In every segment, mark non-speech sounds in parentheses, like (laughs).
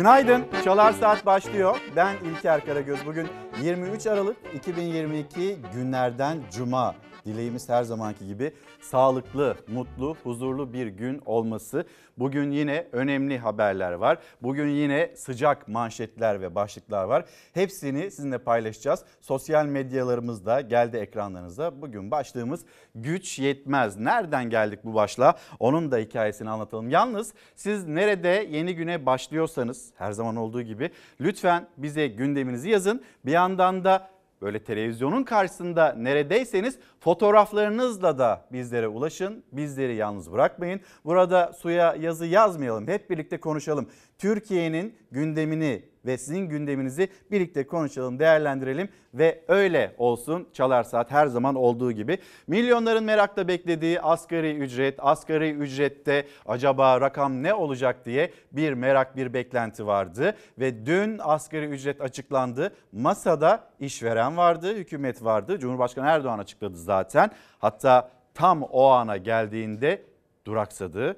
Günaydın. Çalar Saat başlıyor. Ben İlker Karagöz. Bugün 23 Aralık 2022 günlerden Cuma. Dileğimiz her zamanki gibi sağlıklı, mutlu, huzurlu bir gün olması. Bugün yine önemli haberler var. Bugün yine sıcak manşetler ve başlıklar var. Hepsini sizinle paylaşacağız. Sosyal medyalarımızda geldi ekranlarınıza. Bugün başlığımız güç yetmez. Nereden geldik bu başlığa? Onun da hikayesini anlatalım. Yalnız siz nerede yeni güne başlıyorsanız her zaman olduğu gibi lütfen bize gündeminizi yazın. Bir yandan da böyle televizyonun karşısında neredeyseniz fotoğraflarınızla da bizlere ulaşın. Bizleri yalnız bırakmayın. Burada suya yazı yazmayalım. Hep birlikte konuşalım. Türkiye'nin gündemini ve sizin gündeminizi birlikte konuşalım, değerlendirelim ve öyle olsun. Çalar Saat her zaman olduğu gibi. Milyonların merakla beklediği asgari ücret, asgari ücrette acaba rakam ne olacak diye bir merak, bir beklenti vardı ve dün asgari ücret açıklandı. Masada işveren vardı, hükümet vardı. Cumhurbaşkanı Erdoğan açıkladı zaten. Hatta tam o ana geldiğinde duraksadı,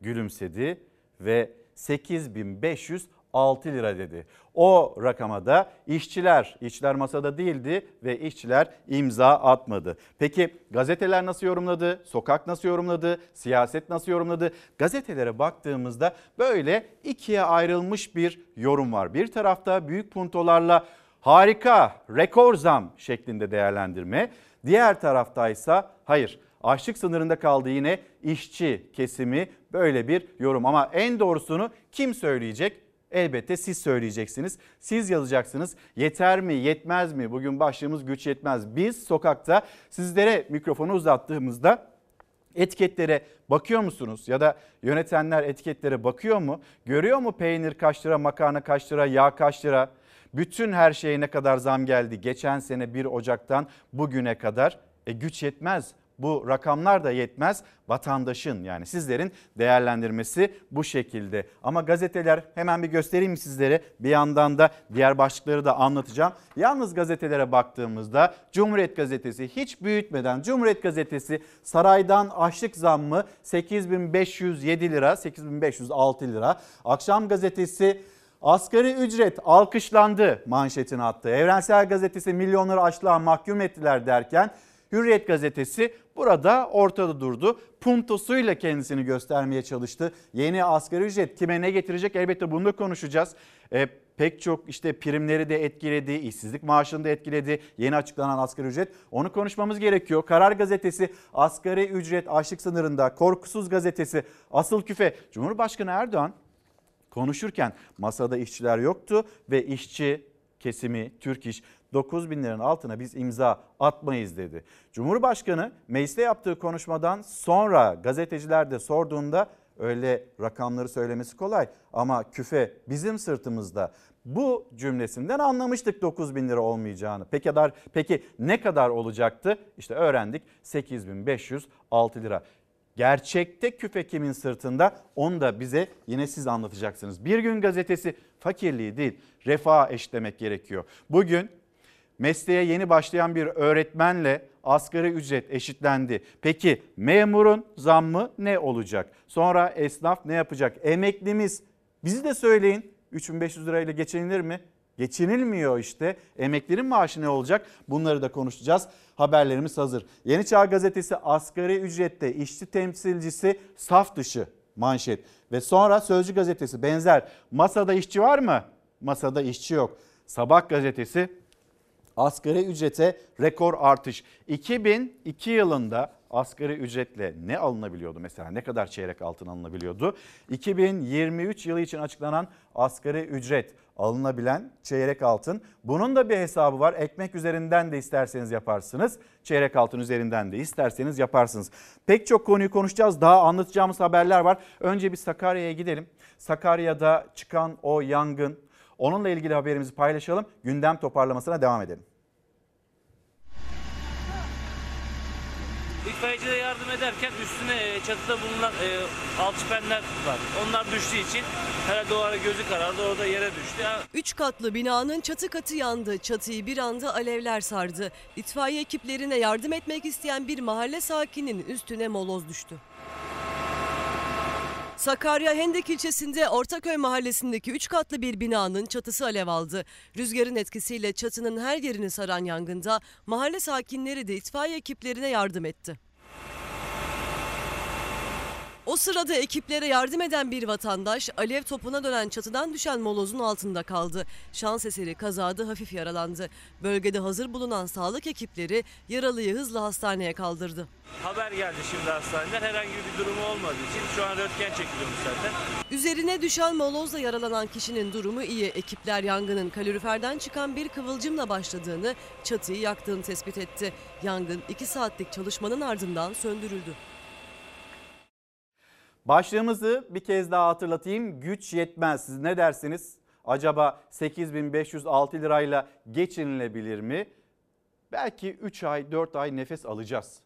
gülümsedi ve 8500 6 lira dedi. O rakama da işçiler, işçiler masada değildi ve işçiler imza atmadı. Peki gazeteler nasıl yorumladı? Sokak nasıl yorumladı? Siyaset nasıl yorumladı? Gazetelere baktığımızda böyle ikiye ayrılmış bir yorum var. Bir tarafta büyük puntolarla harika, rekor zam şeklinde değerlendirme. Diğer taraftaysa hayır açlık sınırında kaldı yine işçi kesimi böyle bir yorum. Ama en doğrusunu kim söyleyecek? Elbette siz söyleyeceksiniz. Siz yazacaksınız. Yeter mi, yetmez mi? Bugün başlığımız güç yetmez. Biz sokakta sizlere mikrofonu uzattığımızda etiketlere bakıyor musunuz? Ya da yönetenler etiketlere bakıyor mu? Görüyor mu peynir kaç lira, makarna kaç lira, yağ kaç lira? Bütün her şeye ne kadar zam geldi geçen sene 1 Ocak'tan bugüne kadar? E güç yetmez. Bu rakamlar da yetmez. Vatandaşın yani sizlerin değerlendirmesi bu şekilde. Ama gazeteler hemen bir göstereyim sizlere. Bir yandan da diğer başlıkları da anlatacağım. Yalnız gazetelere baktığımızda Cumhuriyet Gazetesi hiç büyütmeden Cumhuriyet Gazetesi saraydan açlık zammı 8507 lira, 8506 lira. Akşam Gazetesi Asgari ücret alkışlandı manşetini attı. Evrensel Gazetesi milyonları açlığa mahkum ettiler derken Hürriyet gazetesi burada ortada durdu. Puntosuyla kendisini göstermeye çalıştı. Yeni asgari ücret kime ne getirecek elbette bunu da konuşacağız. E, pek çok işte primleri de etkiledi, işsizlik maaşını da etkiledi. Yeni açıklanan asgari ücret onu konuşmamız gerekiyor. Karar gazetesi asgari ücret açlık sınırında, korkusuz gazetesi asıl küfe. Cumhurbaşkanı Erdoğan konuşurken masada işçiler yoktu ve işçi kesimi Türk İş 9 bin liranın altına biz imza atmayız dedi. Cumhurbaşkanı mecliste yaptığı konuşmadan sonra gazeteciler de sorduğunda öyle rakamları söylemesi kolay ama küfe bizim sırtımızda. Bu cümlesinden anlamıştık 9 bin lira olmayacağını. Peki, kadar, peki ne kadar olacaktı? İşte öğrendik 8506 lira. Gerçekte küfe kimin sırtında onu da bize yine siz anlatacaksınız. Bir gün gazetesi fakirliği değil refah eşitlemek gerekiyor. Bugün mesleğe yeni başlayan bir öğretmenle asgari ücret eşitlendi. Peki memurun zammı ne olacak? Sonra esnaf ne yapacak? Emeklimiz bizi de söyleyin 3500 lirayla geçinilir mi? Geçinilmiyor işte. Emeklerin maaşı ne olacak? Bunları da konuşacağız. Haberlerimiz hazır. Yeni Çağ Gazetesi asgari ücrette işçi temsilcisi saf dışı manşet. Ve sonra Sözcü Gazetesi benzer. Masada işçi var mı? Masada işçi yok. Sabah gazetesi asgari ücrete rekor artış. 2002 yılında asgari ücretle ne alınabiliyordu mesela ne kadar çeyrek altın alınabiliyordu? 2023 yılı için açıklanan asgari ücret alınabilen çeyrek altın. Bunun da bir hesabı var. Ekmek üzerinden de isterseniz yaparsınız. Çeyrek altın üzerinden de isterseniz yaparsınız. Pek çok konuyu konuşacağız. Daha anlatacağımız haberler var. Önce bir Sakarya'ya gidelim. Sakarya'da çıkan o yangın onunla ilgili haberimizi paylaşalım. Gündem toparlamasına devam edelim. İtfaiyecilere yardım ederken üstüne e, çatıda bulunan e, alçıpenler var. Onlar düştüğü için herhalde o ara gözü karardı orada yere düştü. Üç katlı binanın çatı katı yandı. Çatıyı bir anda alevler sardı. İtfaiye ekiplerine yardım etmek isteyen bir mahalle sakininin üstüne moloz düştü. Sakarya Hendek ilçesinde Ortaköy mahallesindeki 3 katlı bir binanın çatısı alev aldı. Rüzgarın etkisiyle çatının her yerini saran yangında mahalle sakinleri de itfaiye ekiplerine yardım etti. O sırada ekiplere yardım eden bir vatandaş alev topuna dönen çatıdan düşen molozun altında kaldı. Şans eseri kazada hafif yaralandı. Bölgede hazır bulunan sağlık ekipleri yaralıyı hızla hastaneye kaldırdı. Haber geldi şimdi hastaneden. Herhangi bir durumu olmadığı için şu an röntgen çekiliyormuş zaten. Üzerine düşen molozla yaralanan kişinin durumu iyi. Ekipler yangının kaloriferden çıkan bir kıvılcımla başladığını, çatıyı yaktığını tespit etti. Yangın 2 saatlik çalışmanın ardından söndürüldü. Başlığımızı bir kez daha hatırlatayım. Güç yetmez. Siz ne dersiniz? Acaba 8506 lirayla geçinilebilir mi? Belki 3 ay 4 ay nefes alacağız.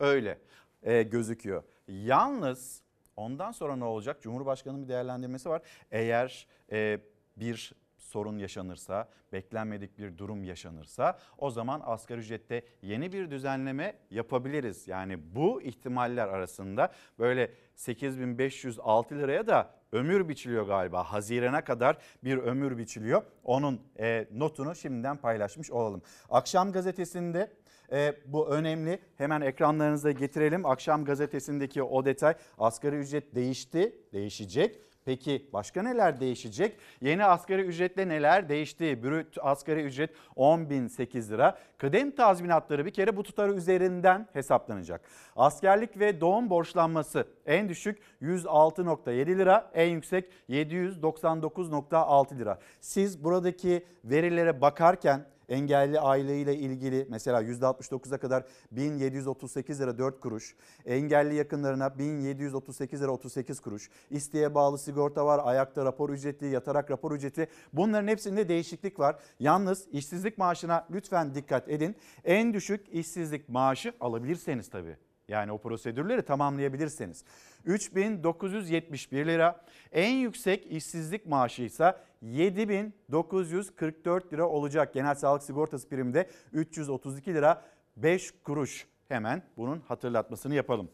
Öyle e, gözüküyor. Yalnız ondan sonra ne olacak? Cumhurbaşkanı'nın bir değerlendirmesi var. Eğer e, bir sorun yaşanırsa, beklenmedik bir durum yaşanırsa o zaman asgari ücrette yeni bir düzenleme yapabiliriz. Yani bu ihtimaller arasında böyle 8506 liraya da ömür biçiliyor galiba. Hazirana kadar bir ömür biçiliyor. Onun e, notunu şimdiden paylaşmış olalım. Akşam gazetesinde e, bu önemli. Hemen ekranlarınıza getirelim. Akşam gazetesindeki o detay asgari ücret değişti, değişecek. Peki başka neler değişecek? Yeni asgari ücretle neler değişti? Brüt asgari ücret 10.008 lira. Kıdem tazminatları bir kere bu tutarı üzerinden hesaplanacak. Askerlik ve doğum borçlanması en düşük 106.7 lira, en yüksek 799.6 lira. Siz buradaki verilere bakarken engelli aileyle ilgili mesela %69'a kadar 1738 lira 4 kuruş, engelli yakınlarına 1738 lira 38 kuruş, isteğe bağlı sigorta var, ayakta rapor ücreti, yatarak rapor ücreti bunların hepsinde değişiklik var. Yalnız işsizlik maaşına lütfen dikkat edin. En düşük işsizlik maaşı alabilirseniz tabii. Yani o prosedürleri tamamlayabilirseniz. 3971 lira. En yüksek işsizlik maaşı ise 7944 lira olacak. Genel sağlık sigortası priminde 332 lira 5 kuruş. Hemen bunun hatırlatmasını yapalım.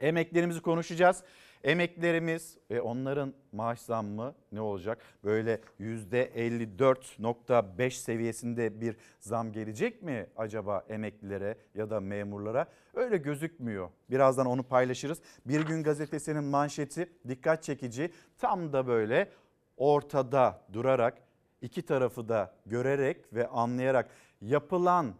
Emeklerimizi konuşacağız. Emeklerimiz ve onların maaş zammı ne olacak? Böyle %54.5 seviyesinde bir zam gelecek mi acaba emeklilere ya da memurlara? Öyle gözükmüyor. Birazdan onu paylaşırız. Bir gün gazetesinin manşeti dikkat çekici. Tam da böyle ortada durarak iki tarafı da görerek ve anlayarak yapılan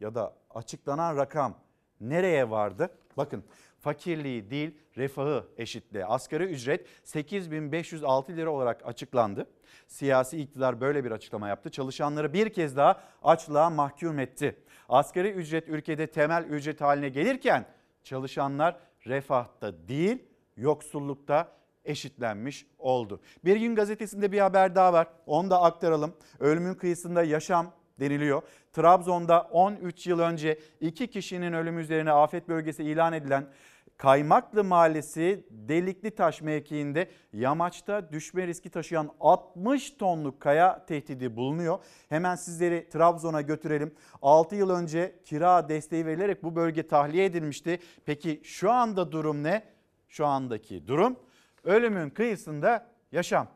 ya da açıklanan rakam nereye vardı? Bakın fakirliği değil refahı eşitliği. Asgari ücret 8506 lira olarak açıklandı. Siyasi iktidar böyle bir açıklama yaptı. Çalışanları bir kez daha açlığa mahkum etti. Asgari ücret ülkede temel ücret haline gelirken çalışanlar refahta değil yoksullukta eşitlenmiş oldu. Bir gün gazetesinde bir haber daha var. Onu da aktaralım. Ölümün kıyısında yaşam deniliyor. Trabzon'da 13 yıl önce iki kişinin ölümü üzerine afet bölgesi ilan edilen Kaymaklı Mahallesi Delikli Taş mevkiinde yamaçta düşme riski taşıyan 60 tonluk kaya tehdidi bulunuyor. Hemen sizleri Trabzon'a götürelim. 6 yıl önce kira desteği verilerek bu bölge tahliye edilmişti. Peki şu anda durum ne? Şu andaki durum ölümün kıyısında yaşam.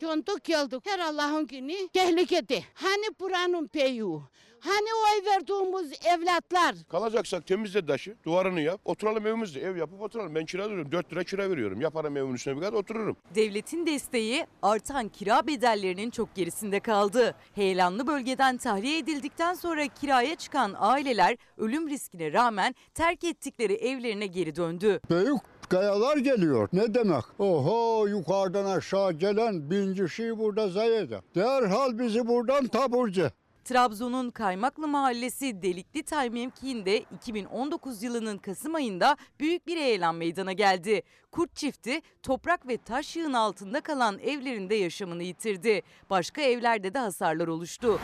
Döndük geldik her Allah'ın günü tehlikede. Hani buranın peyu? Hani oy verdiğimiz evlatlar? Kalacaksak temizle taşı, duvarını yap, oturalım evimizde. Ev yapıp oturalım. Ben kira veriyorum. 4 lira kira veriyorum. Yaparım evimin üstüne bir kadar otururum. Devletin desteği artan kira bedellerinin çok gerisinde kaldı. Heyelanlı bölgeden tahliye edildikten sonra kiraya çıkan aileler ölüm riskine rağmen terk ettikleri evlerine geri döndü. Büyük kayalar geliyor. Ne demek? Oho yukarıdan aşağı gelen binci şey burada zayıda. Derhal bizi buradan taburcu. Trabzon'un Kaymaklı Mahallesi Delikli Tay mevkiinde 2019 yılının Kasım ayında büyük bir heyelan meydana geldi. Kurt çifti toprak ve taş yığın altında kalan evlerinde yaşamını yitirdi. Başka evlerde de hasarlar oluştu.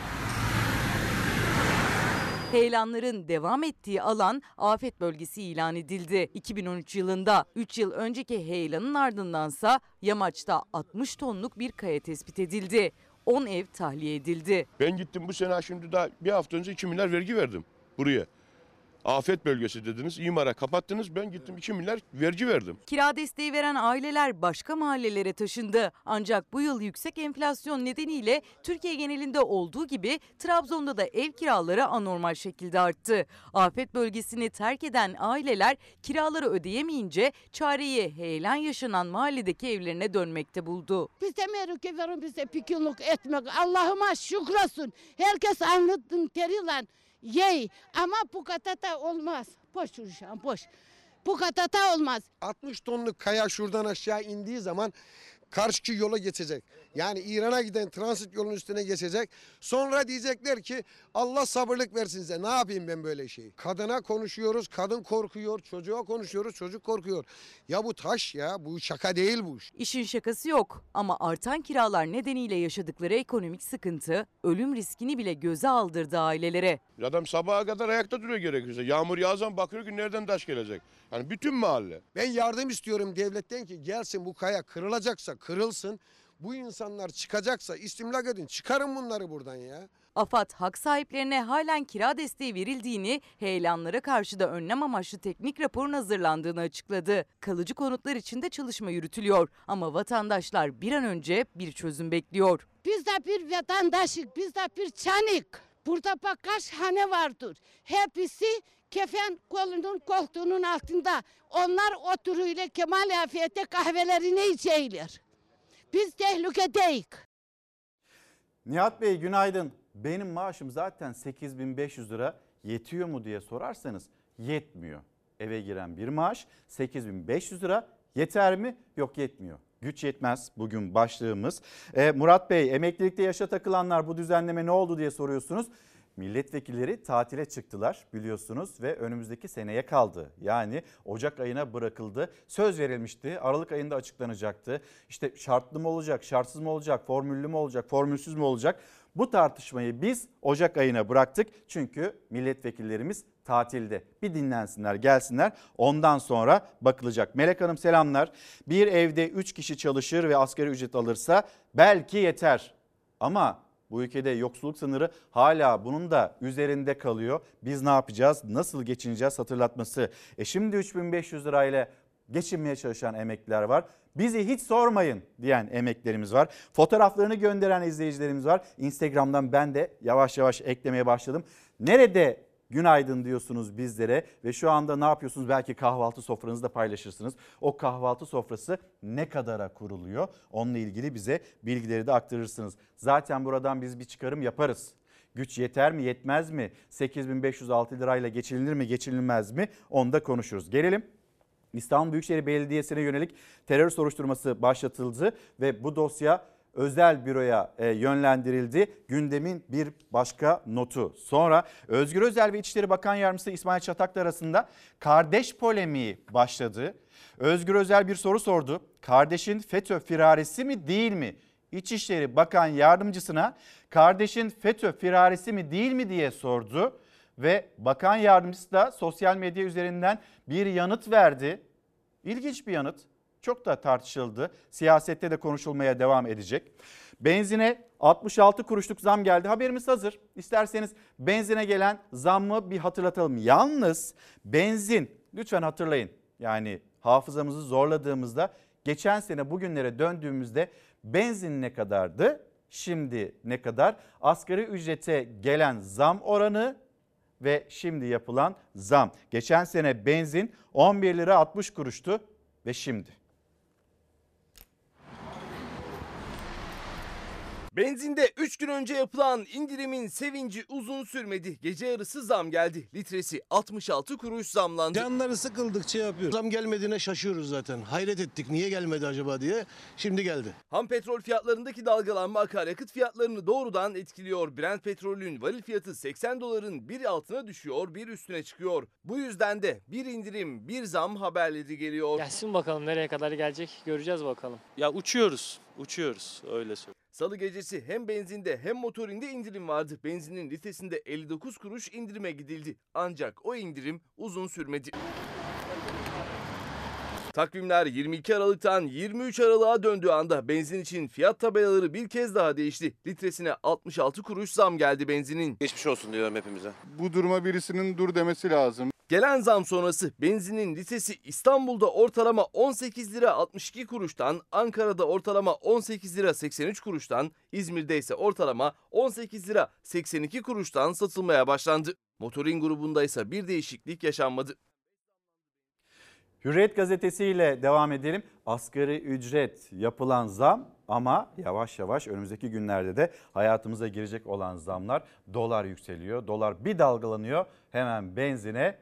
Heyelanların devam ettiği alan afet bölgesi ilan edildi. 2013 yılında 3 yıl önceki heyelanın ardındansa yamaçta 60 tonluk bir kaya tespit edildi. 10 ev tahliye edildi. Ben gittim bu sene şimdi daha bir hafta önce 2 milyar vergi verdim buraya. Afet bölgesi dediniz. imara kapattınız. Ben gittim 2 milyar vergi verdim. Kira desteği veren aileler başka mahallelere taşındı. Ancak bu yıl yüksek enflasyon nedeniyle Türkiye genelinde olduğu gibi Trabzon'da da ev kiraları anormal şekilde arttı. Afet bölgesini terk eden aileler kiraları ödeyemeyince çareyi heyelan yaşanan mahalledeki evlerine dönmekte buldu. Biz demiyoruz ki verin bize pikirlik etmek. Allah'ıma şükresin. Herkes anladın teriyle yey. Ama da olmaz. Boş uğraşan boş. Da olmaz. 60 tonluk kaya şuradan aşağı indiği zaman karşı yola geçecek. Yani İran'a giden transit yolun üstüne geçecek. Sonra diyecekler ki Allah sabırlık versin size. Ne yapayım ben böyle şeyi? Kadına konuşuyoruz, kadın korkuyor. Çocuğa konuşuyoruz, çocuk korkuyor. Ya bu taş ya, bu şaka değil bu iş. İşin şakası yok ama artan kiralar nedeniyle yaşadıkları ekonomik sıkıntı ölüm riskini bile göze aldırdı ailelere. Adam sabaha kadar ayakta duruyor gerekirse. Yağmur yağzan bakıyor ki nereden taş gelecek. Yani bütün mahalle. Ben yardım istiyorum devletten ki gelsin bu kaya kırılacaksa kırılsın. Bu insanlar çıkacaksa istimlak edin. Çıkarın bunları buradan ya. AFAD hak sahiplerine halen kira desteği verildiğini, heyelanlara karşı da önlem amaçlı teknik raporun hazırlandığını açıkladı. Kalıcı konutlar için de çalışma yürütülüyor ama vatandaşlar bir an önce bir çözüm bekliyor. Biz de bir vatandaşık, biz de bir çanik. Burada bak kaç hane vardır. Hepsi kefen kolunun koltuğunun altında. Onlar oturuyla Kemal Afiyet'te kahvelerini içeyler. Biz tehlikedeyiz. Nihat Bey günaydın. Benim maaşım zaten 8500 lira yetiyor mu diye sorarsanız yetmiyor. Eve giren bir maaş 8500 lira yeter mi? Yok yetmiyor. Güç yetmez bugün başlığımız. Ee, Murat Bey emeklilikte yaşa takılanlar bu düzenleme ne oldu diye soruyorsunuz. Milletvekilleri tatile çıktılar biliyorsunuz ve önümüzdeki seneye kaldı. Yani Ocak ayına bırakıldı. Söz verilmişti. Aralık ayında açıklanacaktı. İşte şartlı mı olacak, şartsız mı olacak, formüllü mü olacak, formülsüz mü olacak? Bu tartışmayı biz Ocak ayına bıraktık. Çünkü milletvekillerimiz tatilde. Bir dinlensinler, gelsinler. Ondan sonra bakılacak. Melek Hanım selamlar. Bir evde 3 kişi çalışır ve asgari ücret alırsa belki yeter. Ama bu ülkede yoksulluk sınırı hala bunun da üzerinde kalıyor. Biz ne yapacağız? Nasıl geçineceğiz hatırlatması. E şimdi 3500 lirayla geçinmeye çalışan emekliler var. Bizi hiç sormayın diyen emeklerimiz var. Fotoğraflarını gönderen izleyicilerimiz var. Instagram'dan ben de yavaş yavaş eklemeye başladım. Nerede günaydın diyorsunuz bizlere ve şu anda ne yapıyorsunuz? Belki kahvaltı sofranızda paylaşırsınız. O kahvaltı sofrası ne kadara kuruluyor? Onunla ilgili bize bilgileri de aktarırsınız. Zaten buradan biz bir çıkarım yaparız. Güç yeter mi yetmez mi? 8506 lirayla geçinilir mi geçinilmez mi? Onu da konuşuruz. Gelelim İstanbul Büyükşehir Belediyesi'ne yönelik terör soruşturması başlatıldı ve bu dosya özel büroya e, yönlendirildi. Gündemin bir başka notu. Sonra Özgür Özel ve İçişleri Bakan Yardımcısı İsmail Çataklı arasında kardeş polemiği başladı. Özgür Özel bir soru sordu. Kardeşin FETÖ firarisi mi değil mi? İçişleri Bakan Yardımcısına kardeşin FETÖ firarisi mi değil mi diye sordu ve bakan yardımcısı da sosyal medya üzerinden bir yanıt verdi. İlginç bir yanıt. Çok da tartışıldı. Siyasette de konuşulmaya devam edecek. Benzine 66 kuruşluk zam geldi. Haberimiz hazır. İsterseniz benzine gelen zammı bir hatırlatalım. Yalnız benzin lütfen hatırlayın. Yani hafızamızı zorladığımızda geçen sene bugünlere döndüğümüzde benzin ne kadardı? Şimdi ne kadar? Asgari ücrete gelen zam oranı ve şimdi yapılan zam. Geçen sene benzin 11 lira 60 kuruştu ve şimdi. Benzinde 3 gün önce yapılan indirimin sevinci uzun sürmedi. Gece yarısı zam geldi. Litresi 66 kuruş zamlandı. Canları sıkıldıkça yapıyor. Zam gelmediğine şaşıyoruz zaten. Hayret ettik niye gelmedi acaba diye. Şimdi geldi. Ham petrol fiyatlarındaki dalgalanma akaryakıt fiyatlarını doğrudan etkiliyor. Brent petrolün varil fiyatı 80 doların bir altına düşüyor bir üstüne çıkıyor. Bu yüzden de bir indirim bir zam haberleri geliyor. Gelsin bakalım nereye kadar gelecek göreceğiz bakalım. Ya uçuyoruz, uçuyoruz öyle söyleyeyim. Salı gecesi hem benzinde hem motorinde indirim vardı. Benzinin litresinde 59 kuruş indirime gidildi. Ancak o indirim uzun sürmedi. Takvimler 22 Aralık'tan 23 Aralık'a döndüğü anda benzin için fiyat tabelaları bir kez daha değişti. Litresine 66 kuruş zam geldi benzinin. Geçmiş olsun diyorum hepimize. Bu duruma birisinin dur demesi lazım. Gelen zam sonrası benzinin litresi İstanbul'da ortalama 18 lira 62 kuruştan, Ankara'da ortalama 18 lira 83 kuruştan, İzmir'de ise ortalama 18 lira 82 kuruştan satılmaya başlandı. Motorin grubunda ise bir değişiklik yaşanmadı. Hürriyet gazetesiyle devam edelim. Asgari ücret yapılan zam ama yavaş yavaş önümüzdeki günlerde de hayatımıza girecek olan zamlar dolar yükseliyor. Dolar bir dalgalanıyor hemen benzine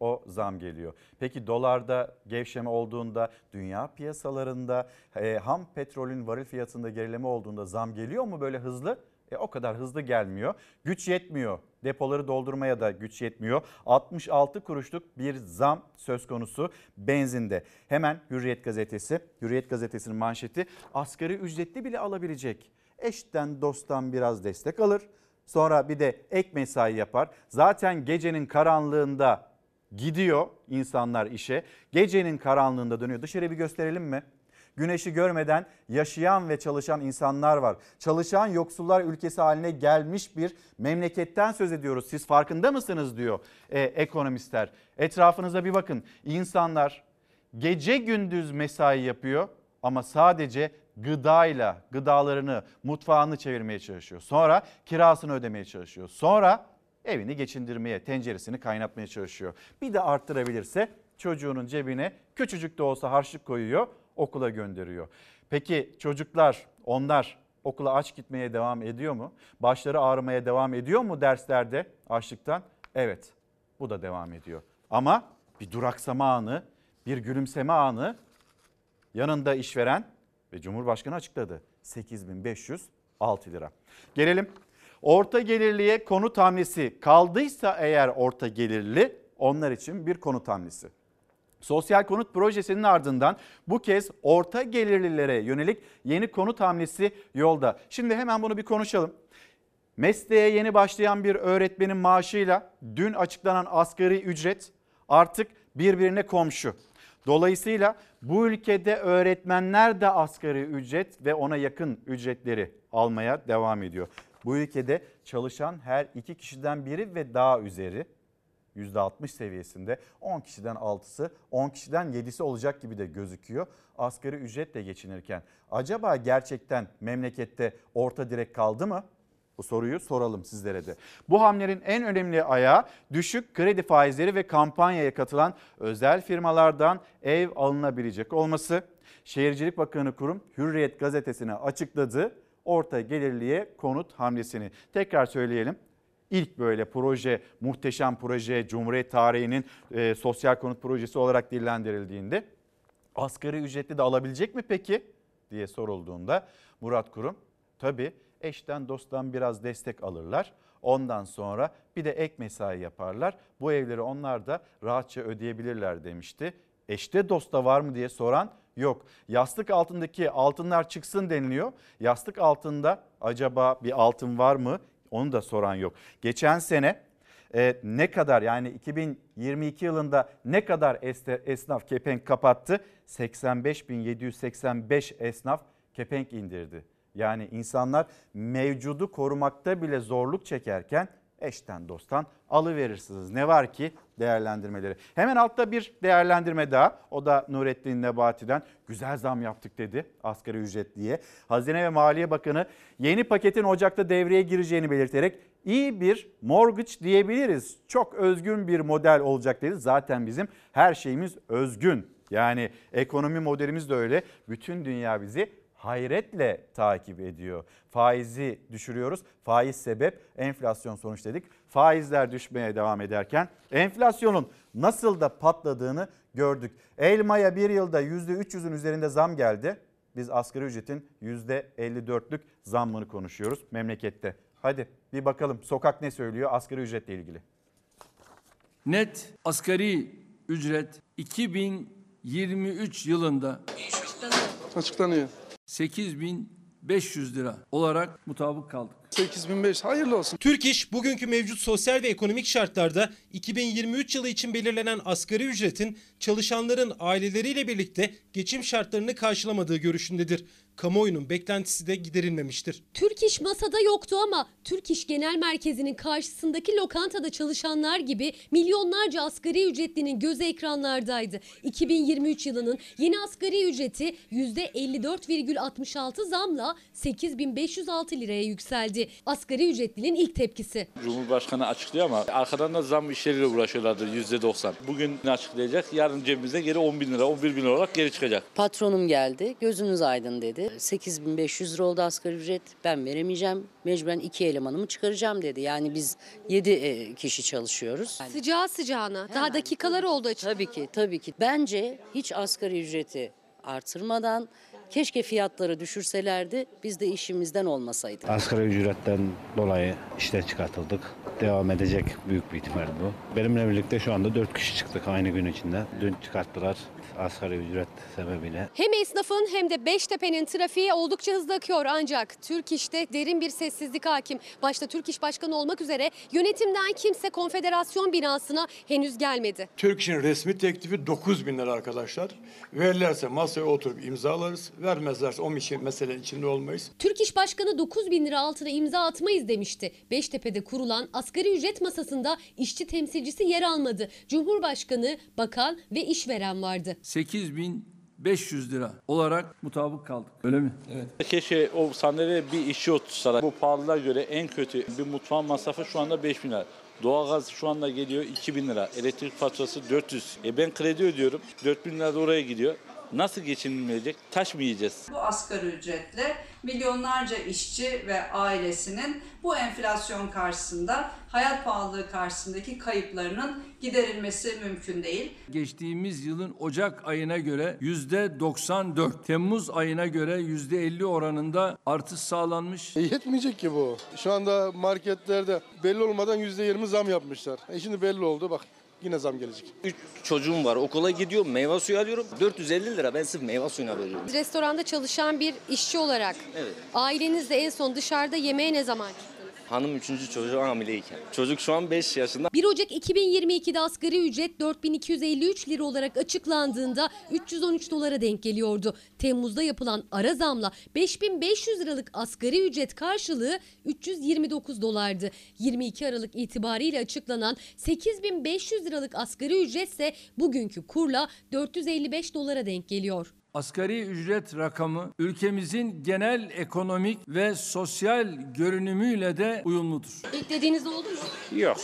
o zam geliyor. Peki dolarda gevşeme olduğunda dünya piyasalarında e, ham petrolün varil fiyatında gerileme olduğunda zam geliyor mu böyle hızlı? E, o kadar hızlı gelmiyor. Güç yetmiyor. Depoları doldurmaya da güç yetmiyor. 66 kuruşluk bir zam söz konusu benzinde. Hemen Hürriyet gazetesi, Hürriyet gazetesinin manşeti asgari ücretli bile alabilecek. Eşten dosttan biraz destek alır. Sonra bir de ek mesai yapar. Zaten gecenin karanlığında gidiyor insanlar işe. Gecenin karanlığında dönüyor. Dışarı bir gösterelim mi? Güneşi görmeden yaşayan ve çalışan insanlar var. Çalışan yoksullar ülkesi haline gelmiş bir memleketten söz ediyoruz. Siz farkında mısınız diyor e, ekonomistler. Etrafınıza bir bakın. İnsanlar gece gündüz mesai yapıyor ama sadece gıdayla gıdalarını, mutfağını çevirmeye çalışıyor. Sonra kirasını ödemeye çalışıyor. Sonra evini geçindirmeye, tenceresini kaynatmaya çalışıyor. Bir de arttırabilirse çocuğunun cebine küçücük de olsa harçlık koyuyor, okula gönderiyor. Peki çocuklar, onlar okula aç gitmeye devam ediyor mu? Başları ağrımaya devam ediyor mu derslerde açlıktan? Evet, bu da devam ediyor. Ama bir duraksama anı, bir gülümseme anı yanında işveren ve Cumhurbaşkanı açıkladı. 8506 lira. Gelelim orta gelirliye konut hamlesi kaldıysa eğer orta gelirli onlar için bir konut hamlesi. Sosyal konut projesinin ardından bu kez orta gelirlilere yönelik yeni konut hamlesi yolda. Şimdi hemen bunu bir konuşalım. Mesleğe yeni başlayan bir öğretmenin maaşıyla dün açıklanan asgari ücret artık birbirine komşu. Dolayısıyla bu ülkede öğretmenler de asgari ücret ve ona yakın ücretleri almaya devam ediyor. Bu ülkede çalışan her iki kişiden biri ve daha üzeri %60 seviyesinde 10 kişiden 6'sı 10 kişiden 7'si olacak gibi de gözüküyor. Asgari ücretle geçinirken acaba gerçekten memlekette orta direk kaldı mı? Bu soruyu soralım sizlere de. Bu hamlenin en önemli ayağı düşük kredi faizleri ve kampanyaya katılan özel firmalardan ev alınabilecek olması. Şehircilik Bakanı Kurum Hürriyet gazetesine açıkladı orta gelirliye konut hamlesini. Tekrar söyleyelim. İlk böyle proje, muhteşem proje Cumhuriyet tarihinin e, sosyal konut projesi olarak dillendirildiğinde asgari ücretli de alabilecek mi peki diye sorulduğunda Murat Kurum tabii eşten dosttan biraz destek alırlar. Ondan sonra bir de ek mesai yaparlar. Bu evleri onlar da rahatça ödeyebilirler demişti. Eşte dosta var mı diye soran yok. Yastık altındaki altınlar çıksın deniliyor. Yastık altında acaba bir altın var mı? Onu da soran yok. Geçen sene e, ne kadar yani 2022 yılında ne kadar esnaf kepenk kapattı? 85.785 esnaf kepenk indirdi. Yani insanlar mevcudu korumakta bile zorluk çekerken eşten dosttan alıverirsiniz. Ne var ki değerlendirmeleri. Hemen altta bir değerlendirme daha. O da Nurettin Nebati'den güzel zam yaptık dedi asgari ücretliye. Hazine ve Maliye Bakanı yeni paketin Ocak'ta devreye gireceğini belirterek iyi bir mortgage diyebiliriz. Çok özgün bir model olacak dedi. Zaten bizim her şeyimiz özgün. Yani ekonomi modelimiz de öyle. Bütün dünya bizi hayretle takip ediyor. Faizi düşürüyoruz. Faiz sebep, enflasyon sonuç dedik. Faizler düşmeye devam ederken enflasyonun nasıl da patladığını gördük. Elmaya bir yılda %300'ün üzerinde zam geldi. Biz asgari ücretin %54'lük zammını konuşuyoruz memlekette. Hadi bir bakalım sokak ne söylüyor asgari ücretle ilgili. Net asgari ücret 2023 yılında açıklanıyor. 8500 lira olarak mutabık kaldık. 8500 hayırlı olsun. Türk İş bugünkü mevcut sosyal ve ekonomik şartlarda 2023 yılı için belirlenen asgari ücretin çalışanların aileleriyle birlikte geçim şartlarını karşılamadığı görüşündedir. Kamuoyunun beklentisi de giderilmemiştir. Türk İş masada yoktu ama Türk İş Genel Merkezi'nin karşısındaki lokantada çalışanlar gibi milyonlarca asgari ücretlinin gözü ekranlardaydı. 2023 yılının yeni asgari ücreti %54,66 zamla 8506 liraya yükseldi. Asgari ücretlinin ilk tepkisi. Cumhurbaşkanı açıklıyor ama arkadan da zam işleriyle uğraşıyorlardır %90. Bugün ne açıklayacak? Yarın cebimize geri 10 bin lira, 11 bin lira olarak geri çıkacak. Patronum geldi, gözünüz aydın dedi. 8500 lira oldu asgari ücret, ben veremeyeceğim, mecburen iki elemanımı çıkaracağım dedi. Yani biz 7 kişi çalışıyoruz. Yani Sıcağı sıcağına. Daha dakikalar oldu açık. tabii ki, tabii ki. Bence hiç asgari ücreti artırmadan keşke fiyatları düşürselerdi, biz de işimizden olmasaydık. Asgari ücretten dolayı işten çıkartıldık. Devam edecek büyük bir ihtimal bu. Benimle birlikte şu anda 4 kişi çıktık aynı gün içinde. Dün çıkarttılar asgari ücret sebebiyle. Hem esnafın hem de Beştepe'nin trafiği oldukça hızlı akıyor ancak Türk İş'te derin bir sessizlik hakim. Başta Türk İş Başkanı olmak üzere yönetimden kimse konfederasyon binasına henüz gelmedi. Türk İş'in resmi teklifi 9 bin lira arkadaşlar. Verirlerse masaya oturup imzalarız. Vermezlerse o için meselenin içinde olmayız. Türk İş Başkanı 9 bin lira altına imza atmayız demişti. Beştepe'de kurulan asgari ücret masasında işçi temsilcisi yer almadı. Cumhurbaşkanı, bakan ve işveren vardı. 8500 lira olarak mutabık kaldık. Öyle mi? Evet. Keşke o sandalyeye bir işçi otursalar. Bu pahalılığa göre en kötü bir mutfağın masrafı şu anda 5 bin lira. Doğalgaz şu anda geliyor 2000 lira. Elektrik faturası 400. E ben kredi ödüyorum. 4000 lira da oraya gidiyor. Nasıl geçinilmeyecek? Taş mı yiyeceğiz? Bu asgari ücretle milyonlarca işçi ve ailesinin bu enflasyon karşısında, hayat pahalılığı karşısındaki kayıplarının giderilmesi mümkün değil. Geçtiğimiz yılın Ocak ayına göre %94, Temmuz ayına göre %50 oranında artış sağlanmış. E, yetmeyecek ki bu. Şu anda marketlerde belli olmadan %20 zam yapmışlar. E şimdi belli oldu bak yine zam gelecek. Üç çocuğum var okula gidiyorum meyve suyu alıyorum 450 lira ben sırf meyve suyuna veriyorum. Restoranda çalışan bir işçi olarak Evet. ailenizle en son dışarıda yemeğe ne zaman? Hanım üçüncü çocuğu hamileyken. Çocuk şu an 5 yaşında. 1 Ocak 2022'de asgari ücret 4253 lira olarak açıklandığında 313 dolara denk geliyordu. Temmuz'da yapılan ara zamla 5500 liralık asgari ücret karşılığı 329 dolardı. 22 Aralık itibariyle açıklanan 8500 liralık asgari ücret ise bugünkü kurla 455 dolara denk geliyor. Asgari ücret rakamı ülkemizin genel ekonomik ve sosyal görünümüyle de uyumludur. Beklediğiniz oldu mu? Yok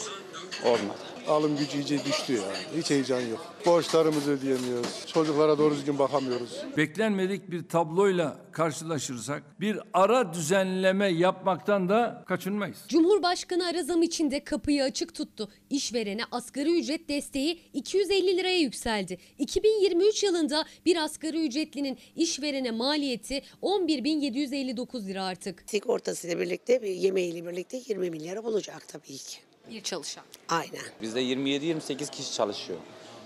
olmadı. Alım gücü iyice düştü ya. Hiç heyecan yok. Borçlarımızı ödeyemiyoruz. Çocuklara doğru düzgün bakamıyoruz. Beklenmedik bir tabloyla karşılaşırsak bir ara düzenleme yapmaktan da kaçınmayız. Cumhurbaşkanı ara zam içinde kapıyı açık tuttu. İşverene asgari ücret desteği 250 liraya yükseldi. 2023 yılında bir asgari ücretlinin işverene maliyeti 11.759 lira artık. Sigortasıyla birlikte, yemeğiyle birlikte 20 milyara bulacak tabii ki. Bir çalışan. Aynen. Bizde 27-28 kişi çalışıyor.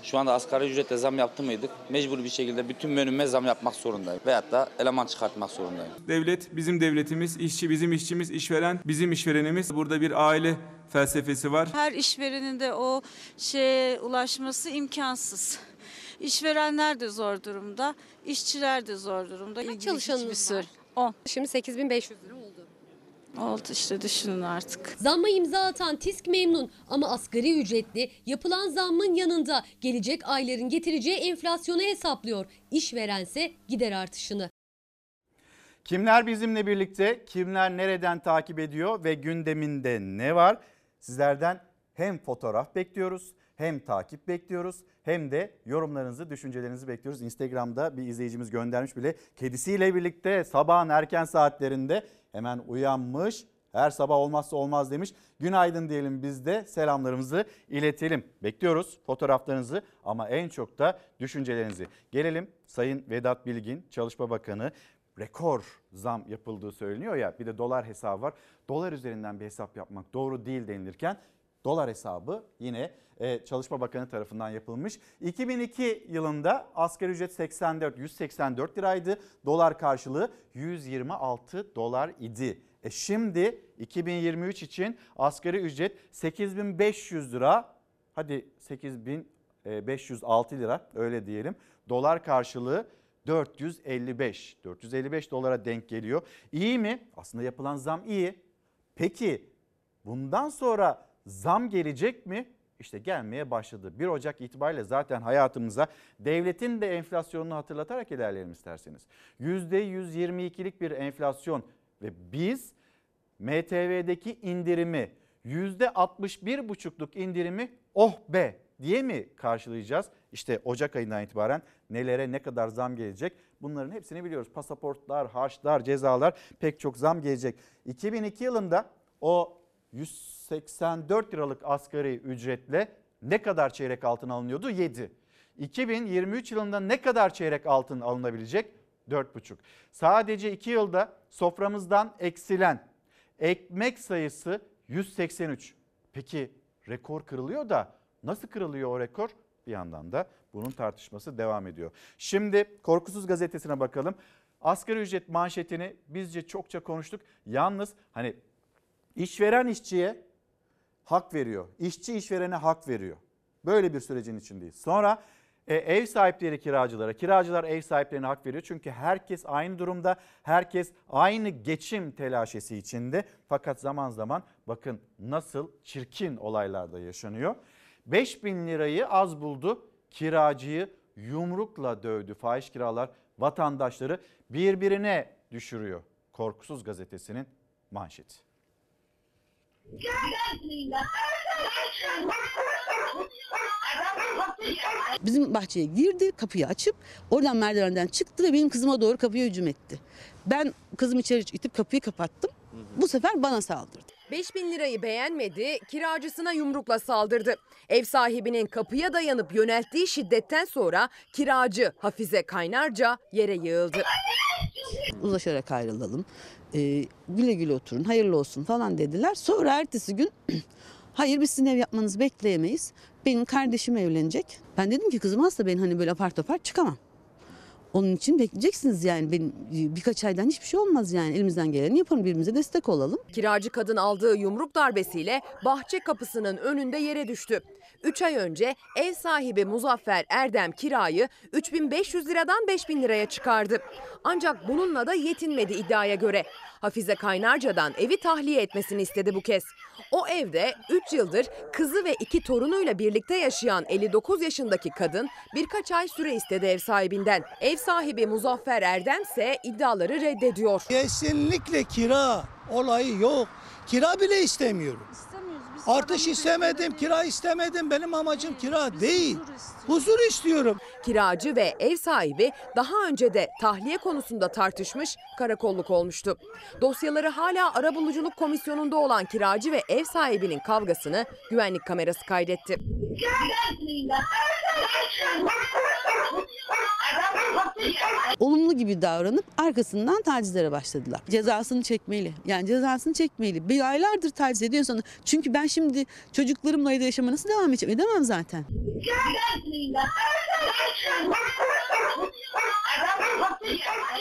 Şu anda asgari ücretle zam yaptı mıydık? Mecbur bir şekilde bütün menüme zam yapmak zorundayım. Veyahut da eleman çıkartmak zorundayım. Devlet bizim devletimiz, işçi bizim işçimiz, işveren bizim işverenimiz. Burada bir aile felsefesi var. Her işverenin de o şeye ulaşması imkansız. İşverenler de zor durumda, işçiler de zor durumda. İlginç çalışanınız bir sürü. var? 10. Şimdi 8500 lira oldu. Oldu işte düşünün artık. Zamma imza atan TİSK memnun ama asgari ücretli yapılan zammın yanında gelecek ayların getireceği enflasyonu hesaplıyor. İşverense gider artışını. Kimler bizimle birlikte, kimler nereden takip ediyor ve gündeminde ne var? Sizlerden hem fotoğraf bekliyoruz, hem takip bekliyoruz, hem de yorumlarınızı, düşüncelerinizi bekliyoruz. Instagram'da bir izleyicimiz göndermiş bile kedisiyle birlikte sabahın erken saatlerinde hemen uyanmış. Her sabah olmazsa olmaz demiş. Günaydın diyelim biz de selamlarımızı iletelim. Bekliyoruz fotoğraflarınızı ama en çok da düşüncelerinizi. Gelelim Sayın Vedat Bilgin, Çalışma Bakanı rekor zam yapıldığı söyleniyor ya bir de dolar hesabı var. Dolar üzerinden bir hesap yapmak doğru değil denilirken dolar hesabı yine e, Çalışma Bakanı tarafından yapılmış. 2002 yılında asgari ücret 84 184 liraydı. Dolar karşılığı 126 dolar idi. E şimdi 2023 için asgari ücret 8500 lira hadi 8506 lira öyle diyelim. Dolar karşılığı 455. 455 dolara denk geliyor. İyi mi? Aslında yapılan zam iyi. Peki bundan sonra zam gelecek mi? İşte gelmeye başladı. 1 Ocak itibariyle zaten hayatımıza devletin de enflasyonunu hatırlatarak ilerleyelim isterseniz. %122'lik bir enflasyon ve biz MTV'deki indirimi %61,5'luk indirimi oh be diye mi karşılayacağız? İşte Ocak ayından itibaren nelere ne kadar zam gelecek bunların hepsini biliyoruz. Pasaportlar, harçlar, cezalar pek çok zam gelecek. 2002 yılında o 184 liralık asgari ücretle ne kadar çeyrek altın alınıyordu? 7. 2023 yılında ne kadar çeyrek altın alınabilecek? 4,5. Sadece 2 yılda soframızdan eksilen ekmek sayısı 183. Peki rekor kırılıyor da nasıl kırılıyor o rekor? Bir yandan da bunun tartışması devam ediyor. Şimdi Korkusuz Gazetesi'ne bakalım. Asgari ücret manşetini bizce çokça konuştuk. Yalnız hani işveren işçiye hak veriyor. İşçi işverene hak veriyor. Böyle bir sürecin içindeyiz. Sonra e, ev sahipleri kiracılara, kiracılar ev sahiplerine hak veriyor. Çünkü herkes aynı durumda, herkes aynı geçim telaşesi içinde. Fakat zaman zaman bakın nasıl çirkin olaylar da yaşanıyor. 5 bin lirayı az buldu, kiracıyı yumrukla dövdü. Fahiş kiralar vatandaşları birbirine düşürüyor. Korkusuz gazetesinin manşeti. Bizim bahçeye girdi, kapıyı açıp oradan merdivenden çıktı ve benim kızıma doğru kapıya hücum etti. Ben kızımı içeri itip kapıyı kapattım. Bu sefer bana saldırdı. 5000 lirayı beğenmedi, kiracısına yumrukla saldırdı. Ev sahibinin kapıya dayanıp yönelttiği şiddetten sonra kiracı Hafize Kaynarca yere yığıldı. Uzlaşarak ayrılalım. Ee, güle güle oturun, hayırlı olsun falan dediler. Sonra ertesi gün (clears throat) hayır biz sizin ev yapmanızı bekleyemeyiz. Benim kardeşim evlenecek. Ben dedim ki kızım hasta ben hani böyle apar topar çıkamam. Onun için bekleyeceksiniz yani benim birkaç aydan hiçbir şey olmaz yani elimizden geleni yapalım birbirimize destek olalım. Kiracı kadın aldığı yumruk darbesiyle bahçe kapısının önünde yere düştü. 3 ay önce ev sahibi Muzaffer Erdem kirayı 3500 liradan 5000 liraya çıkardı. Ancak bununla da yetinmedi iddiaya göre. Hafize Kaynarca'dan evi tahliye etmesini istedi bu kez. O evde 3 yıldır kızı ve iki torunuyla birlikte yaşayan 59 yaşındaki kadın birkaç ay süre istedi ev sahibinden. Ev sahibi Muzaffer Erdem ise iddiaları reddediyor. Kesinlikle kira olayı yok. Kira bile istemiyorum. Artış istemedim, kira istemedim. Benim amacım kira değil. Huzur istiyorum. Kiracı ve ev sahibi daha önce de tahliye konusunda tartışmış, karakolluk olmuştu. Dosyaları hala arabuluculuk komisyonunda olan kiracı ve ev sahibinin kavgasını güvenlik kamerası kaydetti. Olumlu gibi davranıp arkasından tacizlere başladılar. Cezasını çekmeli. Yani cezasını çekmeli. Bir aylardır taciz ediyor sonra. Çünkü ben şimdi çocuklarımla evde yaşama nasıl devam edeceğim? Edemem zaten. linda. (laughs)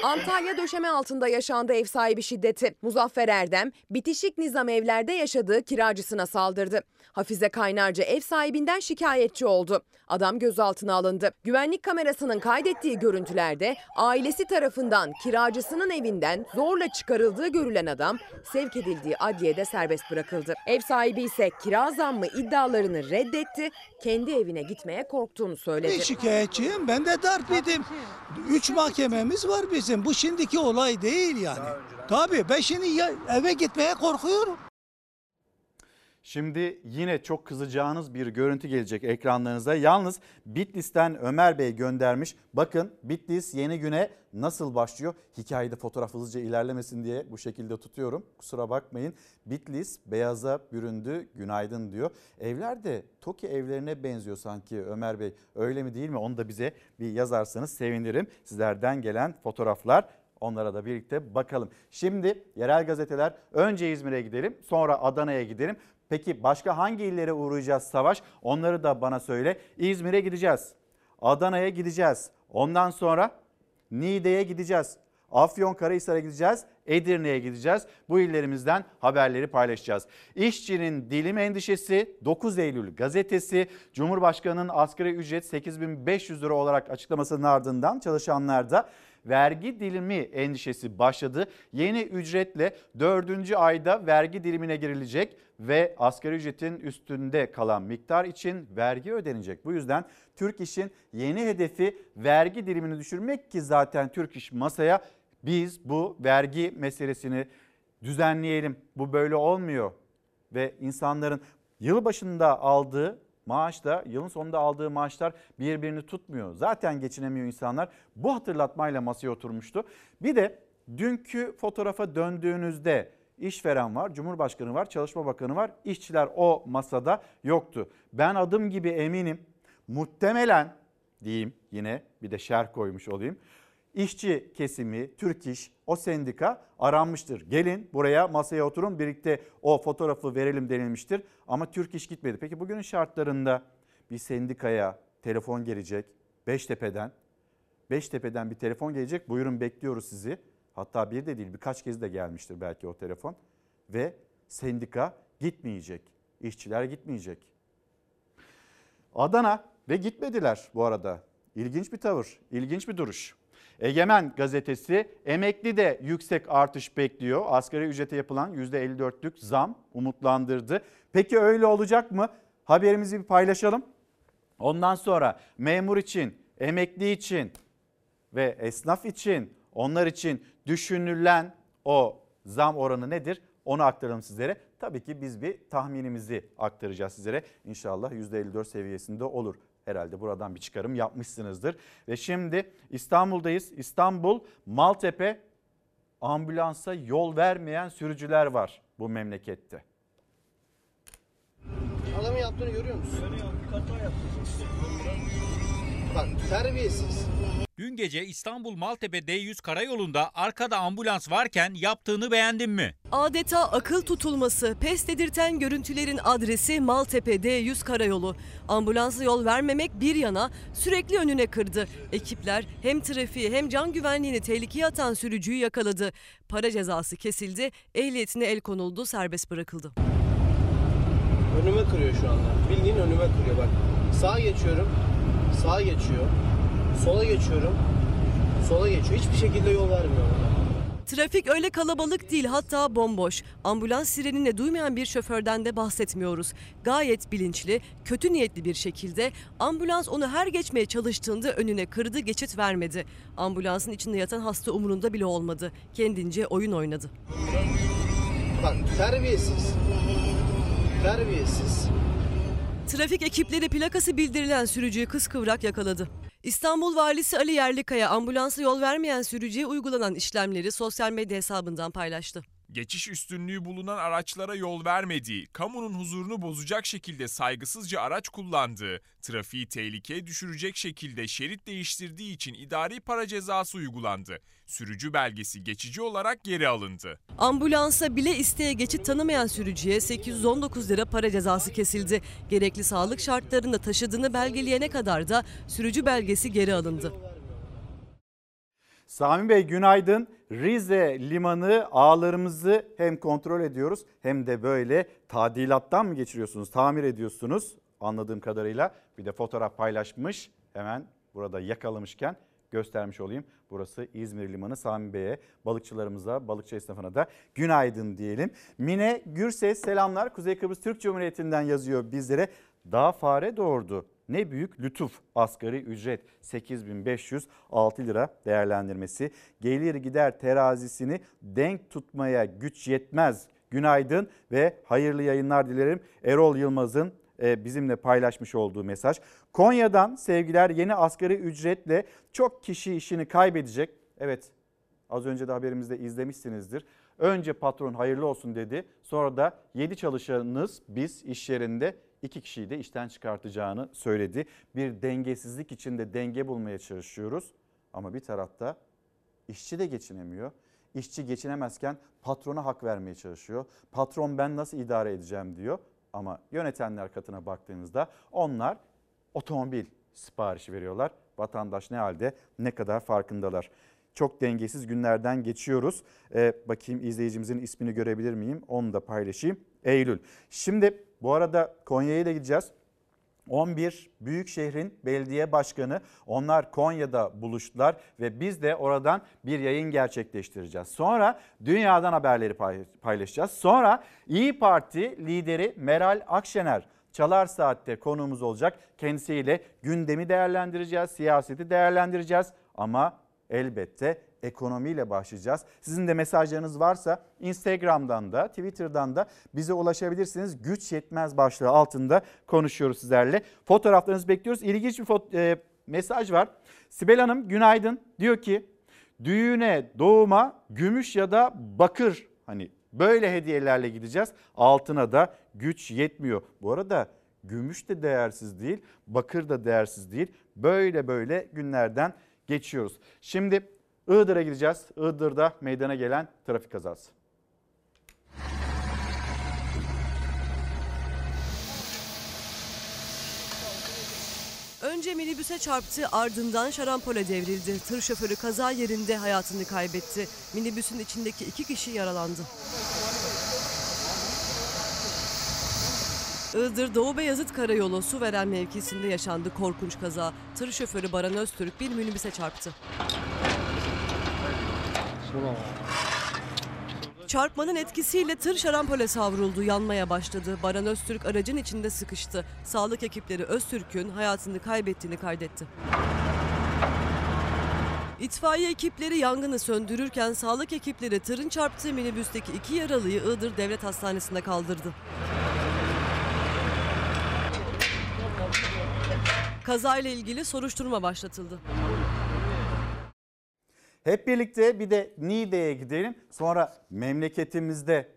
Antalya döşeme altında yaşandı ev sahibi şiddeti. Muzaffer Erdem bitişik nizam evlerde yaşadığı kiracısına saldırdı. Hafize Kaynarca ev sahibinden şikayetçi oldu. Adam gözaltına alındı. Güvenlik kamerasının kaydettiği görüntülerde ailesi tarafından kiracısının evinden zorla çıkarıldığı görülen adam sevk edildiği adliyede serbest bırakıldı. Ev sahibi ise kira zammı iddialarını reddetti. Kendi evine gitmeye korktuğunu söyledi. Şikayetçiyim. Ben de darp yedim. Üç mahkememiz var bizim. Bu şimdiki olay değil yani. Tabii ben şimdi ya- eve gitmeye korkuyorum. Şimdi yine çok kızacağınız bir görüntü gelecek ekranlarınıza. Yalnız Bitlis'ten Ömer Bey göndermiş. Bakın Bitlis yeni güne nasıl başlıyor? Hikayede fotoğraf hızlıca ilerlemesin diye bu şekilde tutuyorum. Kusura bakmayın. Bitlis beyaza büründü günaydın diyor. Evler de TOKİ evlerine benziyor sanki Ömer Bey. Öyle mi değil mi? Onu da bize bir yazarsanız sevinirim. Sizlerden gelen fotoğraflar Onlara da birlikte bakalım. Şimdi yerel gazeteler önce İzmir'e gidelim sonra Adana'ya gidelim. Peki başka hangi illere uğrayacağız Savaş? Onları da bana söyle. İzmir'e gideceğiz. Adana'ya gideceğiz. Ondan sonra Niğde'ye gideceğiz. Afyonkarahisar'a gideceğiz, Edirne'ye gideceğiz. Bu illerimizden haberleri paylaşacağız. İşçinin dilim endişesi 9 Eylül gazetesi Cumhurbaşkanı'nın asgari ücret 8500 lira olarak açıklamasının ardından çalışanlarda vergi dilimi endişesi başladı. Yeni ücretle 4. ayda vergi dilimine girilecek ve asgari ücretin üstünde kalan miktar için vergi ödenecek. Bu yüzden Türk İş'in yeni hedefi vergi dilimini düşürmek ki zaten Türk İş masaya biz bu vergi meselesini düzenleyelim. Bu böyle olmuyor ve insanların yıl başında aldığı maaşla yılın sonunda aldığı maaşlar birbirini tutmuyor. Zaten geçinemiyor insanlar. Bu hatırlatmayla masaya oturmuştu. Bir de dünkü fotoğrafa döndüğünüzde işveren var, Cumhurbaşkanı var, Çalışma Bakanı var. İşçiler o masada yoktu. Ben adım gibi eminim muhtemelen diyeyim yine bir de şer koymuş olayım. İşçi kesimi, Türk İş, o sendika aranmıştır. Gelin buraya masaya oturun birlikte o fotoğrafı verelim denilmiştir. Ama Türk İş gitmedi. Peki bugünün şartlarında bir sendikaya telefon gelecek Beştepe'den. Beştepe'den bir telefon gelecek. Buyurun bekliyoruz sizi. Hatta bir de değil birkaç kez de gelmiştir belki o telefon. Ve sendika gitmeyecek. İşçiler gitmeyecek. Adana ve gitmediler bu arada. İlginç bir tavır, ilginç bir duruş. Egemen gazetesi emekli de yüksek artış bekliyor. Asgari ücrete yapılan %54'lük zam umutlandırdı. Peki öyle olacak mı? Haberimizi bir paylaşalım. Ondan sonra memur için, emekli için ve esnaf için, onlar için düşünülen o zam oranı nedir? Onu aktaralım sizlere. Tabii ki biz bir tahminimizi aktaracağız sizlere. İnşallah %54 seviyesinde olur herhalde buradan bir çıkarım yapmışsınızdır. Ve şimdi İstanbul'dayız. İstanbul Maltepe ambulansa yol vermeyen sürücüler var bu memlekette. Adamın yaptığını görüyor musun? Bak terbiyesiz. Dün gece İstanbul Maltepe D100 karayolunda arkada ambulans varken yaptığını beğendin mi? Adeta akıl tutulması, pes dedirten görüntülerin adresi Maltepe D100 karayolu. Ambulansa yol vermemek bir yana sürekli önüne kırdı. Ekipler hem trafiği hem can güvenliğini tehlikeye atan sürücüyü yakaladı. Para cezası kesildi, ehliyetine el konuldu, serbest bırakıldı. Önüme kırıyor şu anda. Bildiğin önüme kırıyor bak. Sağa geçiyorum. Sağa geçiyor. Sola geçiyorum. Sola geçiyor. Hiçbir şekilde yol vermiyor bana. Trafik öyle kalabalık değil hatta bomboş. Ambulans sirenini duymayan bir şoförden de bahsetmiyoruz. Gayet bilinçli, kötü niyetli bir şekilde ambulans onu her geçmeye çalıştığında önüne kırdı geçit vermedi. Ambulansın içinde yatan hasta umurunda bile olmadı. Kendince oyun oynadı. Bak terbiyesiz. Terbiyesiz. Trafik ekipleri plakası bildirilen sürücüyü kıskıvrak yakaladı. İstanbul Valisi Ali Yerlikaya ambulansa yol vermeyen sürücüye uygulanan işlemleri sosyal medya hesabından paylaştı. Geçiş üstünlüğü bulunan araçlara yol vermediği, kamunun huzurunu bozacak şekilde saygısızca araç kullandığı, trafiği tehlikeye düşürecek şekilde şerit değiştirdiği için idari para cezası uygulandı. Sürücü belgesi geçici olarak geri alındı. Ambulansa bile isteye geçit tanımayan sürücüye 819 lira para cezası kesildi. Gerekli sağlık şartlarında taşıdığını belgeleyene kadar da sürücü belgesi geri alındı. Sami Bey günaydın. Rize limanı ağlarımızı hem kontrol ediyoruz hem de böyle tadilattan mı geçiriyorsunuz, tamir ediyorsunuz anladığım kadarıyla. Bir de fotoğraf paylaşmış hemen burada yakalamışken göstermiş olayım. Burası İzmir Limanı Sami Bey'e, balıkçılarımıza, balıkçı esnafına da günaydın diyelim. Mine Gürses selamlar. Kuzey Kıbrıs Türk Cumhuriyeti'nden yazıyor bizlere. Daha fare doğurdu. Ne büyük lütuf asgari ücret 8506 lira değerlendirmesi. Gelir gider terazisini denk tutmaya güç yetmez. Günaydın ve hayırlı yayınlar dilerim. Erol Yılmaz'ın e, bizimle paylaşmış olduğu mesaj. Konya'dan sevgiler yeni asgari ücretle çok kişi işini kaybedecek. Evet az önce de haberimizde izlemişsinizdir. Önce patron hayırlı olsun dedi. Sonra da 7 çalışanınız biz iş yerinde iki kişiyi de işten çıkartacağını söyledi. Bir dengesizlik içinde denge bulmaya çalışıyoruz. Ama bir tarafta işçi de geçinemiyor. İşçi geçinemezken patrona hak vermeye çalışıyor. Patron ben nasıl idare edeceğim diyor. Ama yönetenler katına baktığınızda onlar otomobil siparişi veriyorlar. vatandaş ne halde ne kadar farkındalar. Çok dengesiz günlerden geçiyoruz. Ee, bakayım izleyicimizin ismini görebilir miyim? Onu da paylaşayım. Eylül. Şimdi bu arada Konya'ya da gideceğiz. 11 büyük şehrin belediye başkanı onlar Konya'da buluştular ve biz de oradan bir yayın gerçekleştireceğiz. Sonra dünyadan haberleri pay- paylaşacağız. Sonra İyi Parti lideri Meral Akşener Çalar Saat'te konuğumuz olacak. Kendisiyle gündemi değerlendireceğiz, siyaseti değerlendireceğiz ama elbette ekonomiyle başlayacağız. Sizin de mesajlarınız varsa Instagram'dan da Twitter'dan da bize ulaşabilirsiniz. Güç yetmez başlığı altında konuşuyoruz sizlerle. Fotoğraflarınızı bekliyoruz. İlginç bir fot- e, mesaj var. Sibel Hanım günaydın. Diyor ki düğüne, doğuma gümüş ya da bakır hani böyle hediyelerle gideceğiz. Altına da güç yetmiyor. Bu arada gümüş de değersiz değil, bakır da değersiz değil. Böyle böyle günlerden geçiyoruz. Şimdi Iğdır'a gideceğiz. Iğdır'da meydana gelen trafik kazası. Önce minibüse çarptı ardından şarampole devrildi. Tır şoförü kaza yerinde hayatını kaybetti. Minibüsün içindeki iki kişi yaralandı. Iğdır Doğu Beyazıt Karayolu su veren mevkisinde yaşandı korkunç kaza. Tır şoförü Baran Öztürk bir minibüse çarptı. Çarpmanın etkisiyle tır şarampole savruldu, yanmaya başladı. Baran Öztürk aracın içinde sıkıştı. Sağlık ekipleri Öztürk'ün hayatını kaybettiğini kaydetti. İtfaiye ekipleri yangını söndürürken sağlık ekipleri tırın çarptığı minibüsteki iki yaralıyı Iğdır Devlet Hastanesi'ne kaldırdı. Kazayla ilgili soruşturma başlatıldı. Hep birlikte bir de Niğde'ye gidelim. Sonra memleketimizde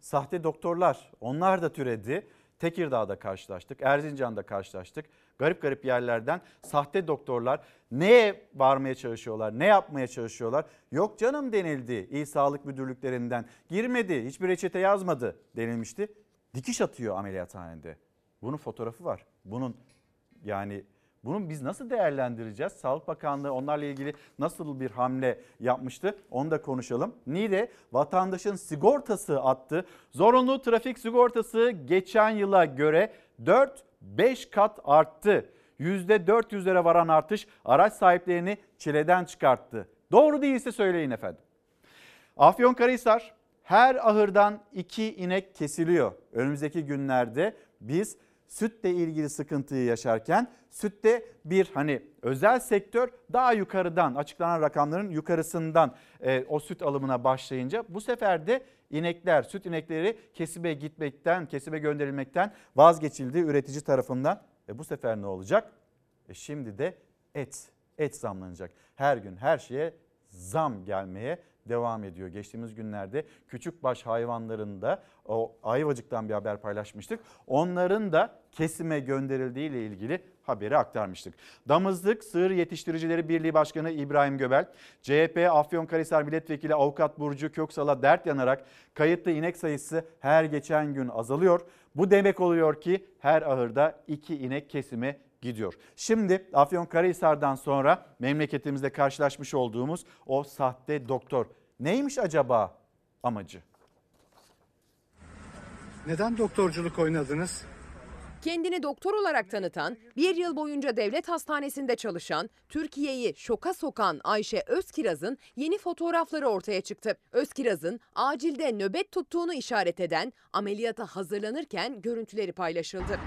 sahte doktorlar onlar da türedi. Tekirdağ'da karşılaştık, Erzincan'da karşılaştık. Garip garip yerlerden sahte doktorlar neye varmaya çalışıyorlar, ne yapmaya çalışıyorlar? Yok canım denildi il sağlık müdürlüklerinden. Girmedi, hiçbir reçete yazmadı denilmişti. Dikiş atıyor ameliyathanede. Bunun fotoğrafı var. Bunun yani bunun biz nasıl değerlendireceğiz? Sağlık Bakanlığı onlarla ilgili nasıl bir hamle yapmıştı? Onu da konuşalım. Niğde vatandaşın sigortası attı. Zorunlu trafik sigortası geçen yıla göre 4-5 kat arttı. %400'lere varan artış araç sahiplerini çileden çıkarttı. Doğru değilse söyleyin efendim. Afyonkarahisar her ahırdan iki inek kesiliyor. Önümüzdeki günlerde biz sütle ilgili sıkıntıyı yaşarken sütte bir hani özel sektör daha yukarıdan açıklanan rakamların yukarısından e, o süt alımına başlayınca bu sefer de inekler, süt inekleri kesibe gitmekten, kesibe gönderilmekten vazgeçildi üretici tarafından. E bu sefer ne olacak? E şimdi de et, et zamlanacak. Her gün her şeye zam gelmeye devam ediyor. Geçtiğimiz günlerde küçükbaş hayvanlarında o Ayvacık'tan bir haber paylaşmıştık. Onların da kesime gönderildiği ile ilgili haberi aktarmıştık. Damızlık Sığır Yetiştiricileri Birliği Başkanı İbrahim Göbel, CHP Afyonkarahisar Milletvekili Avukat Burcu Köksal'a dert yanarak kayıtlı inek sayısı her geçen gün azalıyor. Bu demek oluyor ki her ahırda iki inek kesime gidiyor. Şimdi Afyonkarahisar'dan sonra memleketimizde karşılaşmış olduğumuz o sahte doktor neymiş acaba amacı? Neden doktorculuk oynadınız? Kendini doktor olarak tanıtan, bir yıl boyunca devlet hastanesinde çalışan, Türkiye'yi şoka sokan Ayşe Özkiraz'ın yeni fotoğrafları ortaya çıktı. Özkiraz'ın acilde nöbet tuttuğunu işaret eden ameliyata hazırlanırken görüntüleri paylaşıldı.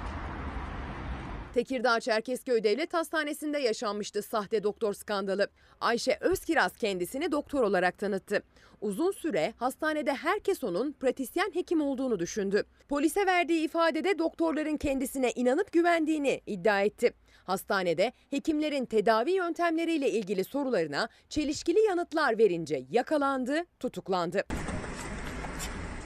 Tekirdağ Çerkezköy Devlet Hastanesi'nde yaşanmıştı sahte doktor skandalı. Ayşe Özkiraz kendisini doktor olarak tanıttı. Uzun süre hastanede herkes onun pratisyen hekim olduğunu düşündü. Polise verdiği ifadede doktorların kendisine inanıp güvendiğini iddia etti. Hastanede hekimlerin tedavi yöntemleriyle ilgili sorularına çelişkili yanıtlar verince yakalandı, tutuklandı.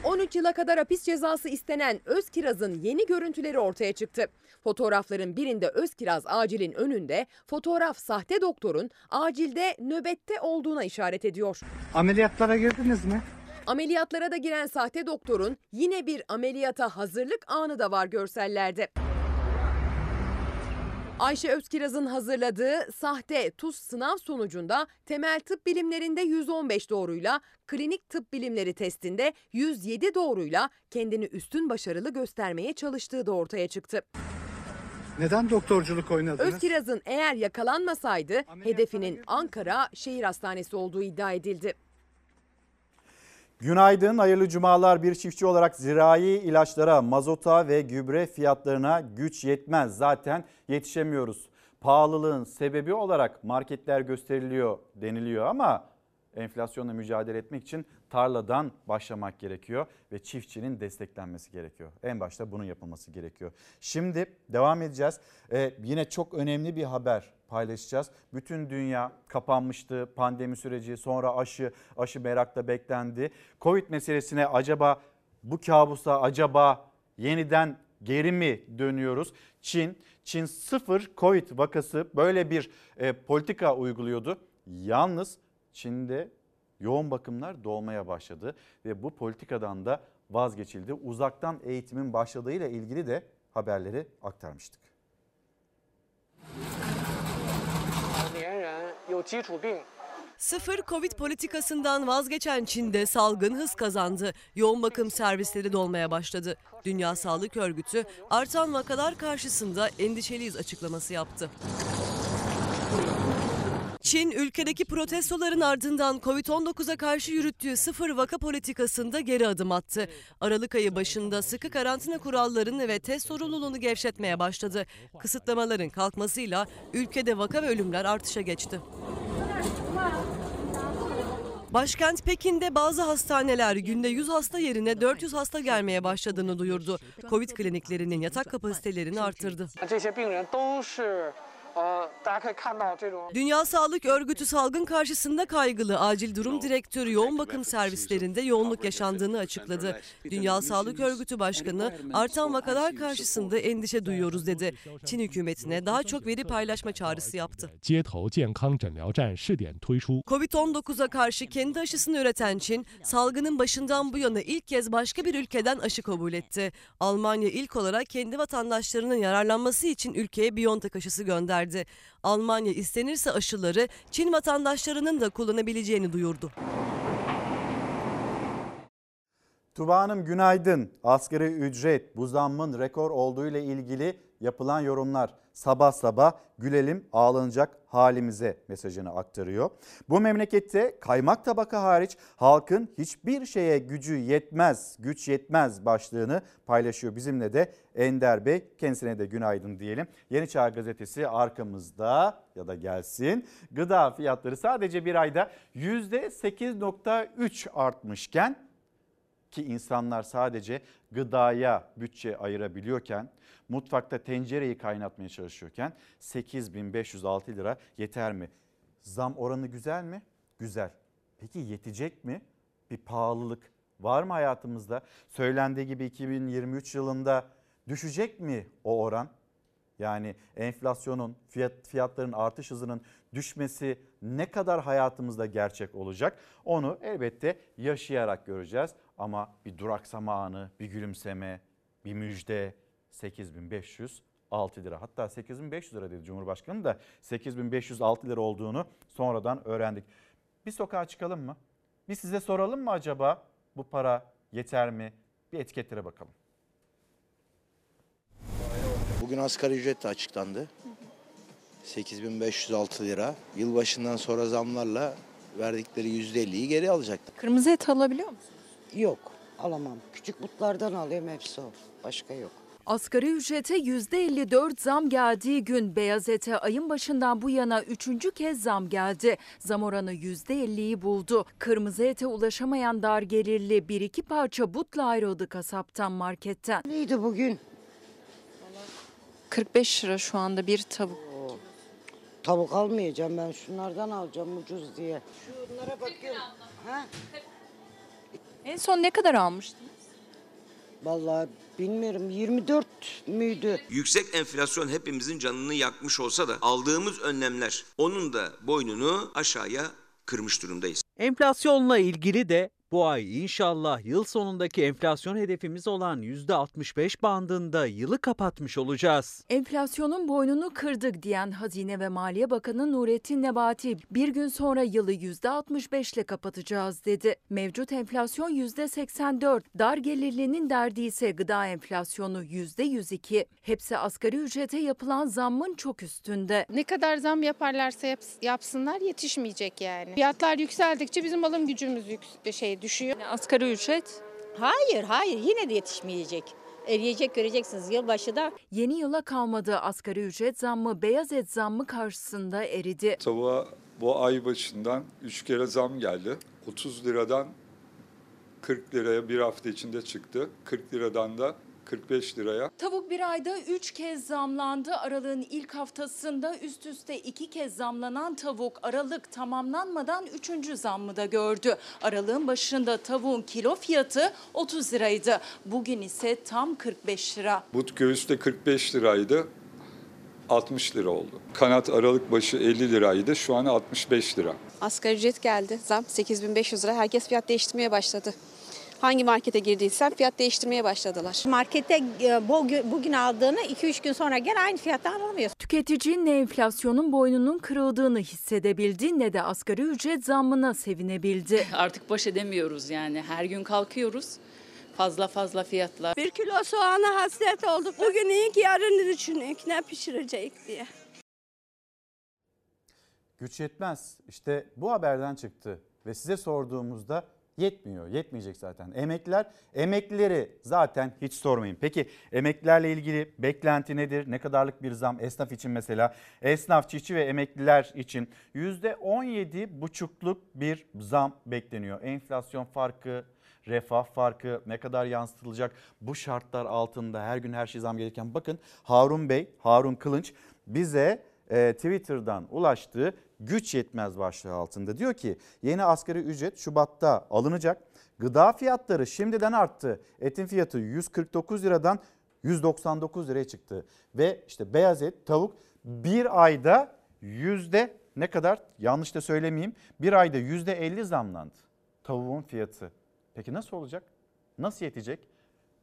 13 yıla kadar hapis cezası istenen Özkiraz'ın yeni görüntüleri ortaya çıktı. Fotoğrafların birinde Özkiraz acilin önünde, fotoğraf sahte doktorun acilde nöbette olduğuna işaret ediyor. Ameliyatlara girdiniz mi? Ameliyatlara da giren sahte doktorun yine bir ameliyata hazırlık anı da var görsellerde. Ayşe Özkiraz'ın hazırladığı sahte tuz sınav sonucunda temel tıp bilimlerinde 115 doğruyla, klinik tıp bilimleri testinde 107 doğruyla kendini üstün başarılı göstermeye çalıştığı da ortaya çıktı. Neden doktorculuk oynadınız? Özkiraz'ın eğer yakalanmasaydı hedefinin Ankara Şehir Hastanesi olduğu iddia edildi. Günaydın, hayırlı cumalar. Bir çiftçi olarak zirai ilaçlara, mazota ve gübre fiyatlarına güç yetmez. Zaten yetişemiyoruz. Pahalılığın sebebi olarak marketler gösteriliyor deniliyor ama enflasyonla mücadele etmek için tarladan başlamak gerekiyor ve çiftçinin desteklenmesi gerekiyor. En başta bunun yapılması gerekiyor. Şimdi devam edeceğiz. Ee, yine çok önemli bir haber paylaşacağız. Bütün dünya kapanmıştı. Pandemi süreci sonra aşı, aşı merakla beklendi. Covid meselesine acaba bu kabusa acaba yeniden geri mi dönüyoruz? Çin, Çin sıfır Covid vakası böyle bir e, politika uyguluyordu. Yalnız Çin'de yoğun bakımlar dolmaya başladı ve bu politikadan da vazgeçildi. Uzaktan eğitimin başladığıyla ilgili de haberleri aktarmıştık. Sıfır Covid politikasından vazgeçen Çin'de salgın hız kazandı. Yoğun bakım servisleri dolmaya başladı. Dünya Sağlık Örgütü artan vakalar karşısında endişeliyiz açıklaması yaptı. Çin ülkedeki protestoların ardından Covid-19'a karşı yürüttüğü sıfır vaka politikasında geri adım attı. Aralık ayı başında sıkı karantina kurallarını ve test sorumluluğunu gevşetmeye başladı. Kısıtlamaların kalkmasıyla ülkede vaka ve ölümler artışa geçti. Başkent Pekin'de bazı hastaneler günde 100 hasta yerine 400 hasta gelmeye başladığını duyurdu. Covid kliniklerinin yatak kapasitelerini artırdı. Dünya Sağlık Örgütü salgın karşısında kaygılı acil durum direktörü yoğun bakım servislerinde yoğunluk yaşandığını açıkladı. Dünya Sağlık Örgütü Başkanı artan vakalar karşısında endişe duyuyoruz dedi. Çin hükümetine daha çok veri paylaşma çağrısı yaptı. Covid-19'a karşı kendi aşısını üreten Çin, salgının başından bu yana ilk kez başka bir ülkeden aşı kabul etti. Almanya ilk olarak kendi vatandaşlarının yararlanması için ülkeye BioNTech aşısı gönderdi. Almanya istenirse aşıları Çin vatandaşlarının da kullanabileceğini duyurdu. Tuba Hanım günaydın. Asgari ücret bu zammın rekor olduğu ile ilgili yapılan yorumlar sabah sabah gülelim ağlanacak halimize mesajını aktarıyor. Bu memlekette kaymak tabaka hariç halkın hiçbir şeye gücü yetmez, güç yetmez başlığını paylaşıyor bizimle de Ender Bey. Kendisine de günaydın diyelim. Yeni Çağ Gazetesi arkamızda ya da gelsin. Gıda fiyatları sadece bir ayda %8.3 artmışken ki insanlar sadece gıdaya bütçe ayırabiliyorken, mutfakta tencereyi kaynatmaya çalışıyorken 8506 lira yeter mi? Zam oranı güzel mi? Güzel. Peki yetecek mi? Bir pahalılık var mı hayatımızda? Söylendiği gibi 2023 yılında düşecek mi o oran? Yani enflasyonun, fiyat, fiyatların artış hızının düşmesi ne kadar hayatımızda gerçek olacak? Onu elbette yaşayarak göreceğiz. Ama bir duraksama anı, bir gülümseme, bir müjde 8506 lira. Hatta 8500 lira dedi Cumhurbaşkanı da 8506 lira olduğunu sonradan öğrendik. Bir sokağa çıkalım mı? Bir size soralım mı acaba bu para yeter mi? Bir etiketlere bakalım. Bugün asgari ücret de açıklandı. 8506 lira. Yılbaşından sonra zamlarla verdikleri %50'yi geri alacaklar. Kırmızı et alabiliyor musunuz? Yok alamam. Küçük butlardan alıyorum hepsi o. Başka yok. Asgari ücrete %54 zam geldiği gün beyaz ete ayın başından bu yana üçüncü kez zam geldi. Zam oranı %50'yi buldu. Kırmızı ete ulaşamayan dar gelirli bir iki parça butla ayrıldı kasaptan marketten. Neydi bugün? 45 lira şu anda bir tavuk. Tavuk almayacağım ben şunlardan alacağım ucuz diye. Şunlara bakıyorum. Ha? En son ne kadar almıştınız? Vallahi bilmiyorum 24 müydü? Yüksek enflasyon hepimizin canını yakmış olsa da aldığımız önlemler onun da boynunu aşağıya kırmış durumdayız. Enflasyonla ilgili de Bu ay inşallah yıl sonundaki enflasyon hedefimiz olan %65 bandında yılı kapatmış olacağız. Enflasyonun boynunu kırdık diyen Hazine ve Maliye Bakanı Nurettin Nebati bir gün sonra yılı %65 ile kapatacağız dedi. Mevcut enflasyon %84, dar gelirlinin derdi ise gıda enflasyonu %102. Hepsi asgari ücrete yapılan zammın çok üstünde. Ne kadar zam yaparlarsa yaps- yapsınlar yetişmeyecek yani. Fiyatlar yükseldikçe bizim alım gücümüz yük- şey düşüyor. Asgari ücret? Hayır, hayır yine de yetişmeyecek. Eriyecek göreceksiniz yılbaşı da. Yeni yıla kalmadı asgari ücret zammı beyaz et zammı karşısında eridi. Tavuğa bu ay başından 3 kere zam geldi. 30 liradan 40 liraya bir hafta içinde çıktı. 40 liradan da 45 liraya. Tavuk bir ayda 3 kez zamlandı. Aralığın ilk haftasında üst üste 2 kez zamlanan tavuk Aralık tamamlanmadan 3. zammı da gördü. Aralığın başında tavuğun kilo fiyatı 30 liraydı. Bugün ise tam 45 lira. But göğüste 45 liraydı. 60 lira oldu. Kanat aralık başı 50 liraydı. Şu an 65 lira. Asgari ücret geldi. Zam 8500 lira. Herkes fiyat değiştirmeye başladı. Hangi markete girdiysen fiyat değiştirmeye başladılar. Markette e, bugün, aldığını 2-3 gün sonra gel aynı fiyattan alamıyorsun. Tüketici ne enflasyonun boynunun kırıldığını hissedebildi ne de asgari ücret zammına sevinebildi. (laughs) Artık baş edemiyoruz yani. Her gün kalkıyoruz. Fazla fazla fiyatlar. Bir kilo soğana hasret olduk. Bugün iyi ki yarını düşünük ne pişirecek diye. Güç yetmez. İşte bu haberden çıktı ve size sorduğumuzda yetmiyor. Yetmeyecek zaten. Emekliler, emeklileri zaten hiç sormayın. Peki emeklilerle ilgili beklenti nedir? Ne kadarlık bir zam esnaf için mesela? Esnaf, çiftçi ve emekliler için %17,5'luk bir zam bekleniyor. Enflasyon farkı, refah farkı ne kadar yansıtılacak bu şartlar altında her gün her şey zam gelirken bakın Harun Bey, Harun Kılınç bize e, Twitter'dan ulaştığı güç yetmez başlığı altında diyor ki yeni asgari ücret Şubat'ta alınacak. Gıda fiyatları şimdiden arttı. Etin fiyatı 149 liradan 199 liraya çıktı. Ve işte beyaz et, tavuk bir ayda yüzde ne kadar yanlış da söylemeyeyim bir ayda yüzde 50 zamlandı tavuğun fiyatı. Peki nasıl olacak? Nasıl yetecek?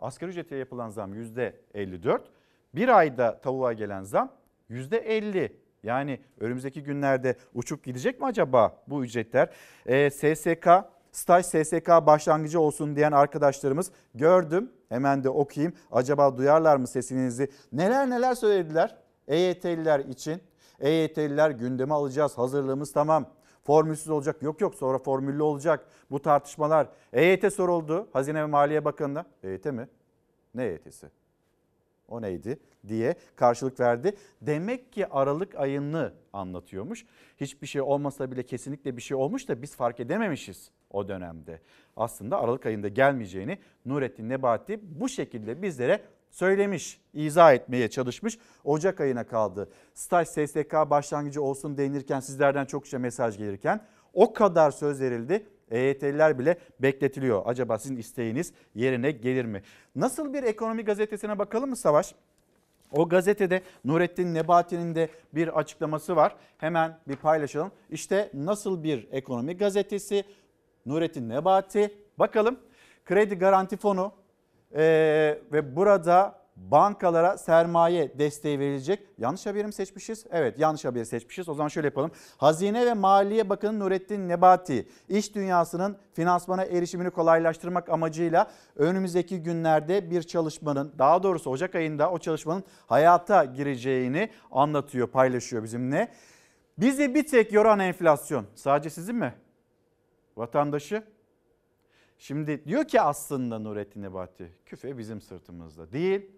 Asgari ücrete yapılan zam yüzde 54. Bir ayda tavuğa gelen zam yüzde 50. Yani önümüzdeki günlerde uçup gidecek mi acaba bu ücretler? Ee, SSK, staj SSK başlangıcı olsun diyen arkadaşlarımız gördüm. Hemen de okuyayım. Acaba duyarlar mı sesinizi? Neler neler söylediler EYT'liler için. EYT'liler gündeme alacağız. Hazırlığımız tamam. Formülsüz olacak. Yok yok sonra formüllü olacak. Bu tartışmalar. EYT soruldu. Hazine ve Maliye Bakanı'na. EYT mi? Ne EYT'si? O neydi diye karşılık verdi. Demek ki Aralık ayını anlatıyormuş. Hiçbir şey olmasa bile kesinlikle bir şey olmuş da biz fark edememişiz o dönemde. Aslında Aralık ayında gelmeyeceğini Nurettin Nebati bu şekilde bizlere söylemiş, izah etmeye çalışmış. Ocak ayına kaldı. Staj SSK başlangıcı olsun denilirken sizlerden çokça mesaj gelirken o kadar söz verildi. EYT'liler bile bekletiliyor. Acaba sizin isteğiniz yerine gelir mi? Nasıl bir ekonomi gazetesine bakalım mı Savaş? O gazetede Nurettin Nebati'nin de bir açıklaması var. Hemen bir paylaşalım. İşte nasıl bir ekonomi gazetesi Nurettin Nebati. Bakalım kredi garanti fonu ee, ve burada bankalara sermaye desteği verilecek. Yanlış haberi mi seçmişiz? Evet yanlış haberi seçmişiz. O zaman şöyle yapalım. Hazine ve Maliye Bakanı Nurettin Nebati iş dünyasının finansmana erişimini kolaylaştırmak amacıyla önümüzdeki günlerde bir çalışmanın daha doğrusu Ocak ayında o çalışmanın hayata gireceğini anlatıyor, paylaşıyor bizimle. Bizi bir tek yoran enflasyon. Sadece sizin mi? Vatandaşı Şimdi diyor ki aslında Nurettin Nebati küfe bizim sırtımızda. Değil,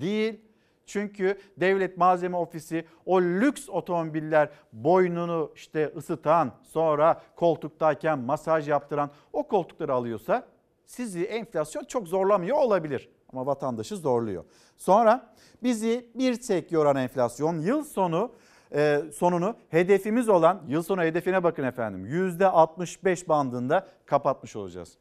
değil. Çünkü devlet malzeme ofisi o lüks otomobiller boynunu işte ısıtan sonra koltuktayken masaj yaptıran o koltukları alıyorsa sizi enflasyon çok zorlamıyor olabilir. Ama vatandaşı zorluyor. Sonra bizi bir tek yoran enflasyon yıl sonu e, sonunu hedefimiz olan yıl sonu hedefine bakın efendim %65 bandında kapatmış olacağız.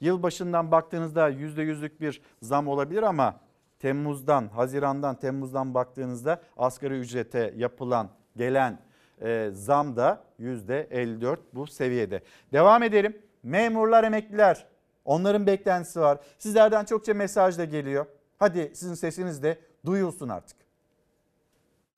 Yılbaşından baktığınızda %100'lük bir zam olabilir ama Temmuz'dan, Haziran'dan, Temmuz'dan baktığınızda asgari ücrete yapılan, gelen e, zam da %54 bu seviyede. Devam edelim. memurlar, emekliler. Onların beklentisi var. Sizlerden çokça mesaj da geliyor. Hadi sizin sesiniz de duyulsun artık.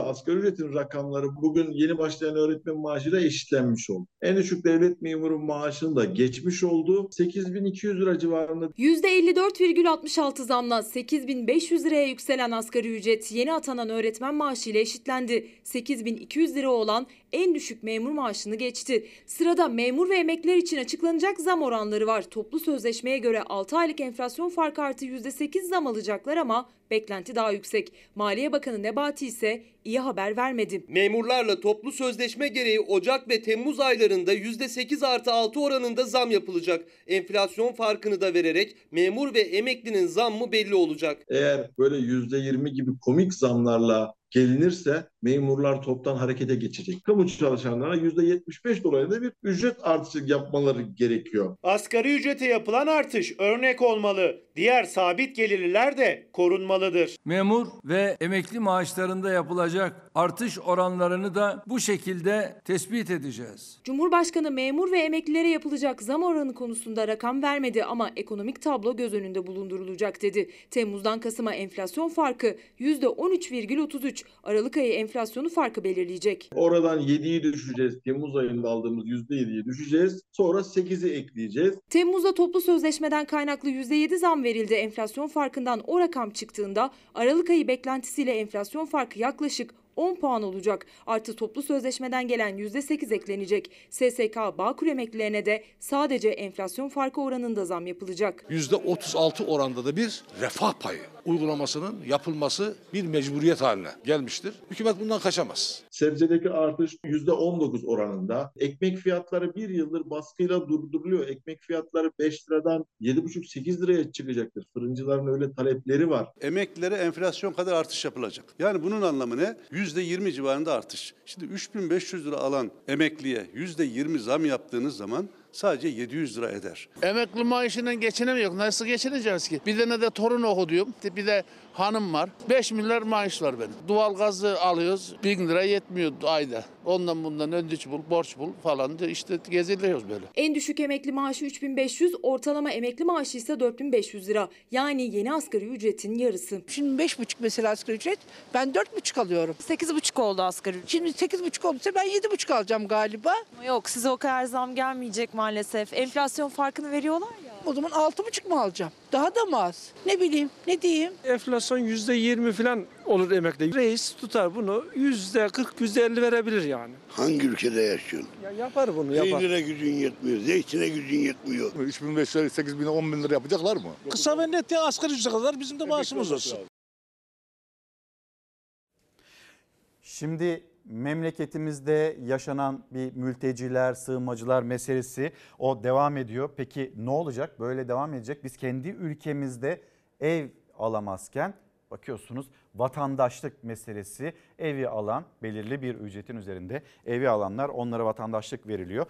Asgari ücretin rakamları bugün yeni başlayan öğretmen maaşıyla eşitlenmiş oldu. En düşük devlet memuru maaşını da geçmiş oldu. 8200 lira civarında %54,66 zamla 8500 liraya yükselen asgari ücret yeni atanan öğretmen maaşı ile eşitlendi. 8200 lira olan en düşük memur maaşını geçti. Sırada memur ve emekliler için açıklanacak zam oranları var. Toplu sözleşmeye göre 6 aylık enflasyon farkı artı %8 zam alacaklar ama beklenti daha yüksek. Maliye Bakanı Nebati ise iyi haber vermedi. Memurlarla toplu sözleşme gereği Ocak ve Temmuz aylarında %8 artı 6 oranında zam yapılacak. Enflasyon farkını da vererek memur ve emeklinin zammı belli olacak. eğer böyle %20 gibi komik zamlarla gelinirse memurlar toptan harekete geçecek. Kamu çalışanlarına %75 dolayında bir ücret artışı yapmaları gerekiyor. Asgari ücrete yapılan artış örnek olmalı. Diğer sabit gelirliler de korunmalıdır. Memur ve emekli maaşlarında yapılacak artış oranlarını da bu şekilde tespit edeceğiz. Cumhurbaşkanı memur ve emeklilere yapılacak zam oranı konusunda rakam vermedi ama ekonomik tablo göz önünde bulundurulacak dedi. Temmuz'dan Kasım'a enflasyon farkı %13,33. Aralık ayı enflasyonu farkı belirleyecek. Oradan 7'yi düşeceğiz. Temmuz ayında aldığımız %7'yi düşeceğiz. Sonra 8'i ekleyeceğiz. Temmuz'da toplu sözleşmeden kaynaklı %7 zam verildi. Enflasyon farkından o rakam çıktığında Aralık ayı beklentisiyle enflasyon farkı yaklaşık 10 puan olacak. Artı toplu sözleşmeden gelen %8 eklenecek. SSK Bağkur emeklilerine de sadece enflasyon farkı oranında zam yapılacak. %36 oranda da bir refah payı uygulamasının yapılması bir mecburiyet haline gelmiştir. Hükümet bundan kaçamaz. Sebzedeki artış %19 oranında. Ekmek fiyatları bir yıldır baskıyla durduruluyor. Ekmek fiyatları 5 liradan 7,5-8 liraya çıkacaktır. Fırıncıların öyle talepleri var. Emeklilere enflasyon kadar artış yapılacak. Yani bunun anlamı ne? %20 civarında artış. Şimdi 3500 lira alan emekliye %20 zam yaptığınız zaman sadece 700 lira eder. Emekli maaşından geçinemiyor. Nasıl geçineceğiz ki? Bir tane de torun okuduğum, bir de hanım var. 5 milyar maaş var benim. Doğal gazı alıyoruz. 1000 lira yetmiyor ayda. Ondan bundan ödünç bul, borç bul falan da işte geziliyoruz böyle. En düşük emekli maaşı 3500, ortalama emekli maaşı ise 4500 lira. Yani yeni asgari ücretin yarısı. Şimdi beş buçuk mesela asgari ücret. Ben dört buçuk alıyorum. Sekiz buçuk oldu asgari ücret. Şimdi sekiz buçuk olduysa ben yedi buçuk alacağım galiba. Yok size o kadar zam gelmeyecek maalesef. Enflasyon farkını veriyorlar ya. O zaman altı buçuk mu alacağım? Daha da mı az? Ne bileyim, ne diyeyim? Enflasyon yüzde yirmi falan olur emekli. Reis tutar bunu yüzde kırk, yüzde elli verebilir yani. Hangi ülkede yaşıyorsun? Ya yapar bunu yapar. Peynire gücün yetmiyor, zeytine gücün yetmiyor. 3500 lira, 8000 10 bin lira yapacaklar mı? Kısa ve net ya asgari ücrete kadar bizim de maaşımız olsun. Şimdi memleketimizde yaşanan bir mülteciler, sığınmacılar meselesi o devam ediyor. Peki ne olacak? Böyle devam edecek. Biz kendi ülkemizde ev alamazken bakıyorsunuz vatandaşlık meselesi evi alan belirli bir ücretin üzerinde evi alanlar onlara vatandaşlık veriliyor.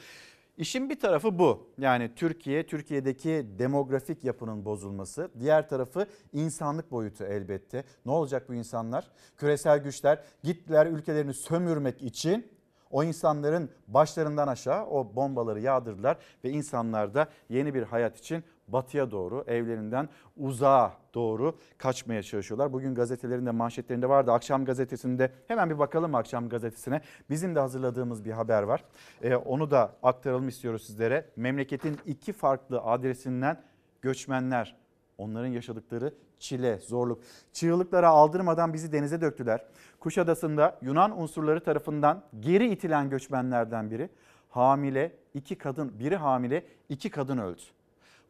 İşin bir tarafı bu. Yani Türkiye, Türkiye'deki demografik yapının bozulması. Diğer tarafı insanlık boyutu elbette. Ne olacak bu insanlar? Küresel güçler gittiler ülkelerini sömürmek için o insanların başlarından aşağı o bombaları yağdırdılar ve insanlar da yeni bir hayat için batıya doğru evlerinden uzağa doğru kaçmaya çalışıyorlar. Bugün gazetelerinde manşetlerinde vardı. Akşam gazetesinde hemen bir bakalım akşam gazetesine. Bizim de hazırladığımız bir haber var. Ee, onu da aktaralım istiyoruz sizlere. Memleketin iki farklı adresinden göçmenler onların yaşadıkları çile, zorluk, çığlıklara aldırmadan bizi denize döktüler. Kuşadası'nda Yunan unsurları tarafından geri itilen göçmenlerden biri hamile, iki kadın, biri hamile, iki kadın öldü.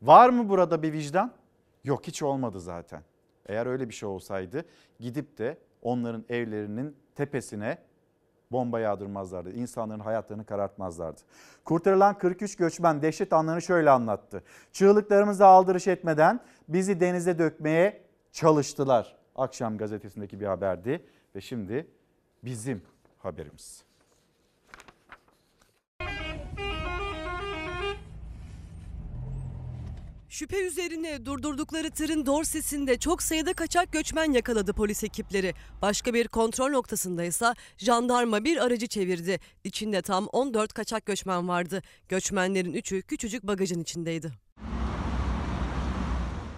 Var mı burada bir vicdan? Yok hiç olmadı zaten. Eğer öyle bir şey olsaydı gidip de onların evlerinin tepesine bomba yağdırmazlardı. İnsanların hayatlarını karartmazlardı. Kurtarılan 43 göçmen dehşet anlarını şöyle anlattı. Çığlıklarımıza aldırış etmeden bizi denize dökmeye çalıştılar. Akşam gazetesindeki bir haberdi ve şimdi bizim haberimiz. Şüphe üzerine durdurdukları tırın dorsesinde çok sayıda kaçak göçmen yakaladı polis ekipleri. Başka bir kontrol noktasında ise jandarma bir aracı çevirdi. İçinde tam 14 kaçak göçmen vardı. Göçmenlerin 3'ü küçücük bagajın içindeydi.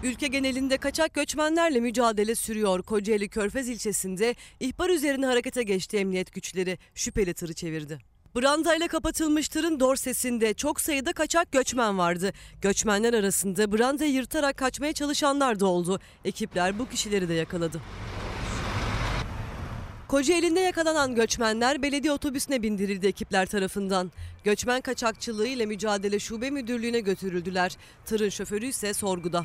Ülke genelinde kaçak göçmenlerle mücadele sürüyor. Kocaeli Körfez ilçesinde ihbar üzerine harekete geçti emniyet güçleri. Şüpheli tırı çevirdi. Brandayla kapatılmış tırın dorsesinde çok sayıda kaçak göçmen vardı. Göçmenler arasında brandayı yırtarak kaçmaya çalışanlar da oldu. Ekipler bu kişileri de yakaladı. Kocaeli'nde yakalanan göçmenler belediye otobüsüne bindirildi ekipler tarafından. Göçmen kaçakçılığı ile mücadele şube müdürlüğüne götürüldüler. Tırın şoförü ise sorguda.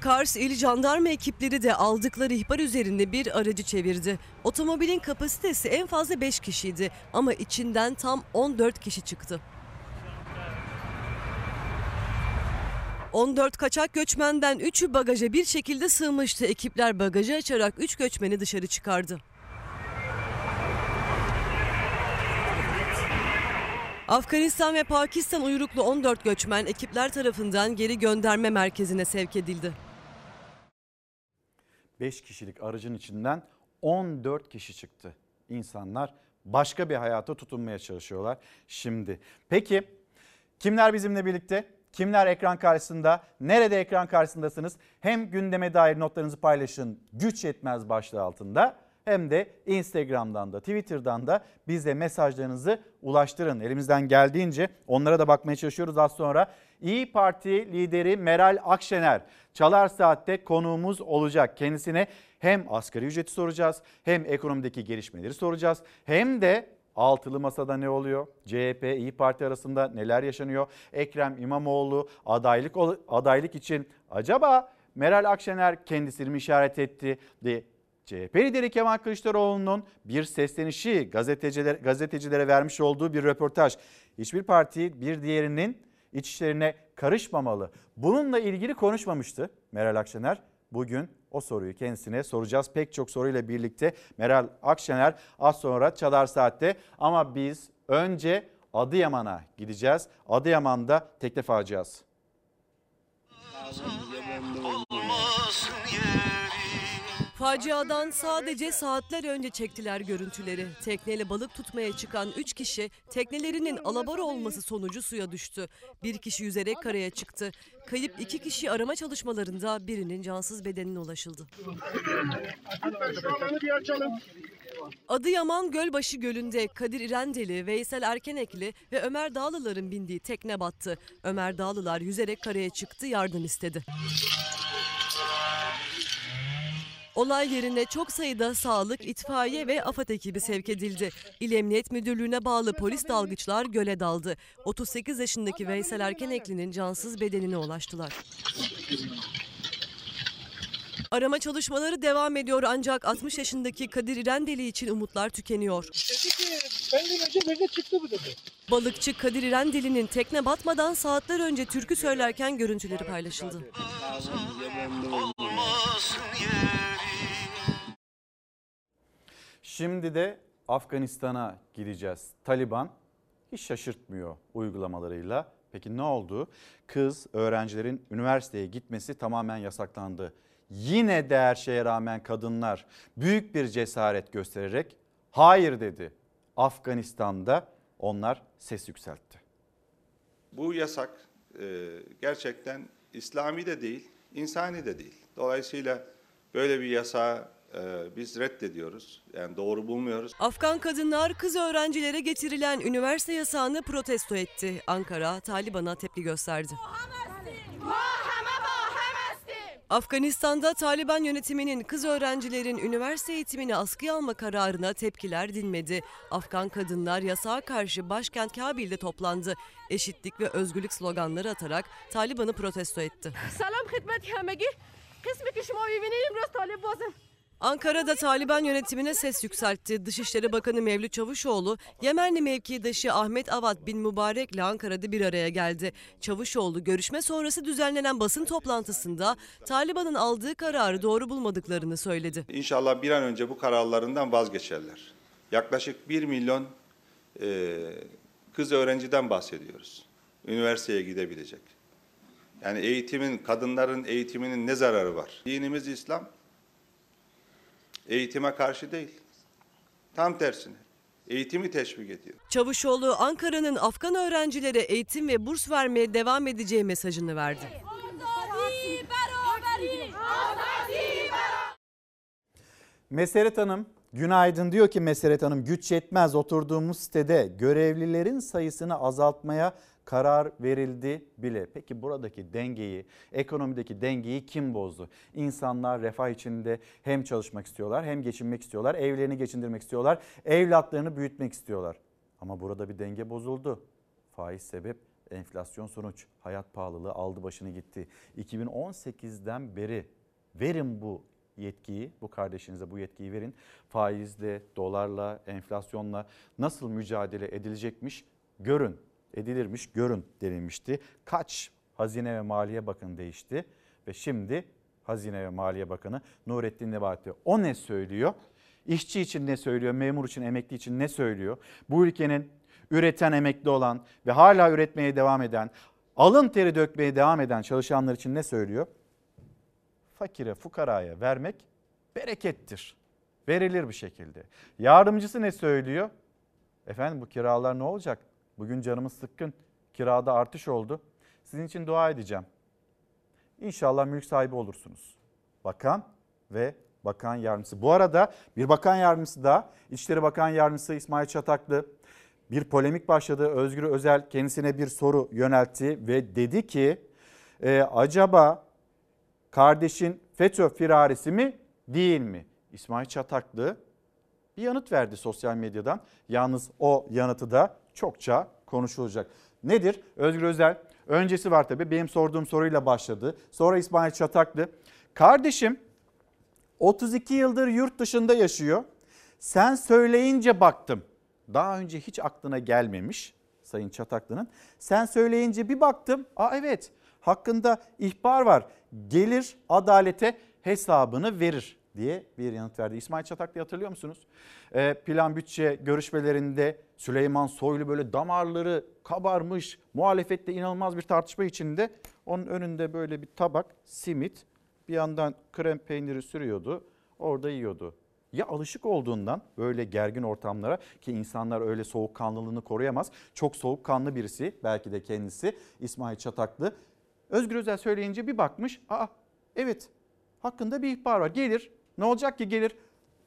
Kars İl Jandarma ekipleri de aldıkları ihbar üzerinde bir aracı çevirdi. Otomobilin kapasitesi en fazla 5 kişiydi ama içinden tam 14 kişi çıktı. 14 kaçak göçmenden 3'ü bagaja bir şekilde sığmıştı. Ekipler bagajı açarak 3 göçmeni dışarı çıkardı. Afganistan ve Pakistan uyruklu 14 göçmen ekipler tarafından geri gönderme merkezine sevk edildi. 5 kişilik aracın içinden 14 kişi çıktı. İnsanlar başka bir hayata tutunmaya çalışıyorlar şimdi. Peki kimler bizimle birlikte? Kimler ekran karşısında? Nerede ekran karşısındasınız? Hem gündeme dair notlarınızı paylaşın güç yetmez başlığı altında hem de Instagram'dan da Twitter'dan da bize mesajlarınızı ulaştırın. Elimizden geldiğince onlara da bakmaya çalışıyoruz az sonra. İyi Parti lideri Meral Akşener Çalar Saat'te konuğumuz olacak. Kendisine hem asgari ücreti soracağız hem ekonomideki gelişmeleri soracağız hem de Altılı Masa'da ne oluyor? CHP, İyi Parti arasında neler yaşanıyor? Ekrem İmamoğlu adaylık adaylık için acaba Meral Akşener kendisini mi işaret etti? De CHP lideri Kemal Kılıçdaroğlu'nun bir seslenişi gazeteciler, gazetecilere vermiş olduğu bir röportaj. Hiçbir parti bir diğerinin iç işlerine karışmamalı. Bununla ilgili konuşmamıştı Meral Akşener. Bugün o soruyu kendisine soracağız. Pek çok soruyla birlikte Meral Akşener az sonra Çalar Saat'te ama biz önce Adıyaman'a gideceğiz. Adıyaman'da teklif alacağız. Faciadan sadece saatler önce çektiler görüntüleri. Tekneyle balık tutmaya çıkan 3 kişi teknelerinin alabora olması sonucu suya düştü. Bir kişi yüzerek karaya çıktı. Kayıp iki kişi arama çalışmalarında birinin cansız bedenine ulaşıldı. Adıyaman Gölbaşı Gölü'nde Kadir İrendeli, Veysel Erkenekli ve Ömer Dağlılar'ın bindiği tekne battı. Ömer Dağlılar yüzerek karaya çıktı, yardım istedi. Olay yerine çok sayıda sağlık, itfaiye ve AFAD ekibi sevk edildi. İl Emniyet Müdürlüğü'ne bağlı polis dalgıçlar göle daldı. 38 yaşındaki Veysel Erkenekli'nin cansız bedenine ulaştılar. Arama çalışmaları devam ediyor ancak 60 yaşındaki Kadir İrendeli için umutlar tükeniyor. Benden önce nerede çıktı bu dedi. Balıkçı Kadir İrendeli'nin tekne batmadan saatler önce türkü söylerken görüntüleri paylaşıldı. Şimdi de Afganistan'a gideceğiz. Taliban hiç şaşırtmıyor uygulamalarıyla. Peki ne oldu? Kız öğrencilerin üniversiteye gitmesi tamamen yasaklandı. Yine de her şeye rağmen kadınlar büyük bir cesaret göstererek hayır dedi. Afganistan'da onlar ses yükseltti. Bu yasak e, gerçekten İslami de değil, insani de değil. Dolayısıyla böyle bir yasağı e, ee, biz reddediyoruz. Yani doğru bulmuyoruz. Afgan kadınlar kız öğrencilere getirilen üniversite yasağını protesto etti. Ankara Taliban'a tepki gösterdi. Afganistan'da Taliban yönetiminin kız öğrencilerin üniversite eğitimini askıya alma kararına tepkiler dinmedi. Afgan kadınlar yasağa karşı başkent Kabil'de toplandı. Eşitlik ve özgürlük sloganları atarak Taliban'ı protesto etti. Selam hizmet hamegi. Kısmı kişi mavi Talib bazım. Ankara'da Taliban yönetimine ses yükseltti. Dışişleri Bakanı Mevlüt Çavuşoğlu, Yemenli mevkidaşı Ahmet Avat bin Mübarek'le Ankara'da bir araya geldi. Çavuşoğlu görüşme sonrası düzenlenen basın toplantısında Taliban'ın aldığı kararı doğru bulmadıklarını söyledi. İnşallah bir an önce bu kararlarından vazgeçerler. Yaklaşık 1 milyon e, kız öğrenciden bahsediyoruz. üniversiteye gidebilecek. Yani eğitimin, kadınların eğitiminin ne zararı var? Dinimiz İslam. Eğitime karşı değil. Tam tersine. Eğitimi teşvik ediyor. Çavuşoğlu Ankara'nın Afgan öğrencilere eğitim ve burs vermeye devam edeceği mesajını verdi. Meseret Hanım günaydın diyor ki Meseret Hanım güç yetmez oturduğumuz sitede görevlilerin sayısını azaltmaya karar verildi bile. Peki buradaki dengeyi, ekonomideki dengeyi kim bozdu? İnsanlar refah içinde hem çalışmak istiyorlar hem geçinmek istiyorlar, evlerini geçindirmek istiyorlar, evlatlarını büyütmek istiyorlar. Ama burada bir denge bozuldu. Faiz sebep, enflasyon sonuç, hayat pahalılığı aldı başını gitti. 2018'den beri verin bu yetkiyi, bu kardeşinize bu yetkiyi verin. Faizle, dolarla, enflasyonla nasıl mücadele edilecekmiş görün, edilirmiş görün denilmişti. Kaç Hazine ve Maliye Bakanı değişti ve şimdi Hazine ve Maliye Bakanı Nurettin Nebati. O ne söylüyor? İşçi için ne söylüyor? Memur için, emekli için ne söylüyor? Bu ülkenin üreten, emekli olan ve hala üretmeye devam eden, alın teri dökmeye devam eden çalışanlar için ne söylüyor? fakire, fukaraya vermek berekettir. Verilir bir şekilde. Yardımcısı ne söylüyor? Efendim bu kiralar ne olacak? Bugün canımız sıkkın. Kirada artış oldu. Sizin için dua edeceğim. İnşallah mülk sahibi olursunuz. Bakan ve bakan yardımcısı. Bu arada bir bakan yardımcısı da İçişleri Bakan Yardımcısı İsmail Çataklı bir polemik başladı. Özgür Özel kendisine bir soru yöneltti ve dedi ki e, acaba kardeşin FETÖ firarisi mi değil mi? İsmail Çataklı bir yanıt verdi sosyal medyadan. Yalnız o yanıtı da çokça konuşulacak. Nedir? Özgür Özel öncesi var tabii benim sorduğum soruyla başladı. Sonra İsmail Çataklı. Kardeşim 32 yıldır yurt dışında yaşıyor. Sen söyleyince baktım. Daha önce hiç aklına gelmemiş Sayın Çataklı'nın. Sen söyleyince bir baktım. Aa evet hakkında ihbar var. Gelir adalete hesabını verir diye bir yanıt verdi. İsmail Çataklı'yı hatırlıyor musunuz? Ee, plan bütçe görüşmelerinde Süleyman Soylu böyle damarları kabarmış, muhalefette inanılmaz bir tartışma içinde. Onun önünde böyle bir tabak simit, bir yandan krem peyniri sürüyordu, orada yiyordu. Ya alışık olduğundan böyle gergin ortamlara ki insanlar öyle soğukkanlılığını koruyamaz. Çok soğukkanlı birisi belki de kendisi İsmail Çataklı. Özgür Özel söyleyince bir bakmış. Aa evet hakkında bir ihbar var. Gelir ne olacak ki gelir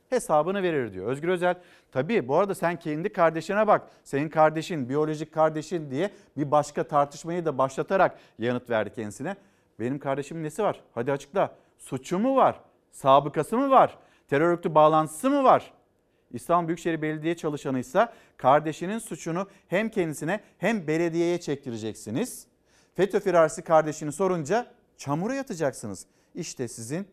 hesabını verir diyor. Özgür Özel tabii bu arada sen kendi kardeşine bak. Senin kardeşin, biyolojik kardeşin diye bir başka tartışmayı da başlatarak yanıt verdi kendisine. Benim kardeşimin nesi var? Hadi açıkla. Suçu mu var? Sabıkası mı var? Terör örgütü bağlantısı mı var? İstanbul Büyükşehir Belediye çalışanıysa kardeşinin suçunu hem kendisine hem belediyeye çektireceksiniz. FETÖ firarisi kardeşini sorunca çamura yatacaksınız. İşte sizin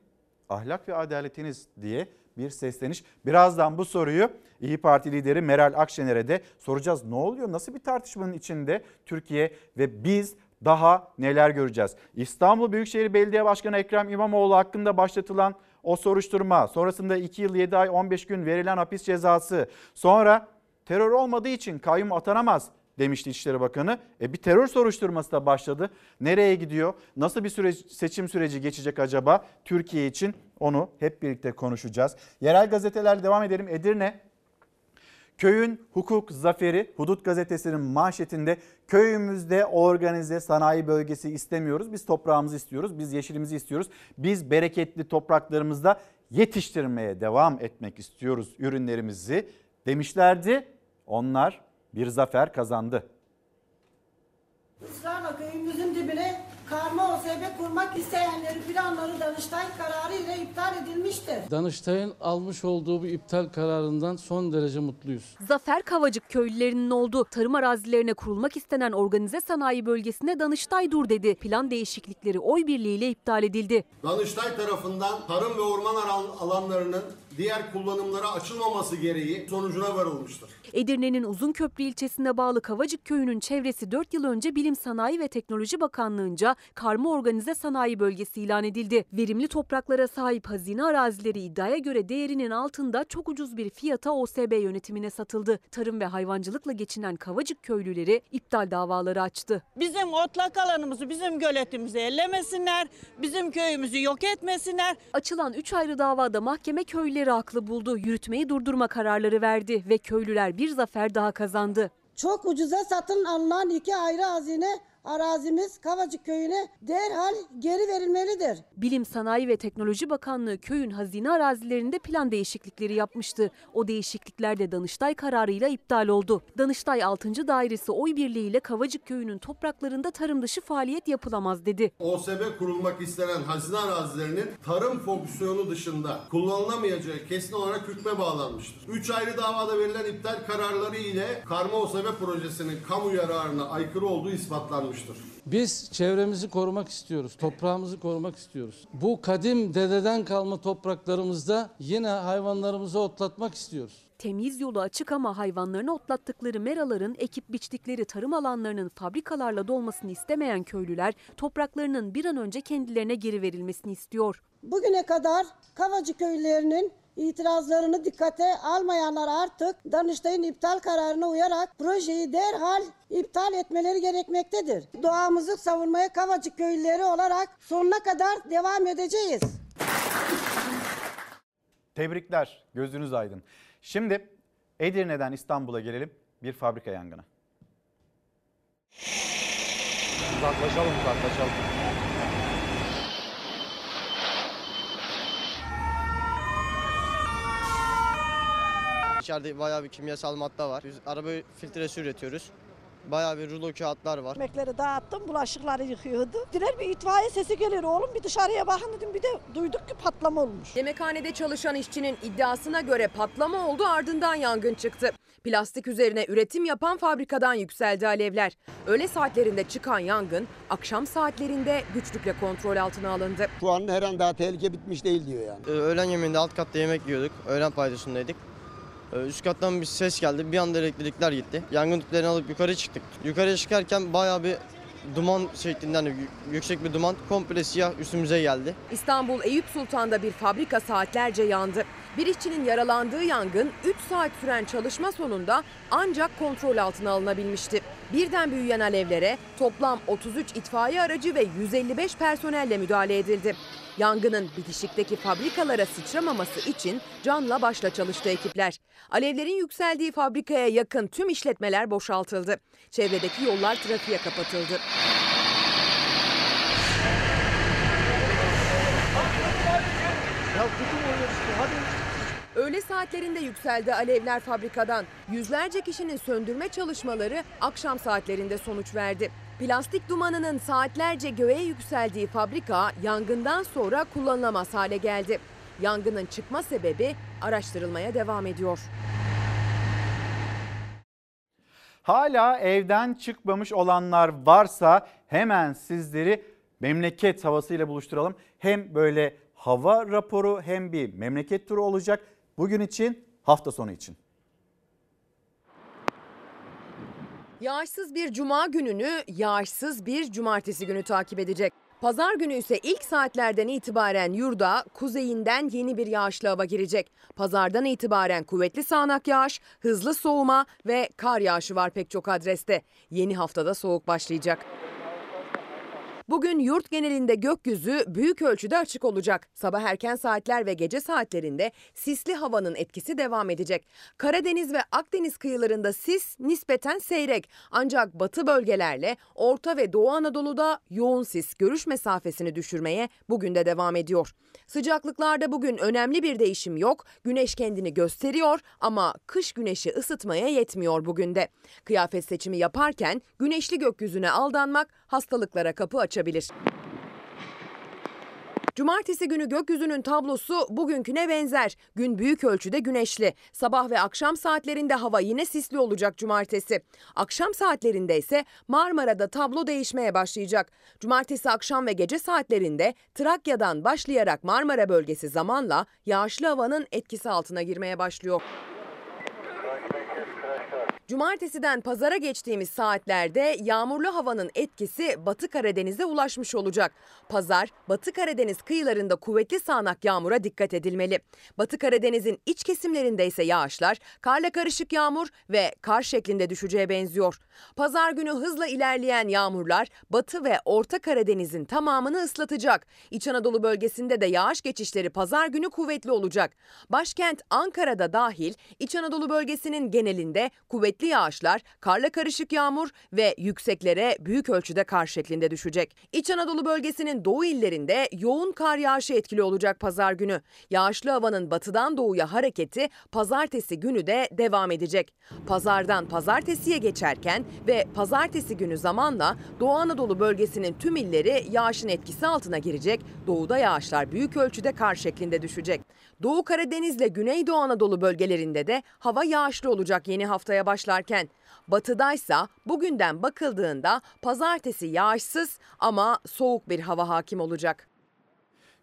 ahlak ve adaletiniz diye bir sesleniş. Birazdan bu soruyu İyi Parti lideri Meral Akşener'e de soracağız. Ne oluyor? Nasıl bir tartışmanın içinde Türkiye ve biz daha neler göreceğiz? İstanbul Büyükşehir Belediye Başkanı Ekrem İmamoğlu hakkında başlatılan o soruşturma, sonrasında 2 yıl 7 ay 15 gün verilen hapis cezası, sonra terör olmadığı için kayyum atanamaz demişti İçişleri Bakanı. E bir terör soruşturması da başladı. Nereye gidiyor? Nasıl bir süreç, seçim süreci geçecek acaba Türkiye için? Onu hep birlikte konuşacağız. Yerel gazeteler devam edelim. Edirne Köyün hukuk zaferi Hudut gazetesinin manşetinde köyümüzde organize sanayi bölgesi istemiyoruz. Biz toprağımızı istiyoruz. Biz yeşilimizi istiyoruz. Biz bereketli topraklarımızda yetiştirmeye devam etmek istiyoruz ürünlerimizi demişlerdi. Onlar bir zafer kazandı. Israrla köyümüzün dibine karma OSB kurmak isteyenleri planları Danıştay kararı ile iptal edilmiştir. Danıştay'ın almış olduğu bu iptal kararından son derece mutluyuz. Zafer Kavacık köylülerinin olduğu tarım arazilerine kurulmak istenen organize sanayi bölgesine Danıştay dur dedi. Plan değişiklikleri oy birliğiyle iptal edildi. Danıştay tarafından tarım ve orman alanlarının diğer kullanımlara açılmaması gereği sonucuna varılmıştır. Edirne'nin Uzunköprü ilçesine bağlı Kavacık köyünün çevresi 4 yıl önce Bilim Sanayi ve Teknoloji Bakanlığı'nca karma organize sanayi bölgesi ilan edildi. Verimli topraklara sahip hazine arazileri iddiaya göre değerinin altında çok ucuz bir fiyata OSB yönetimine satıldı. Tarım ve hayvancılıkla geçinen Kavacık köylüleri iptal davaları açtı. Bizim otlak alanımızı, bizim göletimizi ellemesinler, bizim köyümüzü yok etmesinler. Açılan 3 ayrı davada mahkeme köylüleri haklı buldu. Yürütmeyi durdurma kararları verdi ve köylüler bir zafer daha kazandı. Çok ucuza satın alınan iki ayrı hazine arazimiz Kavacık köyüne derhal geri verilmelidir. Bilim Sanayi ve Teknoloji Bakanlığı köyün hazine arazilerinde plan değişiklikleri yapmıştı. O değişiklikler de Danıştay kararıyla iptal oldu. Danıştay 6. Dairesi oy birliğiyle Kavacık köyünün topraklarında tarım dışı faaliyet yapılamaz dedi. OSB kurulmak istenen hazine arazilerinin tarım fonksiyonu dışında kullanılamayacağı kesin olarak hükme bağlanmıştır. 3 ayrı davada verilen iptal kararları ile karma OSB projesinin kamu yararına aykırı olduğu ispatlanmıştır. Biz çevremizi korumak istiyoruz, toprağımızı korumak istiyoruz. Bu kadim dededen kalma topraklarımızda yine hayvanlarımızı otlatmak istiyoruz. Temiz yolu açık ama hayvanlarını otlattıkları meraların ekip biçtikleri tarım alanlarının fabrikalarla dolmasını istemeyen köylüler topraklarının bir an önce kendilerine geri verilmesini istiyor. Bugüne kadar Kavacık köylülerinin itirazlarını dikkate almayanlar artık Danıştay'ın iptal kararına uyarak projeyi derhal iptal etmeleri gerekmektedir. Doğamızı savunmaya Kavacık köylüleri olarak sonuna kadar devam edeceğiz. Tebrikler, gözünüz aydın. Şimdi Edirne'den İstanbul'a gelelim. Bir fabrika yangını. Uzaklaşalım uzaklaşalım. İçeride bayağı bir kimyasal madde var. Biz araba filtresi üretiyoruz. Bayağı bir rulo kağıtlar var. Ekmekleri dağıttım, bulaşıkları yıkıyordu. Diler bir itfaiye sesi geliyor. Oğlum bir dışarıya bakın dedim. Bir de duyduk ki patlama olmuş. Yemekhanede çalışan işçinin iddiasına göre patlama oldu ardından yangın çıktı. Plastik üzerine üretim yapan fabrikadan yükseldi alevler. Öğle saatlerinde çıkan yangın akşam saatlerinde güçlükle kontrol altına alındı. Şu an her an daha tehlike bitmiş değil diyor yani. Ee, öğlen yemeğinde alt katta yemek yiyorduk. Öğlen paydasındaydık. Ee, Üst kattan bir ses geldi. Bir anda elektrikler gitti. Yangın tüplerini alıp yukarı çıktık. Yukarıya çıkarken bayağı bir duman şeklinden y- yüksek bir duman komple siyah üstümüze geldi. İstanbul Eyüp Sultan'da bir fabrika saatlerce yandı. Bir işçinin yaralandığı yangın 3 saat süren çalışma sonunda ancak kontrol altına alınabilmişti. Birden büyüyen alevlere toplam 33 itfaiye aracı ve 155 personelle müdahale edildi. Yangının bitişikteki fabrikalara sıçramaması için canla başla çalıştı ekipler. Alevlerin yükseldiği fabrikaya yakın tüm işletmeler boşaltıldı. Çevredeki yollar trafiğe kapatıldı. Ya tutun onu hadi. Öğle saatlerinde yükseldi alevler fabrikadan. Yüzlerce kişinin söndürme çalışmaları akşam saatlerinde sonuç verdi. Plastik dumanının saatlerce göğe yükseldiği fabrika yangından sonra kullanılamaz hale geldi. Yangının çıkma sebebi araştırılmaya devam ediyor. Hala evden çıkmamış olanlar varsa hemen sizleri memleket havasıyla buluşturalım. Hem böyle hava raporu hem bir memleket turu olacak. Bugün için hafta sonu için. Yağışsız bir cuma gününü yağışsız bir cumartesi günü takip edecek. Pazar günü ise ilk saatlerden itibaren yurda kuzeyinden yeni bir yağışlı hava girecek. Pazardan itibaren kuvvetli sağanak yağış, hızlı soğuma ve kar yağışı var pek çok adreste. Yeni haftada soğuk başlayacak. Bugün yurt genelinde gökyüzü büyük ölçüde açık olacak. Sabah erken saatler ve gece saatlerinde sisli havanın etkisi devam edecek. Karadeniz ve Akdeniz kıyılarında sis nispeten seyrek. Ancak batı bölgelerle Orta ve Doğu Anadolu'da yoğun sis görüş mesafesini düşürmeye bugün de devam ediyor. Sıcaklıklarda bugün önemli bir değişim yok. Güneş kendini gösteriyor ama kış güneşi ısıtmaya yetmiyor bugün de. Kıyafet seçimi yaparken güneşli gökyüzüne aldanmak hastalıklara kapı açabilir. Cumartesi günü gökyüzünün tablosu bugünküne benzer. Gün büyük ölçüde güneşli. Sabah ve akşam saatlerinde hava yine sisli olacak cumartesi. Akşam saatlerinde ise Marmara'da tablo değişmeye başlayacak. Cumartesi akşam ve gece saatlerinde Trakya'dan başlayarak Marmara bölgesi zamanla yağışlı havanın etkisi altına girmeye başlıyor. Cumartesiden pazara geçtiğimiz saatlerde yağmurlu havanın etkisi Batı Karadeniz'e ulaşmış olacak. Pazar, Batı Karadeniz kıyılarında kuvvetli sağanak yağmura dikkat edilmeli. Batı Karadeniz'in iç kesimlerinde ise yağışlar karla karışık yağmur ve kar şeklinde düşeceğe benziyor. Pazar günü hızla ilerleyen yağmurlar Batı ve Orta Karadeniz'in tamamını ıslatacak. İç Anadolu bölgesinde de yağış geçişleri pazar günü kuvvetli olacak. Başkent Ankara'da dahil İç Anadolu bölgesinin genelinde kuvvetli yağışlar, karla karışık yağmur ve yükseklere büyük ölçüde kar şeklinde düşecek. İç Anadolu bölgesinin doğu illerinde yoğun kar yağışı etkili olacak pazar günü. Yağışlı havanın batıdan doğuya hareketi pazartesi günü de devam edecek. Pazardan pazartesiye geçerken ve pazartesi günü zamanla Doğu Anadolu bölgesinin tüm illeri yağışın etkisi altına girecek. Doğuda yağışlar büyük ölçüde kar şeklinde düşecek. Doğu Karadeniz ile Güneydoğu Anadolu bölgelerinde de hava yağışlı olacak yeni haftaya başlarken. Batıdaysa bugünden bakıldığında pazartesi yağışsız ama soğuk bir hava hakim olacak.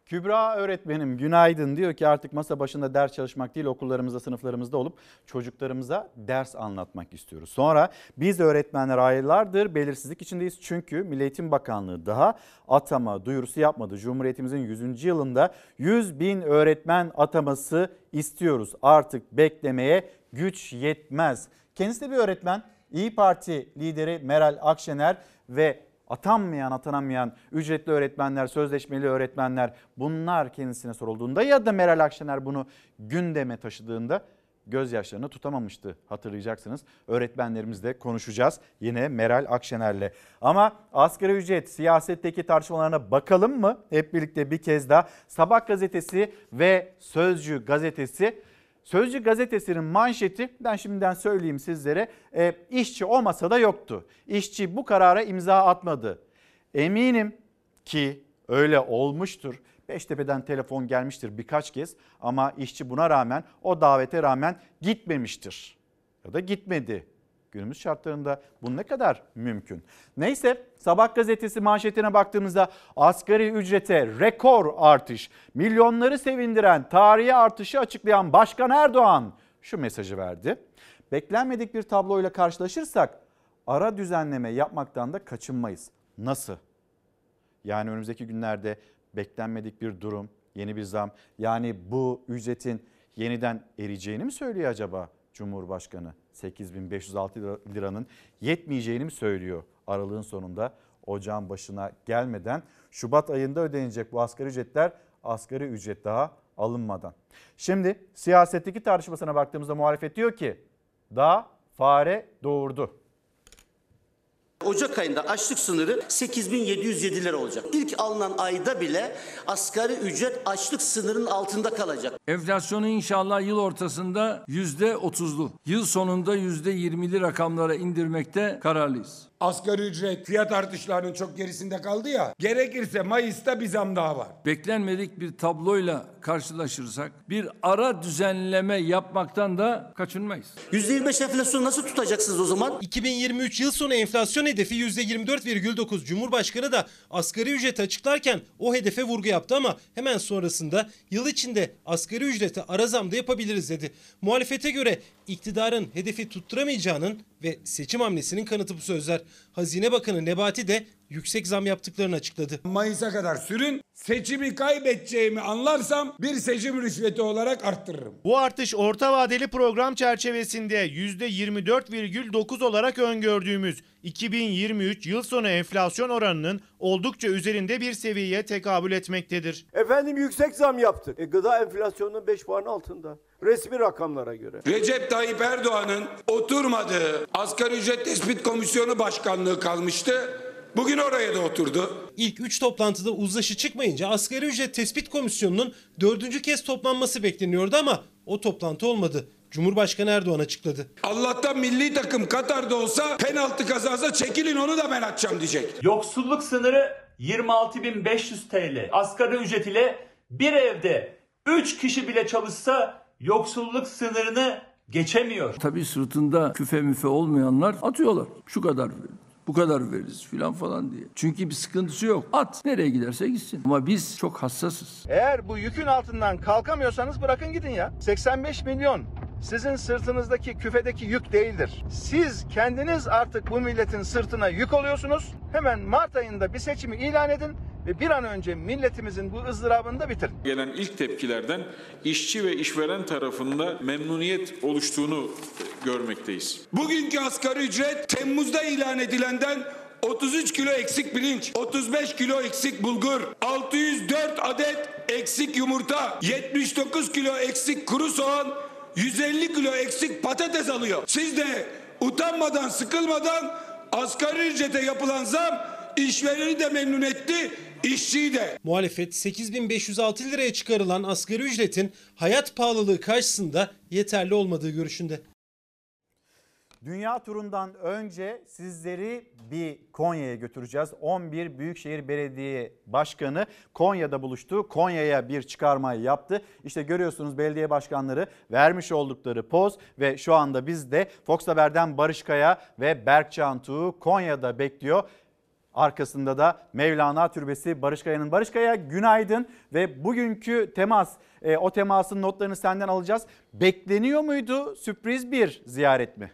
Kübra öğretmenim günaydın diyor ki artık masa başında ders çalışmak değil okullarımızda sınıflarımızda olup çocuklarımıza ders anlatmak istiyoruz. Sonra biz öğretmenler aylardır belirsizlik içindeyiz çünkü Milli Eğitim Bakanlığı daha atama duyurusu yapmadı. Cumhuriyetimizin 100. yılında 100 bin öğretmen ataması istiyoruz artık beklemeye güç yetmez. Kendisi de bir öğretmen İyi Parti lideri Meral Akşener ve atanmayan atanamayan ücretli öğretmenler, sözleşmeli öğretmenler bunlar kendisine sorulduğunda ya da Meral Akşener bunu gündeme taşıdığında gözyaşlarını tutamamıştı hatırlayacaksınız. Öğretmenlerimizle konuşacağız yine Meral Akşener'le. Ama asgari ücret siyasetteki tartışmalarına bakalım mı? Hep birlikte bir kez daha Sabah gazetesi ve Sözcü gazetesi Sözcü gazetesinin manşeti ben şimdiden söyleyeyim sizlere e, işçi o masada yoktu. İşçi bu karara imza atmadı. Eminim ki öyle olmuştur. Beştepe'den telefon gelmiştir birkaç kez ama işçi buna rağmen o davete rağmen gitmemiştir. Ya da gitmedi. Günümüz şartlarında bu ne kadar mümkün? Neyse Sabah gazetesi manşetine baktığımızda asgari ücrete rekor artış, milyonları sevindiren tarihi artışı açıklayan Başkan Erdoğan şu mesajı verdi. Beklenmedik bir tabloyla karşılaşırsak ara düzenleme yapmaktan da kaçınmayız. Nasıl? Yani önümüzdeki günlerde beklenmedik bir durum, yeni bir zam. Yani bu ücretin yeniden eriyeceğini mi söylüyor acaba Cumhurbaşkanı? 8506 liranın yetmeyeceğini mi söylüyor aralığın sonunda? Ocağın başına gelmeden Şubat ayında ödenecek bu asgari ücretler asgari ücret daha alınmadan. Şimdi siyasetteki tartışmasına baktığımızda muhalefet diyor ki daha fare doğurdu. Ocak ayında açlık sınırı 8707 lira olacak. İlk alınan ayda bile asgari ücret açlık sınırının altında kalacak. Enflasyonu inşallah yıl ortasında yüzde otuzlu, yıl sonunda yüzde yirmili rakamlara indirmekte kararlıyız. Asgari ücret fiyat artışlarının çok gerisinde kaldı ya. Gerekirse Mayıs'ta bir zam daha var. Beklenmedik bir tabloyla karşılaşırsak bir ara düzenleme yapmaktan da kaçınmayız. %25 enflasyonu nasıl tutacaksınız o zaman? 2023 yıl sonu enflasyon hedefi %24,9. Cumhurbaşkanı da asgari ücreti açıklarken o hedefe vurgu yaptı ama hemen sonrasında yıl içinde asgari ücrete ara zam da yapabiliriz dedi. Muhalefete göre iktidarın hedefi tutturamayacağının ve seçim hamlesinin kanıtı bu sözler. Hazine Bakanı Nebati de yüksek zam yaptıklarını açıkladı. Mayıs'a kadar sürün. Seçimi kaybedeceğimi anlarsam bir seçim rüşveti olarak arttırırım. Bu artış orta vadeli program çerçevesinde %24,9 olarak öngördüğümüz 2023 yıl sonu enflasyon oranının oldukça üzerinde bir seviyeye tekabül etmektedir. Efendim yüksek zam yaptık. E, gıda enflasyonunun 5 puan altında. Resmi rakamlara göre. Recep Tayyip Erdoğan'ın oturmadığı asgari ücret tespit komisyonu başkanlığı kalmıştı. Bugün oraya da oturdu. İlk 3 toplantıda uzlaşı çıkmayınca asgari ücret tespit komisyonunun dördüncü kez toplanması bekleniyordu ama o toplantı olmadı. Cumhurbaşkanı Erdoğan açıkladı. Allah'tan milli takım Katar'da olsa penaltı kazansa çekilin onu da ben atacağım diyecek. Yoksulluk sınırı 26.500 TL. Asgari ücret ile bir evde 3 kişi bile çalışsa yoksulluk sınırını geçemiyor. Tabii sırtında küfe müfe olmayanlar atıyorlar. Şu kadar bu kadar veririz filan falan diye. Çünkü bir sıkıntısı yok. At nereye giderse gitsin. Ama biz çok hassasız. Eğer bu yükün altından kalkamıyorsanız bırakın gidin ya. 85 milyon sizin sırtınızdaki küfedeki yük değildir. Siz kendiniz artık bu milletin sırtına yük oluyorsunuz. Hemen Mart ayında bir seçimi ilan edin ve bir an önce milletimizin bu ızdırabını da bitirin. Gelen ilk tepkilerden işçi ve işveren tarafında memnuniyet oluştuğunu görmekteyiz. Bugünkü asgari ücret Temmuz'da ilan edilenden 33 kilo eksik pirinç, 35 kilo eksik bulgur, 604 adet eksik yumurta, 79 kilo eksik kuru soğan, 150 kilo eksik patates alıyor. Siz de utanmadan, sıkılmadan asgari ücrete yapılan zam işvereni de memnun etti, işçiyi de. Muhalefet 8506 liraya çıkarılan asgari ücretin hayat pahalılığı karşısında yeterli olmadığı görüşünde. Dünya turundan önce sizleri bir Konya'ya götüreceğiz. 11 Büyükşehir Belediye Başkanı Konya'da buluştu. Konya'ya bir çıkarmayı yaptı. İşte görüyorsunuz belediye başkanları vermiş oldukları poz ve şu anda biz de Fox Haber'den Barış Kaya ve Berkcan Tuğ Konya'da bekliyor. Arkasında da Mevlana Türbesi Barış Kaya'nın. Barış Kaya günaydın ve bugünkü temas e, o temasın notlarını senden alacağız. Bekleniyor muydu sürpriz bir ziyaret mi?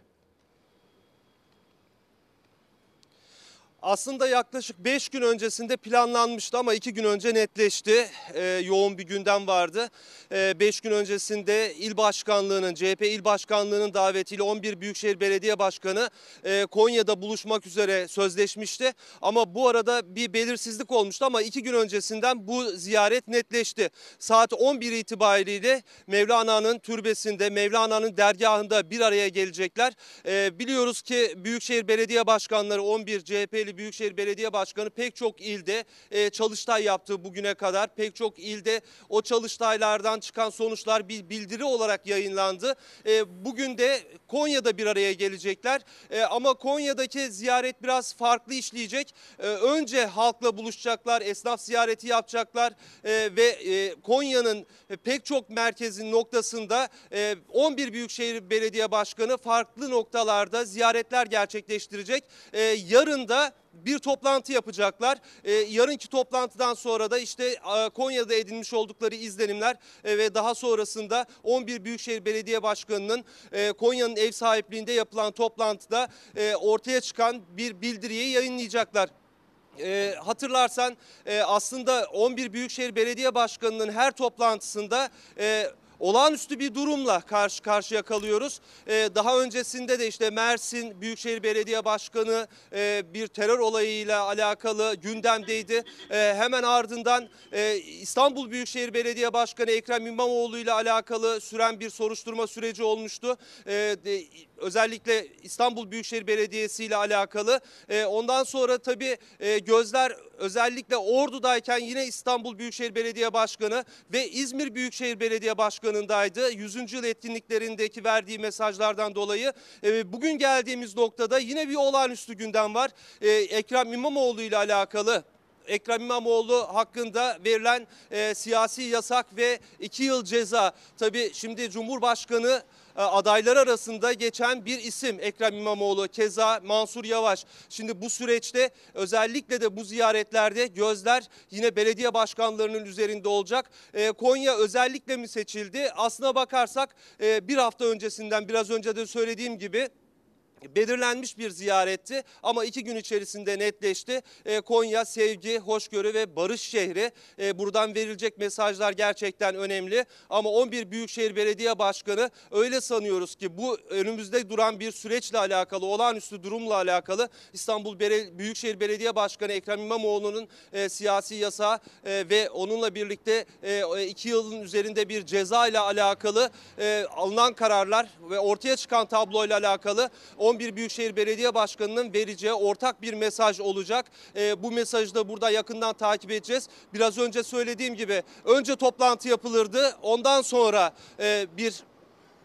Aslında yaklaşık 5 gün öncesinde planlanmıştı ama 2 gün önce netleşti. Ee, yoğun bir gündem vardı. 5 gün öncesinde il başkanlığının, CHP il başkanlığının davetiyle 11 Büyükşehir Belediye Başkanı e, Konya'da buluşmak üzere sözleşmişti. Ama bu arada bir belirsizlik olmuştu ama 2 gün öncesinden bu ziyaret netleşti. Saat 11 itibariyle Mevlana'nın türbesinde, Mevlana'nın dergahında bir araya gelecekler. Ee, biliyoruz ki Büyükşehir Belediye Başkanları 11 CHP'li Büyükşehir Belediye Başkanı pek çok ilde e, çalıştay yaptı bugüne kadar. Pek çok ilde o çalıştaylardan çıkan sonuçlar bir bildiri olarak yayınlandı. E, bugün de Konya'da bir araya gelecekler. E, ama Konya'daki ziyaret biraz farklı işleyecek. E, önce halkla buluşacaklar, esnaf ziyareti yapacaklar e, ve e, Konya'nın pek çok merkezin noktasında e, 11 Büyükşehir Belediye Başkanı farklı noktalarda ziyaretler gerçekleştirecek. E, yarın da bir toplantı yapacaklar. E, yarınki toplantıdan sonra da işte e, Konya'da edinmiş oldukları izlenimler e, ve daha sonrasında 11 Büyükşehir Belediye Başkanı'nın e, Konya'nın ev sahipliğinde yapılan toplantıda e, ortaya çıkan bir bildiriyi yayınlayacaklar. E, hatırlarsan e, aslında 11 Büyükşehir Belediye Başkanı'nın her toplantısında e, olağanüstü bir durumla karşı karşıya kalıyoruz. Ee, daha öncesinde de işte Mersin Büyükşehir Belediye Başkanı e, bir terör olayıyla alakalı gündemdeydi. E, hemen ardından e, İstanbul Büyükşehir Belediye Başkanı Ekrem İmamoğlu ile alakalı süren bir soruşturma süreci olmuştu. E, de, özellikle İstanbul Büyükşehir Belediyesi ile alakalı. E, ondan sonra tabii e, gözler özellikle Ordu'dayken yine İstanbul Büyükşehir Belediye Başkanı ve İzmir Büyükşehir Belediye Başkanı'ndaydı. 100. yıl etkinliklerindeki verdiği mesajlardan dolayı. E, bugün geldiğimiz noktada yine bir olağanüstü gündem var. E, Ekrem İmamoğlu ile alakalı Ekrem İmamoğlu hakkında verilen e, siyasi yasak ve 2 yıl ceza. Tabii şimdi Cumhurbaşkanı adaylar arasında geçen bir isim Ekrem İmamoğlu, keza Mansur Yavaş. Şimdi bu süreçte özellikle de bu ziyaretlerde gözler yine belediye başkanlarının üzerinde olacak. E, Konya özellikle mi seçildi? Aslına bakarsak e, bir hafta öncesinden biraz önce de söylediğim gibi belirlenmiş bir ziyaretti ama iki gün içerisinde netleşti. E, Konya sevgi, hoşgörü ve barış şehri. E, buradan verilecek mesajlar gerçekten önemli. Ama 11 Büyükşehir Belediye Başkanı öyle sanıyoruz ki bu önümüzde duran bir süreçle alakalı, olağanüstü durumla alakalı İstanbul Bere Büyükşehir Belediye Başkanı Ekrem İmamoğlu'nun e, siyasi yasa e, ve onunla birlikte e, iki yılın üzerinde bir ceza ile alakalı e, alınan kararlar ve ortaya çıkan tabloyla alakalı 11 Büyükşehir Belediye Başkanı'nın vereceği ortak bir mesaj olacak. E, bu mesajı da burada yakından takip edeceğiz. Biraz önce söylediğim gibi önce toplantı yapılırdı. Ondan sonra e, bir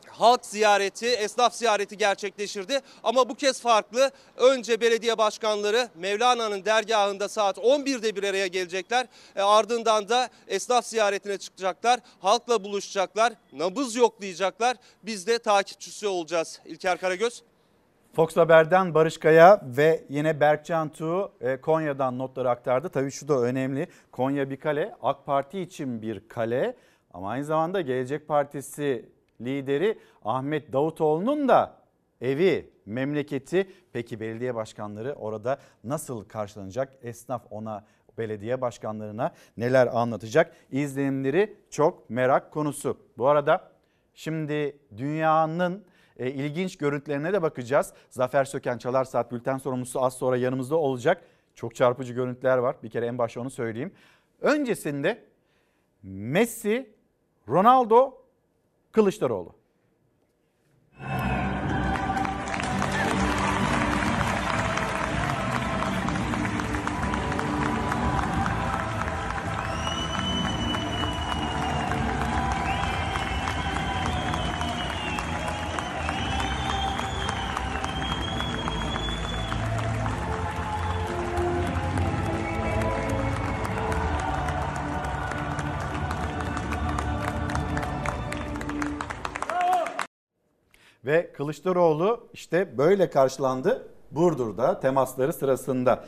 halk ziyareti, esnaf ziyareti gerçekleşirdi. Ama bu kez farklı. Önce belediye başkanları Mevlana'nın dergahında saat 11'de bir araya gelecekler. E, ardından da esnaf ziyaretine çıkacaklar. Halkla buluşacaklar. Nabız yoklayacaklar. Biz de takipçisi olacağız. İlker Karagöz. Fox Haber'den Barış Kaya ve yine Berkcan Tuğ e, Konya'dan notları aktardı. Tabii şu da önemli. Konya bir kale, AK Parti için bir kale ama aynı zamanda Gelecek Partisi lideri Ahmet Davutoğlu'nun da evi, memleketi. Peki belediye başkanları orada nasıl karşılanacak? Esnaf ona belediye başkanlarına neler anlatacak? İzlenimleri çok merak konusu. Bu arada şimdi dünyanın e, ilginç görüntülerine de bakacağız. Zafer Söken Çalar Saat Bülten sorumlusu az sonra yanımızda olacak. Çok çarpıcı görüntüler var. Bir kere en başta onu söyleyeyim. Öncesinde Messi, Ronaldo, Kılıçdaroğlu. Kılıçdaroğlu işte böyle karşılandı Burdur'da temasları sırasında.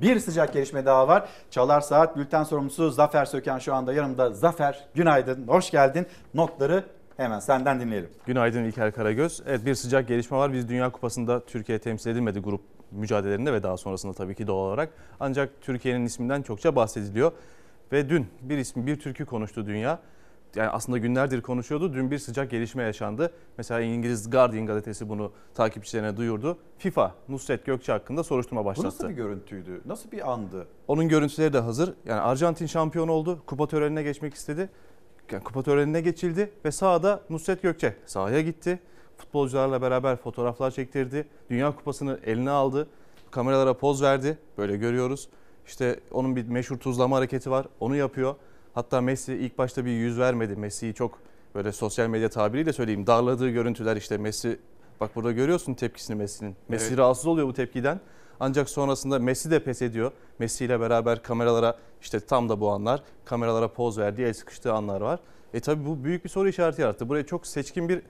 Bir sıcak gelişme daha var. Çalar Saat Bülten sorumlusu Zafer Söken şu anda yanımda. Zafer günaydın, hoş geldin. Notları hemen senden dinleyelim. Günaydın İlker Karagöz. Evet bir sıcak gelişme var. Biz Dünya Kupası'nda Türkiye temsil edilmedi grup mücadelelerinde ve daha sonrasında tabii ki doğal olarak. Ancak Türkiye'nin isminden çokça bahsediliyor. Ve dün bir ismi bir türkü konuştu dünya yani aslında günlerdir konuşuyordu. Dün bir sıcak gelişme yaşandı. Mesela İngiliz Guardian gazetesi bunu takipçilerine duyurdu. FIFA Nusret Gökçe hakkında soruşturma başlattı. Bu nasıl bir görüntüydü? Nasıl bir andı? Onun görüntüleri de hazır. Yani Arjantin şampiyon oldu. Kupa törenine geçmek istedi. Yani kupa törenine geçildi ve sahada Nusret Gökçe sahaya gitti. Futbolcularla beraber fotoğraflar çektirdi. Dünya Kupası'nı eline aldı. Kameralara poz verdi. Böyle görüyoruz. İşte onun bir meşhur tuzlama hareketi var. Onu yapıyor. Hatta Messi ilk başta bir yüz vermedi. Messi'yi çok böyle sosyal medya tabiriyle söyleyeyim darladığı görüntüler işte Messi bak burada görüyorsun tepkisini Messi'nin. Messi evet. rahatsız oluyor bu tepkiden. Ancak sonrasında Messi de pes ediyor. Messi ile beraber kameralara işte tam da bu anlar kameralara poz verdiği el sıkıştığı anlar var. E tabi bu büyük bir soru işareti yarattı. Buraya çok seçkin bir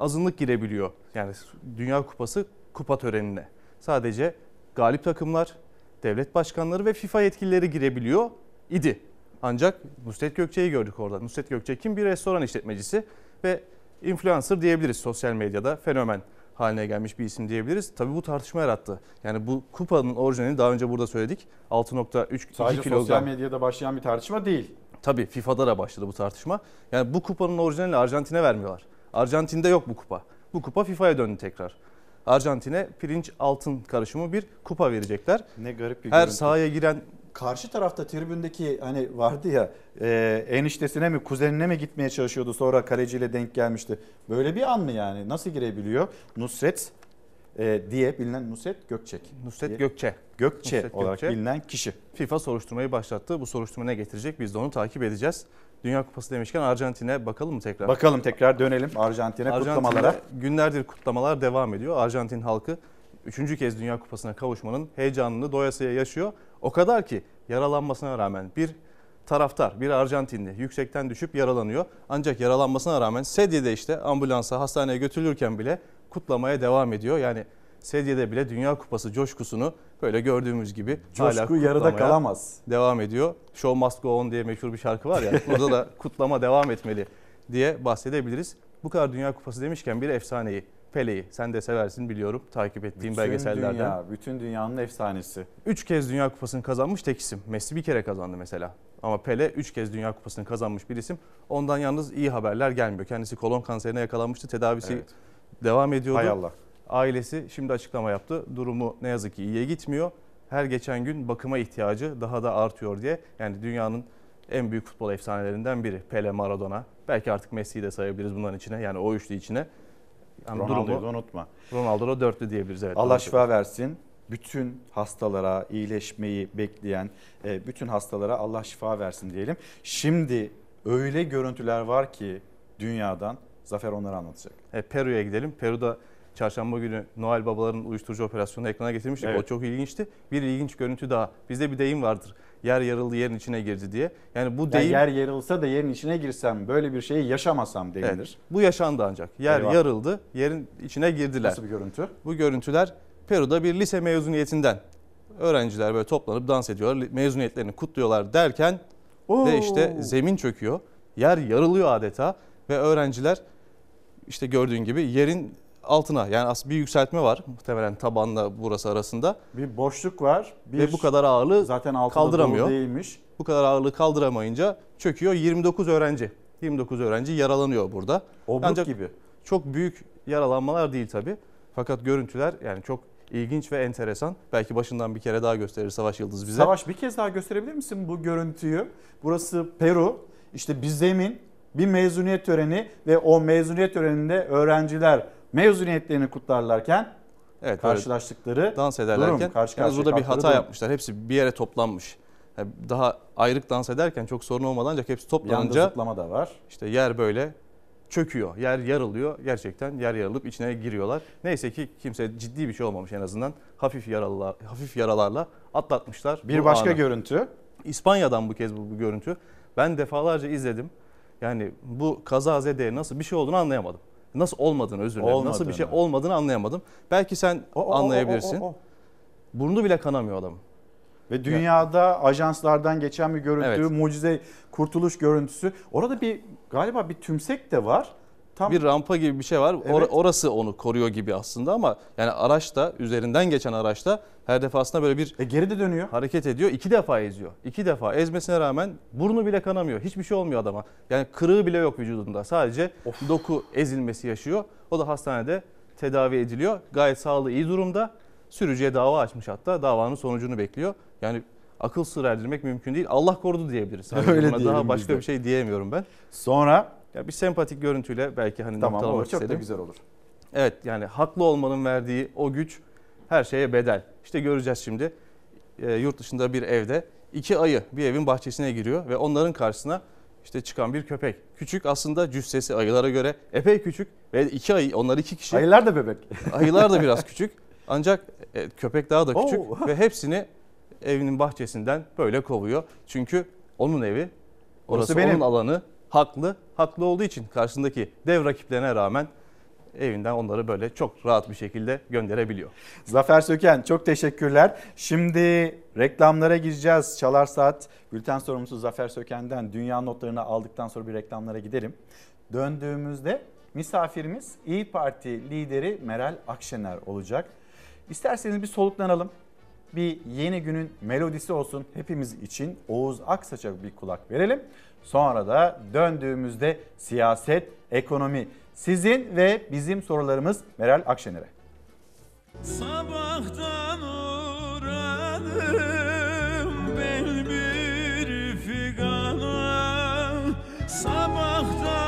azınlık girebiliyor. Yani Dünya Kupası kupa törenine. Sadece galip takımlar, devlet başkanları ve FIFA yetkilileri girebiliyor idi. Ancak Nusret Gökçe'yi gördük orada. Nusret Gökçe kim? Bir restoran işletmecisi ve influencer diyebiliriz sosyal medyada. Fenomen haline gelmiş bir isim diyebiliriz. Tabii bu tartışma yarattı. Yani bu kupanın orijinalini daha önce burada söyledik. 6.3 Sadece kilogram. sosyal medyada başlayan bir tartışma değil. Tabii FIFA'da da başladı bu tartışma. Yani bu kupanın orijinalini Arjantin'e vermiyorlar. Arjantin'de yok bu kupa. Bu kupa FIFA'ya döndü tekrar. Arjantin'e pirinç altın karışımı bir kupa verecekler. Ne garip bir Her görüntü. sahaya giren karşı tarafta tribündeki hani vardı ya e, eniştesine mi kuzenine mi gitmeye çalışıyordu sonra kaleciyle denk gelmişti. Böyle bir an mı yani? Nasıl girebiliyor? Nusret e, diye bilinen Nusret Gökçek. Nusret diye. Gökçe. Gökçe Nusret olarak Gökçe. bilinen kişi. FIFA soruşturmayı başlattı. Bu soruşturma ne getirecek? Biz de onu takip edeceğiz. Dünya Kupası demişken Arjantin'e bakalım mı tekrar? Bakalım tekrar dönelim Arjantin'e Arjantin'de kutlamalara. günlerdir kutlamalar devam ediyor. Arjantin halkı üçüncü kez Dünya Kupası'na kavuşmanın heyecanını doyasıya yaşıyor. O kadar ki yaralanmasına rağmen bir taraftar, bir Arjantinli yüksekten düşüp yaralanıyor. Ancak yaralanmasına rağmen sedyede işte ambulansa, hastaneye götürülürken bile kutlamaya devam ediyor. Yani sedyede bile Dünya Kupası coşkusunu böyle gördüğümüz gibi Coşku hala yarıda kalamaz. Devam ediyor. Show must go on diye meşhur bir şarkı var ya. (laughs) Burada da kutlama devam etmeli diye bahsedebiliriz. Bu kadar Dünya Kupası demişken bir efsaneyi Pele'yi sen de seversin biliyorum takip ettiğim bütün belgesellerden. Dünya, bütün dünyanın efsanesi. Üç kez Dünya Kupası'nı kazanmış tek isim. Messi bir kere kazandı mesela. Ama Pele üç kez Dünya Kupası'nı kazanmış bir isim. Ondan yalnız iyi haberler gelmiyor. Kendisi kolon kanserine yakalanmıştı. Tedavisi Evet. devam ediyordu. Hay Allah. Ailesi şimdi açıklama yaptı. Durumu ne yazık ki iyiye gitmiyor. Her geçen gün bakıma ihtiyacı daha da artıyor diye. Yani dünyanın en büyük futbol efsanelerinden biri. Pele, Maradona. Belki artık Messi'yi de sayabiliriz bunların içine. Yani o üçlü içine. Yani Ronaldo'yu durumu- unutma. Ronaldo da dörtlü diyebiliriz. Evet, Allah şifa versin. Bütün hastalara, iyileşmeyi bekleyen e, bütün hastalara Allah şifa versin diyelim. Şimdi öyle görüntüler var ki dünyadan Zafer onları anlatacak. E, Peru'ya gidelim. Peru'da çarşamba günü Noel Babaların uyuşturucu operasyonunu ekrana getirmiştik. Evet. O çok ilginçti. Bir ilginç görüntü daha. Bizde bir deyim vardır. Yer yarıldı yerin içine girdi diye. Yani bu Yani deyim yer yarılsa da yerin içine girsem böyle bir şeyi yaşamasam denilir. Evet, bu yaşandı ancak. Yer Eyvah. yarıldı, yerin içine girdiler. Nasıl bir görüntü? Bu görüntüler Peru'da bir lise mezuniyetinden. Öğrenciler böyle toplanıp dans ediyorlar, mezuniyetlerini kutluyorlar derken Oo. ve işte zemin çöküyor. Yer yarılıyor adeta ve öğrenciler işte gördüğün gibi yerin altına yani aslında bir yükseltme var muhtemelen tabanla burası arasında. Bir boşluk var. Bir Ve bu kadar ağırlığı zaten kaldıramıyor. değilmiş. Bu kadar ağırlığı kaldıramayınca çöküyor. 29 öğrenci. 29 öğrenci yaralanıyor burada. Obruk gibi. Çok büyük yaralanmalar değil tabi. Fakat görüntüler yani çok ilginç ve enteresan. Belki başından bir kere daha gösterir Savaş Yıldız bize. Savaş bir kez daha gösterebilir misin bu görüntüyü? Burası Peru. İşte bir zemin, bir mezuniyet töreni ve o mezuniyet töreninde öğrenciler mezuniyetlerini kutlarlarken Evet, karşılaştıkları dans ederlerken durum, karşı yalnız burada bir hata durum. yapmışlar. Hepsi bir yere toplanmış. Yani daha ayrık dans ederken çok sorun olmadan ancak hepsi Yanda toplanınca zıplama da var. işte yer böyle çöküyor. Yer yarılıyor. Gerçekten yer yarılıp içine giriyorlar. Neyse ki kimse ciddi bir şey olmamış en azından. Hafif yaralılar, hafif yaralarla atlatmışlar. Bir başka anı. görüntü. İspanya'dan bu kez bu, bu görüntü. Ben defalarca izledim. Yani bu kazazedeye nasıl bir şey olduğunu anlayamadım. Nasıl olmadığını özür dilerim. Nasıl bir şey Olmadığını. olmadığını anlayamadım. Belki sen O, o, o, anlayabilirsin. o, o, o. Burnu bile kanamıyor adamın. Ve dünyada ajanslardan geçen bir görüntü, Evet. mucize kurtuluş görüntüsü. Orada bir galiba bir tümsek de var. Tam Bir rampa gibi bir şey var. Or- Evet. orası onu koruyor gibi aslında ama yani araçta üzerinden geçen araçta her defasında böyle bir e, geri de dönüyor. hareket ediyor. iki defa eziyor. İki defa ezmesine rağmen burnu bile kanamıyor. Hiçbir şey olmuyor adama. Yani kırığı bile yok vücudunda. Sadece doku ezilmesi yaşıyor. O da hastanede tedavi ediliyor. Gayet sağlığı iyi durumda. Sürücüye dava açmış hatta. Davanın sonucunu bekliyor. Yani akıl sır erdirmek mümkün değil. Allah korudu diyebiliriz. (laughs) Öyle buna daha başka de. bir şey diyemiyorum ben. Sonra Ya bir sempatik görüntüyle belki hani tamam noktalamak olur çok da istedim. güzel olur. Evet yani haklı olmanın verdiği o güç her şeye bedel. İşte göreceğiz şimdi e, yurt dışında bir evde iki ayı bir evin bahçesine giriyor ve onların karşısına işte çıkan bir köpek. Küçük aslında cüssesi ayılara göre epey küçük ve iki ayı onlar iki kişi. Ayılar da bebek. (laughs) Ayılar da biraz küçük ancak e, köpek daha da küçük Oo. ve hepsini evinin bahçesinden böyle kovuyor. Çünkü onun evi orası Orası benim. onun alanı haklı. Haklı olduğu için karşısındaki dev rakiplerine rağmen evinden onları böyle çok rahat bir şekilde gönderebiliyor. Zafer Söken çok teşekkürler. Şimdi reklamlara gireceğiz. Çalar Saat bülten sorumlusu Zafer Söken'den dünya notlarını aldıktan sonra bir reklamlara gidelim. Döndüğümüzde misafirimiz İyi Parti lideri Meral Akşener olacak. İsterseniz bir soluklanalım. Bir yeni günün melodisi olsun hepimiz için Oğuz Aksaç'a bir kulak verelim. Sonra da döndüğümüzde siyaset, ekonomi sizin ve bizim sorularımız Meral Akşener'e. Sabahtan uğradım ben bir figana Sabahtan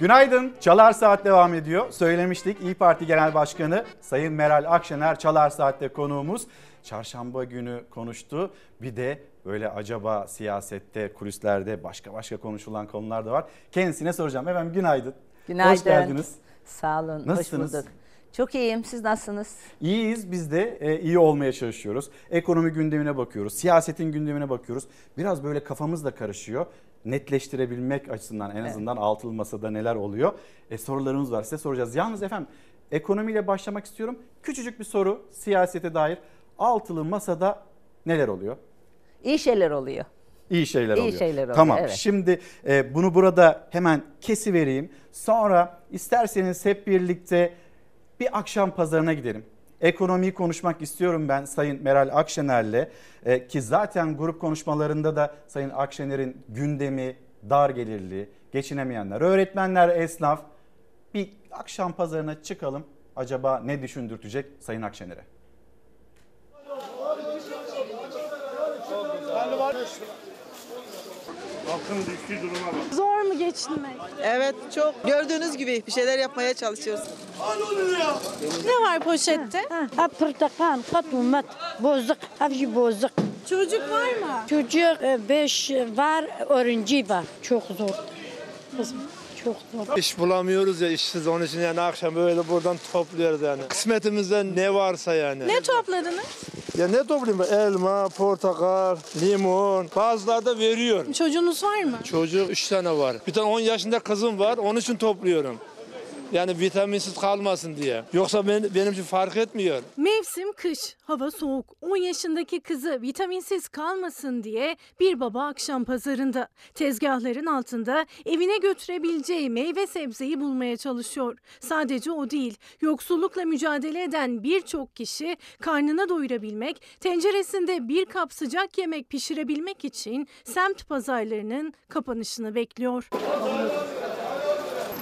Günaydın. Çalar Saat devam ediyor. Söylemiştik İyi Parti Genel Başkanı Sayın Meral Akşener Çalar Saat'te konuğumuz. Çarşamba günü konuştu. Bir de böyle acaba siyasette, kulislerde başka başka konuşulan konular da var. Kendisine soracağım. Efendim günaydın. Günaydın. Hoş geldiniz. Sağ olun. Nasılsınız? Hoş bulduk. Çok iyiyim. Siz nasılsınız? İyiyiz biz de e, iyi olmaya çalışıyoruz. Ekonomi gündemine bakıyoruz, siyasetin gündemine bakıyoruz. Biraz böyle kafamız da karışıyor. Netleştirebilmek açısından en azından altılı masada neler oluyor. E, sorularımız var size soracağız. Yalnız efendim ekonomiyle başlamak istiyorum. Küçücük bir soru siyasete dair. Altılı masada neler oluyor? İyi şeyler oluyor. İyi şeyler İyi oluyor. şeyler oluyor, Tamam. evet. Şimdi e, bunu burada hemen kesi vereyim. Sonra isterseniz hep birlikte bir akşam pazarına gidelim. Ekonomiyi konuşmak istiyorum ben Sayın Meral Akşener'le E, ki zaten grup konuşmalarında da Sayın Akşener'in gündemi dar gelirli, geçinemeyenler, öğretmenler, esnaf bir akşam pazarına çıkalım. Acaba ne düşündürtecek Sayın Akşener'e? Halkın düştüğü duruma bak. Zor mu geçinmek? Evet çok. Gördüğünüz gibi bir şeyler yapmaya çalışıyoruz. Ne var poşette? Ha portakal, katumet, bozuk, hafif bozuk. Çocuk var mı? Çocuk e, beş var, öğrenci var. Çok zor. Kızım, çok zor. İş bulamıyoruz ya işsiz onun için yani akşam böyle buradan topluyoruz yani. Kısmetimizde ne varsa yani. Ne topladınız? Ya ne toplayayım ben? Elma, portakal, limon. Bazıları da veriyor. Çocuğunuz var mı? Çocuk üç tane var. Bir tane 10 yaşında kızım var onun için topluyorum. Yani vitaminsiz kalmasın diye. Yoksa ben, benim için fark etmiyor. Mevsim kış, hava soğuk. 10 yaşındaki kızı vitaminsiz kalmasın diye bir baba akşam pazarında tezgahların altında evine götürebileceği meyve sebzeyi bulmaya çalışıyor. Sadece o değil, yoksullukla mücadele eden birçok kişi karnına doyurabilmek, tenceresinde bir kap sıcak yemek pişirebilmek için semt pazarlarının kapanışını bekliyor.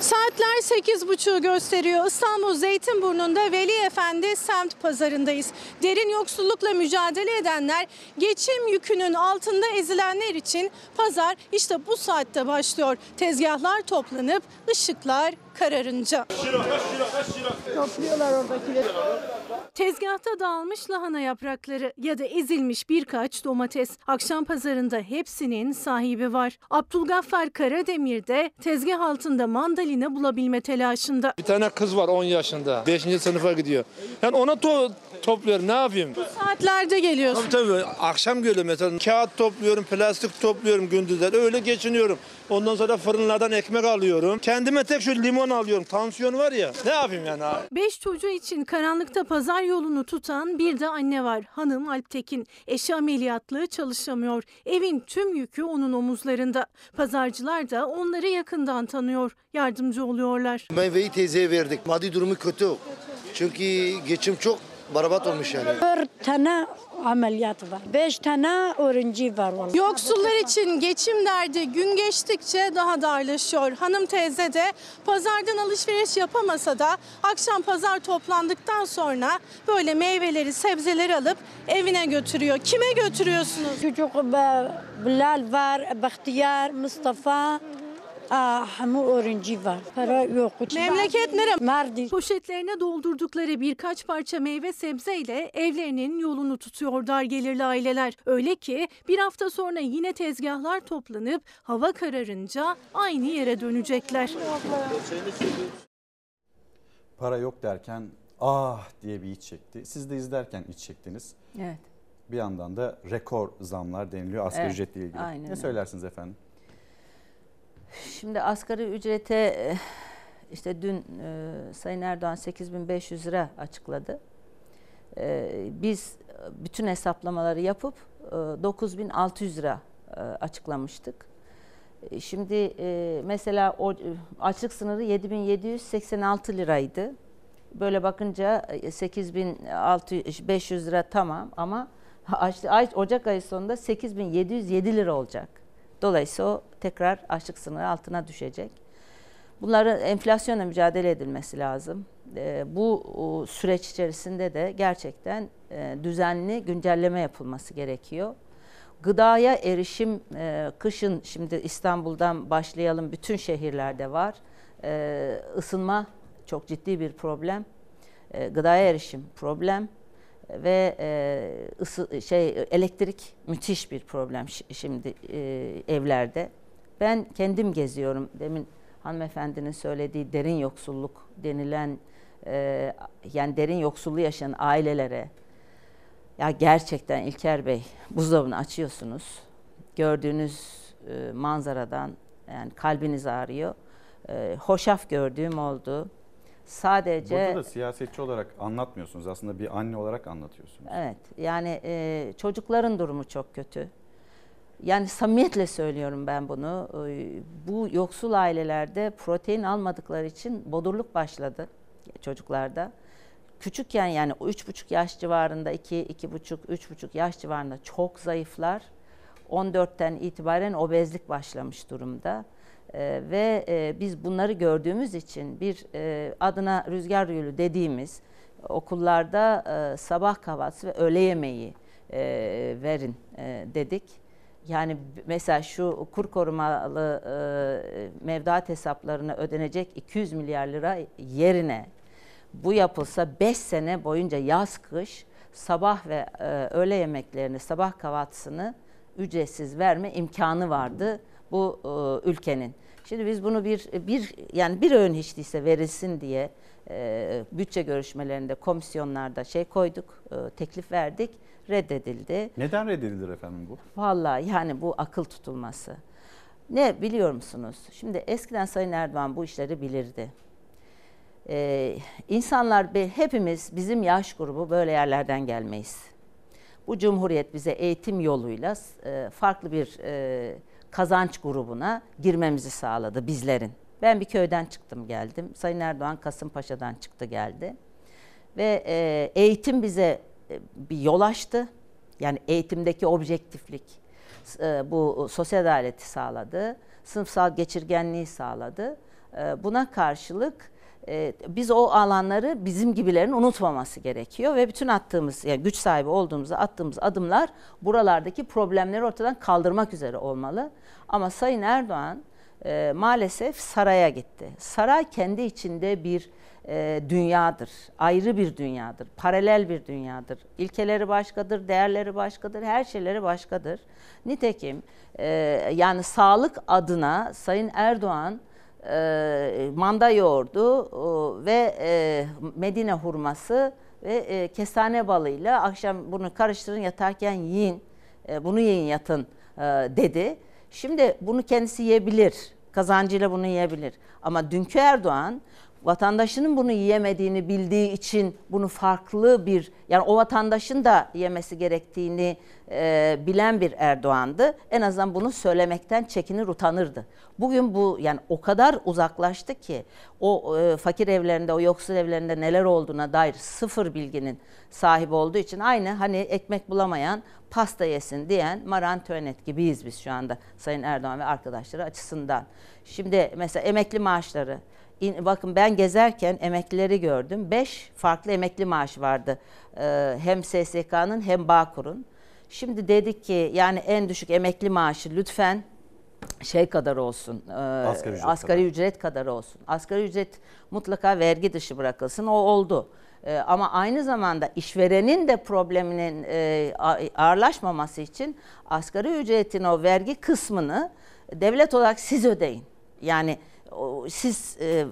Saatler 8.30'u gösteriyor. İstanbul Zeytinburnu'nda Veli Efendi semt pazarındayız. Derin yoksullukla mücadele edenler, geçim yükünün altında ezilenler için pazar işte bu saatte başlıyor. Tezgahlar toplanıp ışıklar kararınca. Topluyorlar oradakileri. Tezgahta dağılmış lahana yaprakları ya da ezilmiş birkaç domates. Akşam pazarında hepsinin sahibi var. Abdülgaffar Karademir de tezgah altında mandalina bulabilme telaşında. Bir tane kız var 10 yaşında. 5. sınıfa gidiyor. Yani ona to- topluyorum ne yapayım? Saatlerde geliyorsun. Tabii tabii akşam geliyorum mesela kağıt topluyorum, plastik topluyorum gündüzler öyle geçiniyorum. Ondan sonra fırınlardan ekmek alıyorum. Kendime tek şu limon alıyorum. Tansiyon var ya. Ne yapayım yani? Beş çocuğu için karanlıkta pazar yolunu tutan bir de anne var. Hanım Alptekin. Eşi ameliyatlı çalışamıyor. Evin tüm yükü onun omuzlarında. Pazarcılar da onları yakından tanıyor. Yardımcı oluyorlar. Meyveyi teyzeye verdik. Maddi durumu kötü. Çünkü geçim çok barabat olmuş yani. Dört tane ameliyat var. Beş tane öğrenci var. vallahi. Yoksullar için geçim derdi gün geçtikçe daha da ağırlaşıyor. Hanım teyze de pazardan alışveriş yapamasa da akşam pazar toplandıktan sonra böyle meyveleri, sebzeleri alıp evine götürüyor. Kime götürüyorsunuz? Çocuk e, Bilal var, Bahtiyar, Mustafa. Aa, hamu öğrenci var. Para yok. Memleket nere? Mardin. Poşetlerine doldurdukları birkaç parça meyve sebzeyle evlerinin yolunu tutuyor dar gelirli aileler. Öyle ki bir hafta sonra yine tezgahlar toplanıp hava kararınca aynı yere dönecekler. Para yok derken ah diye bir iç çekti. Siz de izlerken iç çektiniz. Evet. Bir yandan da rekor zamlar deniliyor asgari Evet, ücretle ilgili. aynen ne öyle. söylersiniz efendim? Şimdi asgari ücrete e, işte dün e, Sayın Erdoğan 8500 lira açıkladı. E, biz bütün hesaplamaları yapıp e, 9600 lira e, açıklamıştık. E, Şimdi e, mesela o açlık sınırı 7786 liraydı. Böyle bakınca e, 8500 lira tamam ama (laughs) Ocak ayı sonunda 8707 lira olacak. Dolayısıyla o tekrar açlık sınırı altına düşecek. Bunların enflasyonla mücadele edilmesi lazım. E, bu süreç içerisinde de gerçekten e, düzenli güncelleme yapılması gerekiyor. Gıdaya erişim e, kışın şimdi İstanbul'dan başlayalım bütün şehirlerde var. E, ısınma çok ciddi bir problem. E, gıdaya erişim problem ve e, ısı, şey elektrik müthiş bir problem şi- şimdi e, evlerde. Ben kendim geziyorum. Demin hanımefendinin söylediği derin yoksulluk denilen e, yani derin yoksulluğu yaşayan ailelere ya gerçekten İlker Bey buzdolabını açıyorsunuz. Gördüğünüz e, manzaradan yani kalbiniz ağrıyor. E, hoşaf gördüğüm oldu. Sadece Burada da siyasetçi olarak anlatmıyorsunuz. Aslında bir anne olarak anlatıyorsunuz. Evet yani e, çocukların durumu çok kötü. Yani samimiyetle söylüyorum ben bunu. E, bu yoksul ailelerde protein almadıkları için bodurluk başladı çocuklarda. Küçükken yani 3,5 yaş civarında 2, 2,5, 3,5 yaş civarında çok zayıflar. 14'ten itibaren obezlik başlamış durumda. Ee, ve e, biz bunları gördüğümüz için bir e, adına rüzgar yolu dediğimiz okullarda e, sabah kahvaltısı ve öğle yemeği e, verin e, dedik. Yani mesela şu kur korumalı e, mevduat hesaplarına ödenecek 200 milyar lira yerine bu yapılsa 5 sene boyunca yaz kış sabah ve e, öğle yemeklerini, sabah kahvaltısını ücretsiz verme imkanı vardı bu e, ülkenin. Şimdi biz bunu bir bir yani bir öğün hiç değilse verilsin diye e, bütçe görüşmelerinde, komisyonlarda şey koyduk, e, teklif verdik, reddedildi. Neden reddedilir efendim bu? Vallahi yani bu akıl tutulması. Ne biliyor musunuz? Şimdi eskiden Sayın Erdoğan bu işleri bilirdi. Ee, insanlar hepimiz bizim yaş grubu böyle yerlerden gelmeyiz. Bu cumhuriyet bize eğitim yoluyla e, farklı bir e, kazanç grubuna girmemizi sağladı bizlerin. Ben bir köyden çıktım geldim. Sayın Erdoğan Kasımpaşa'dan çıktı geldi. Ve e, eğitim bize e, bir yol açtı. Yani eğitimdeki objektiflik e, bu sosyal adaleti sağladı. Sınıfsal geçirgenliği sağladı. E, buna karşılık e, biz o alanları bizim gibilerin unutmaması gerekiyor ve bütün attığımız yani güç sahibi olduğumuzda attığımız adımlar buralardaki problemleri ortadan kaldırmak üzere olmalı. Ama Sayın Erdoğan e, maalesef saraya gitti. Saray kendi içinde bir e, dünyadır, ayrı bir dünyadır, paralel bir dünyadır. İlkeleri başkadır, değerleri başkadır, her şeyleri başkadır. Nitekim e, yani sağlık adına Sayın Erdoğan e, manda yoğurdu e, ve e, Medine hurması ve e, kestane balıyla akşam bunu karıştırın yatarken yiyin, e, bunu yiyin yatın e, dedi. Şimdi bunu kendisi yiyebilir, kazancıyla bunu yiyebilir. Ama dünkü Erdoğan vatandaşının bunu yiyemediğini bildiği için bunu farklı bir yani o vatandaşın da yemesi gerektiğini e, bilen bir Erdoğan'dı. En azından bunu söylemekten çekinir utanırdı. Bugün bu yani o kadar uzaklaştı ki o e, fakir evlerinde o yoksul evlerinde neler olduğuna dair sıfır bilginin sahibi olduğu için aynı hani ekmek bulamayan pasta yesin diyen Marie Antoinette gibiyiz biz şu anda Sayın Erdoğan ve arkadaşları açısından. Şimdi mesela emekli maaşları İn- bakın ben gezerken emeklileri gördüm. Beş farklı emekli maaşı vardı. Ee, hem SSK'nın hem Bağkur'un. Şimdi dedik ki yani en düşük emekli maaşı lütfen şey kadar olsun. e, Asgari ücret asgari kadar. ücret kadar olsun. Asgari ücret mutlaka vergi dışı bırakılsın. O oldu. E, ama aynı zamanda işverenin de probleminin e, ağırlaşmaması için asgari ücretin o vergi kısmını devlet olarak siz ödeyin. Yani siz e,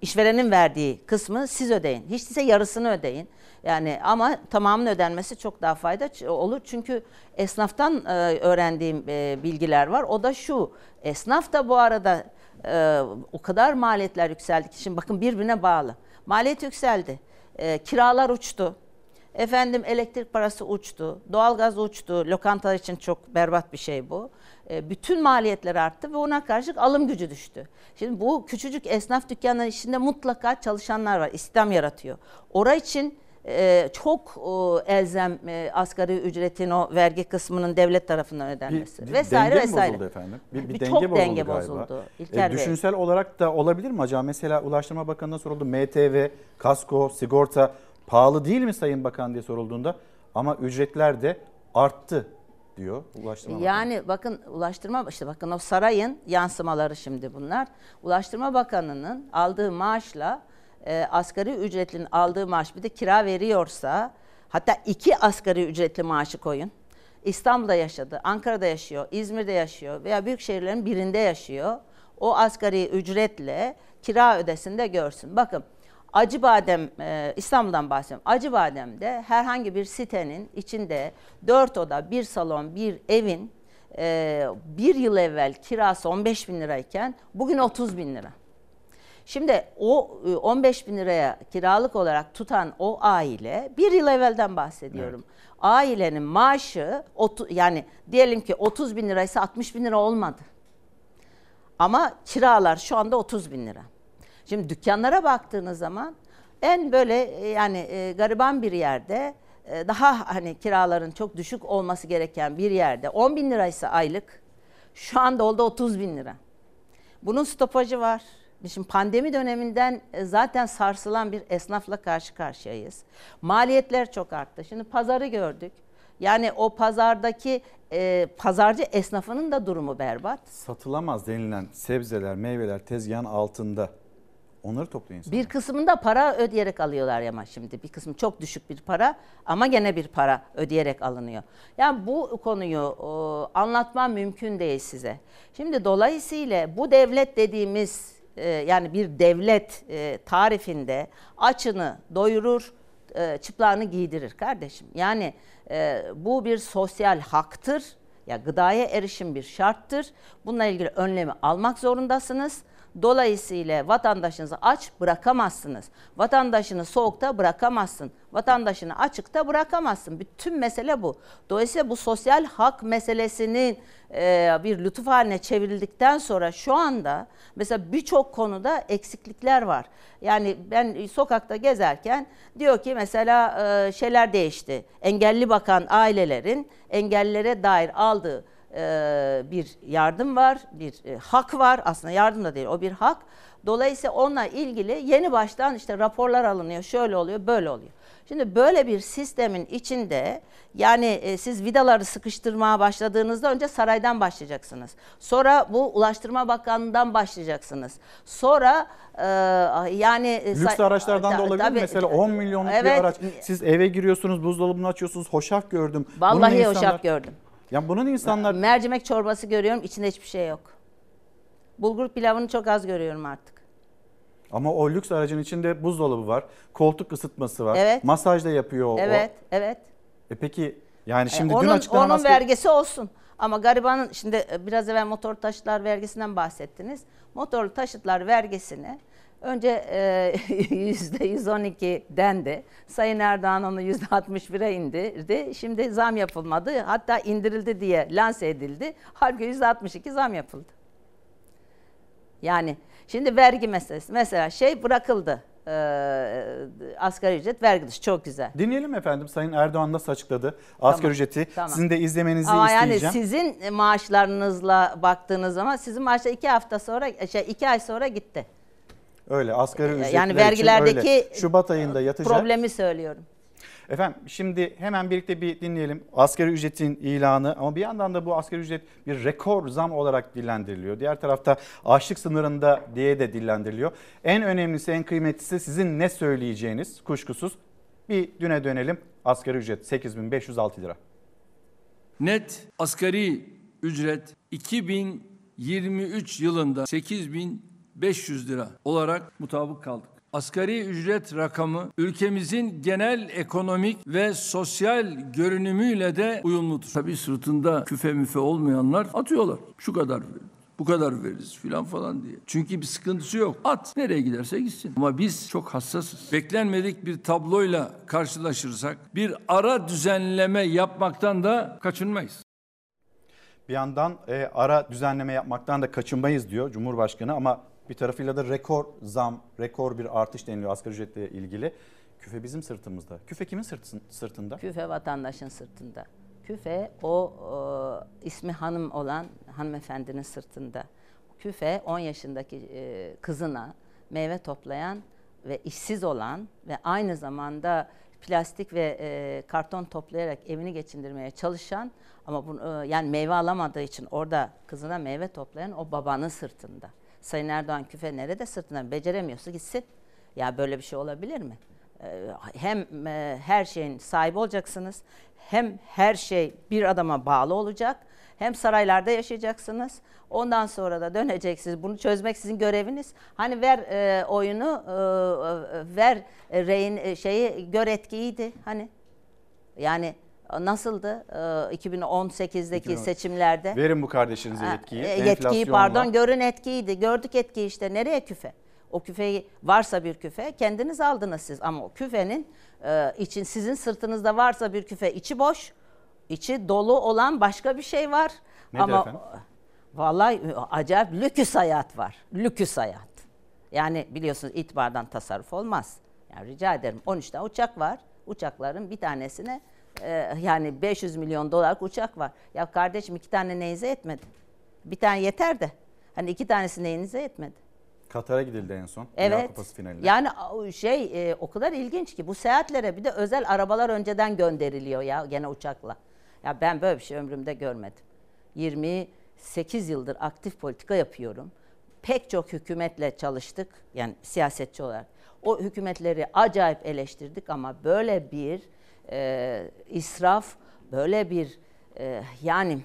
işverenin verdiği kısmı siz ödeyin. Hiç değilse yarısını ödeyin. Yani ama tamamının ödenmesi çok daha fayda olur. Çünkü esnaftan e, öğrendiğim e, bilgiler var. O da şu. Esnaf da bu arada o kadar maliyetler yükseldi ki şimdi bakın birbirine bağlı. Maliyet yükseldi. Kiralar uçtu. Efendim elektrik parası uçtu, doğalgaz uçtu. Lokantalar için çok berbat bir şey bu. E, bütün maliyetler arttı ve ona karşılık alım gücü düştü. Şimdi bu küçücük esnaf dükkanları içinde mutlaka çalışanlar var. İstihdam yaratıyor. Ora için e, çok e, elzem e, asgari ücretin o vergi kısmının devlet tarafından ödenmesi Bir vesaire denge vesaire. bozuldu efendim? Bir, bir Bir denge çok bozuldu denge galiba. bozuldu, E, İlker Bey. düşünsel olarak da olabilir mi acaba? Mesela Ulaştırma Bakanı'na soruldu. MTV, kasko, sigorta pahalı değil mi Sayın Bakan diye sorulduğunda ama ücretler de arttı diyor Ulaştırma Bakanı. Yani bakın Ulaştırma işte bakın o sarayın yansımaları şimdi bunlar. Ulaştırma Bakanı'nın aldığı maaşla e, asgari ücretlinin aldığı maaş bir de kira veriyorsa hatta iki asgari ücretli maaşı koyun. İstanbul'da yaşadı, Ankara'da yaşıyor, İzmir'de yaşıyor veya büyük şehirlerin birinde yaşıyor. O asgari ücretle kira ödesin de görsün. Bakın Acıbadem, e, İstanbul'dan bahsediyorum. Acıbadem'de herhangi bir sitenin içinde dört oda, bir salon, bir evin e, bir yıl evvel kirası 15 bin lirayken bugün 30 bin lira. Şimdi o e, 15 bin liraya kiralık olarak tutan o aile bir yıl evvelden bahsediyorum. Ailenin maaşı yani diyelim ki 30 bin liraysa 60 bin lira olmadı. Ama kiralar şu anda 30 bin lira. Şimdi dükkanlara baktığınız zaman en böyle e, yani e, gariban bir yerde e, daha hani kiraların çok düşük olması gereken bir yerde 10 bin liraysa aylık şu anda oldu 30 bin lira. Bunun stopajı var. Şimdi pandemi döneminden zaten sarsılan bir esnafla karşı karşıyayız. Maliyetler çok arttı. Şimdi pazarı gördük. Yani o pazardaki e, pazarcı esnafının da durumu berbat. Satılamaz denilen sebzeler, meyveler tezgahın altında. Onları topluyor insanlar. Bir kısmında para ödeyerek alıyorlar ama şimdi bir kısmı çok düşük bir para ama gene bir para ödeyerek alınıyor. Yani bu konuyu o, anlatmam mümkün değil size. Şimdi dolayısıyla bu devlet dediğimiz e, yani bir devlet e, tarifinde açını doyurur, e, çıplağını giydirir kardeşim. Yani e, bu bir sosyal haktır. Ya gıdaya erişim bir şarttır. Bununla ilgili önlemi almak zorundasınız. Dolayısıyla vatandaşınızı aç bırakamazsınız. Vatandaşını soğukta bırakamazsın. Vatandaşını açıkta bırakamazsın. Bütün mesele bu. Dolayısıyla bu sosyal hak meselesinin e, bir lütuf haline çevrildikten sonra şu anda mesela birçok konuda eksiklikler var. Yani ben sokakta gezerken diyor ki mesela e, şeyler değişti. Engelli bakan ailelerin engellilere dair aldığı e, bir yardım var, bir e, hak var. Aslında yardım da değil, o bir hak. Dolayısıyla onunla ilgili yeni baştan işte raporlar alınıyor, şöyle oluyor, böyle oluyor. Şimdi böyle bir sistemin içinde yani e, siz vidaları sıkıştırmaya başladığınızda önce saraydan başlayacaksınız. Sonra bu Ulaştırma Bakanlığı'ndan başlayacaksınız. Sonra e, yani... Lüks araçlardan da Ta- olabilir. tabii. Mesela 10 milyonluk Evet. bir araç. Siz eve giriyorsunuz, buzdolabını açıyorsunuz, hoşaf gördüm. Vallahi Bunun hoşaf gördüm. Ya bunun insanlar Mercimek çorbası görüyorum, içinde hiçbir şey yok. Bulgur pilavını çok az görüyorum artık. ama o lüks aracın içinde buzdolabı var, koltuk ısıtması var, Evet. masaj da yapıyor o. Evet, evet. E peki yani şimdi E, dün onun, açıklanan onun asgari- vergisi olsun. Ama garibanın şimdi e, biraz evvel motor taşıtlar vergisinden bahsettiniz. Motorlu taşıtlar vergisini önce e, (laughs) yüzde 112 dendi. Sayın Erdoğan onu yüzde 61'e indirdi. Şimdi zam yapılmadı. Hatta indirildi diye lanse edildi. Halbuki yüzde 62 zam yapıldı. Yani şimdi vergi meselesi. Mesela şey bırakıldı. E, asgari ücret vergi dışı çok güzel. Dinleyelim efendim Sayın Erdoğan nasıl açıkladı asgari Tamam, ücreti. tamam. Sizin de izlemenizi Ama yani isteyeceğim. sizin maaşlarınızla baktığınız zaman sizin maaşlar iki hafta sonra, şey iki ay sonra gitti. Öyle asgari ücretler yani için vergilerdeki öyle. Şubat ayında yatacak. Problemi söylüyorum. Efendim şimdi hemen birlikte bir dinleyelim. Asgari ücretin ilanı ama bir yandan da bu asgari ücret bir rekor zam olarak dillendiriliyor. Diğer tarafta açlık sınırında diye de dillendiriliyor. En önemlisi en kıymetlisi sizin ne söyleyeceğiniz kuşkusuz. Bir düne dönelim. Asgari ücret 8506 lira. Net asgari ücret 2023 yılında 8500 lira olarak mutabık kaldık. Asgari ücret rakamı ülkemizin genel ekonomik ve sosyal görünümüyle de uyumludur. Tabii sırtında küfe müfe olmayanlar atıyorlar. Şu kadar bu kadar veririz filan falan diye. Çünkü bir sıkıntısı yok. At nereye giderse gitsin. Ama biz çok hassasız. Beklenmedik bir tabloyla karşılaşırsak bir ara düzenleme yapmaktan da kaçınmayız. Bir yandan e, ara düzenleme yapmaktan da kaçınmayız diyor Cumhurbaşkanı ama bir tarafıyla da rekor zam, rekor bir artış deniliyor asgari ücretle ilgili. Küfe bizim sırtımızda. Küfe kimin sırtın, sırtında? Küfe vatandaşın sırtında. Küfe o e, ismi hanım olan hanımefendinin sırtında. Küfe 10 yaşındaki e, kızına meyve toplayan ve işsiz olan ve aynı zamanda plastik ve e, karton toplayarak evini geçindirmeye çalışan ama bunu, e, yani meyve alamadığı için orada kızına meyve toplayan o babanın sırtında. Sayın Erdoğan küfe nerede sırtında beceremiyorsa gitsin. Ya böyle bir şey olabilir mi? E, hem e, her şeyin sahibi olacaksınız hem her şey bir adama bağlı olacak hem saraylarda yaşayacaksınız. Ondan sonra da döneceksiniz. Bunu çözmek sizin göreviniz. Hani ver e, oyunu, e, e, ver e, reyin e, şeyi gör etkiydi. Hani yani nasıldı e, 2018'deki 2010. seçimlerde? Verin bu kardeşinize Ha, yetkiyi. e, Yetkiyi pardon görün etkiyi Gördük etkiyi işte. Nereye küfe? O küfeyi varsa bir küfe kendiniz aldınız siz ama o küfenin e, için sizin sırtınızda varsa bir küfe içi boş, içi dolu olan başka bir şey var. Nedir ama efendim? vallahi e, acayip lüküs hayat var. Lüküs hayat. Yani biliyorsunuz itibardan tasarruf olmaz. Yani rica ederim 13 tane uçak var. Uçakların bir tanesine e, yani 500 milyon dolarlık uçak var. Ya kardeşim iki tane neyinize yetmedi. Bir tane yeter de. Hani iki tanesi neyinize yetmedi. Katar'a gidildi en son. Dünya Evet. Kupası finaline. Yani şey e, o kadar ilginç ki bu seyahatlere bir de özel arabalar önceden gönderiliyor ya gene uçakla. Ya ben böyle bir şey ömrümde görmedim. 28 yıldır aktif politika yapıyorum. Pek çok hükümetle çalıştık yani siyasetçi olarak. O hükümetleri acayip eleştirdik ama böyle bir e, israf, böyle bir e, yani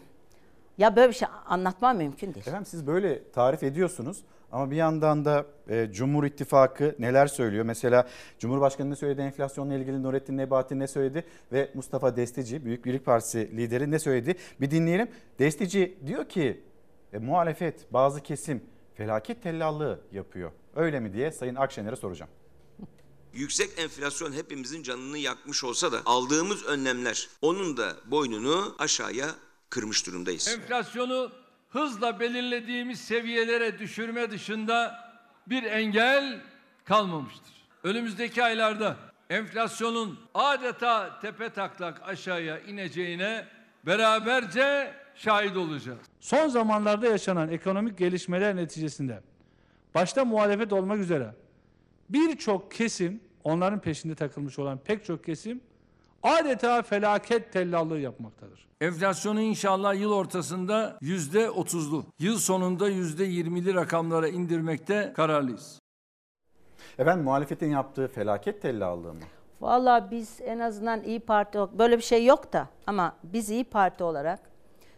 ya böyle bir şey anlatmam mümkün değil. Efendim siz böyle tarif ediyorsunuz ama bir yandan da e, Cumhur İttifakı neler söylüyor? Mesela Cumhurbaşkanı ne söyledi enflasyonla ilgili Nurettin Nebati ne söyledi ve Mustafa Destici Büyük Birlik Partisi lideri ne söyledi? Bir dinleyelim. Destici diyor ki e, muhalefet bazı kesim felaket tellallığı yapıyor. Öyle mi diye Sayın Akşener'e soracağım. Yüksek enflasyon hepimizin canını yakmış olsa da aldığımız önlemler onun da boynunu aşağıya kırmış durumdayız. Enflasyonu hızla belirlediğimiz seviyelere düşürme dışında bir engel kalmamıştır. Önümüzdeki aylarda enflasyonun adeta tepe taklak aşağıya ineceğine beraberce şahit olacağız. Son zamanlarda yaşanan ekonomik gelişmeler neticesinde başta muhalefet olmak üzere birçok kesim onların peşinde takılmış olan pek çok kesim adeta felaket tellallığı yapmaktadır. Enflasyonu inşallah yıl ortasında yüzde otuzlu, yıl sonunda yüzde yirmili rakamlara indirmekte kararlıyız. Efendim muhalefetin yaptığı felaket tellallığı mı? Vallahi biz en azından İyi Parti böyle bir şey yok da ama biz İyi Parti olarak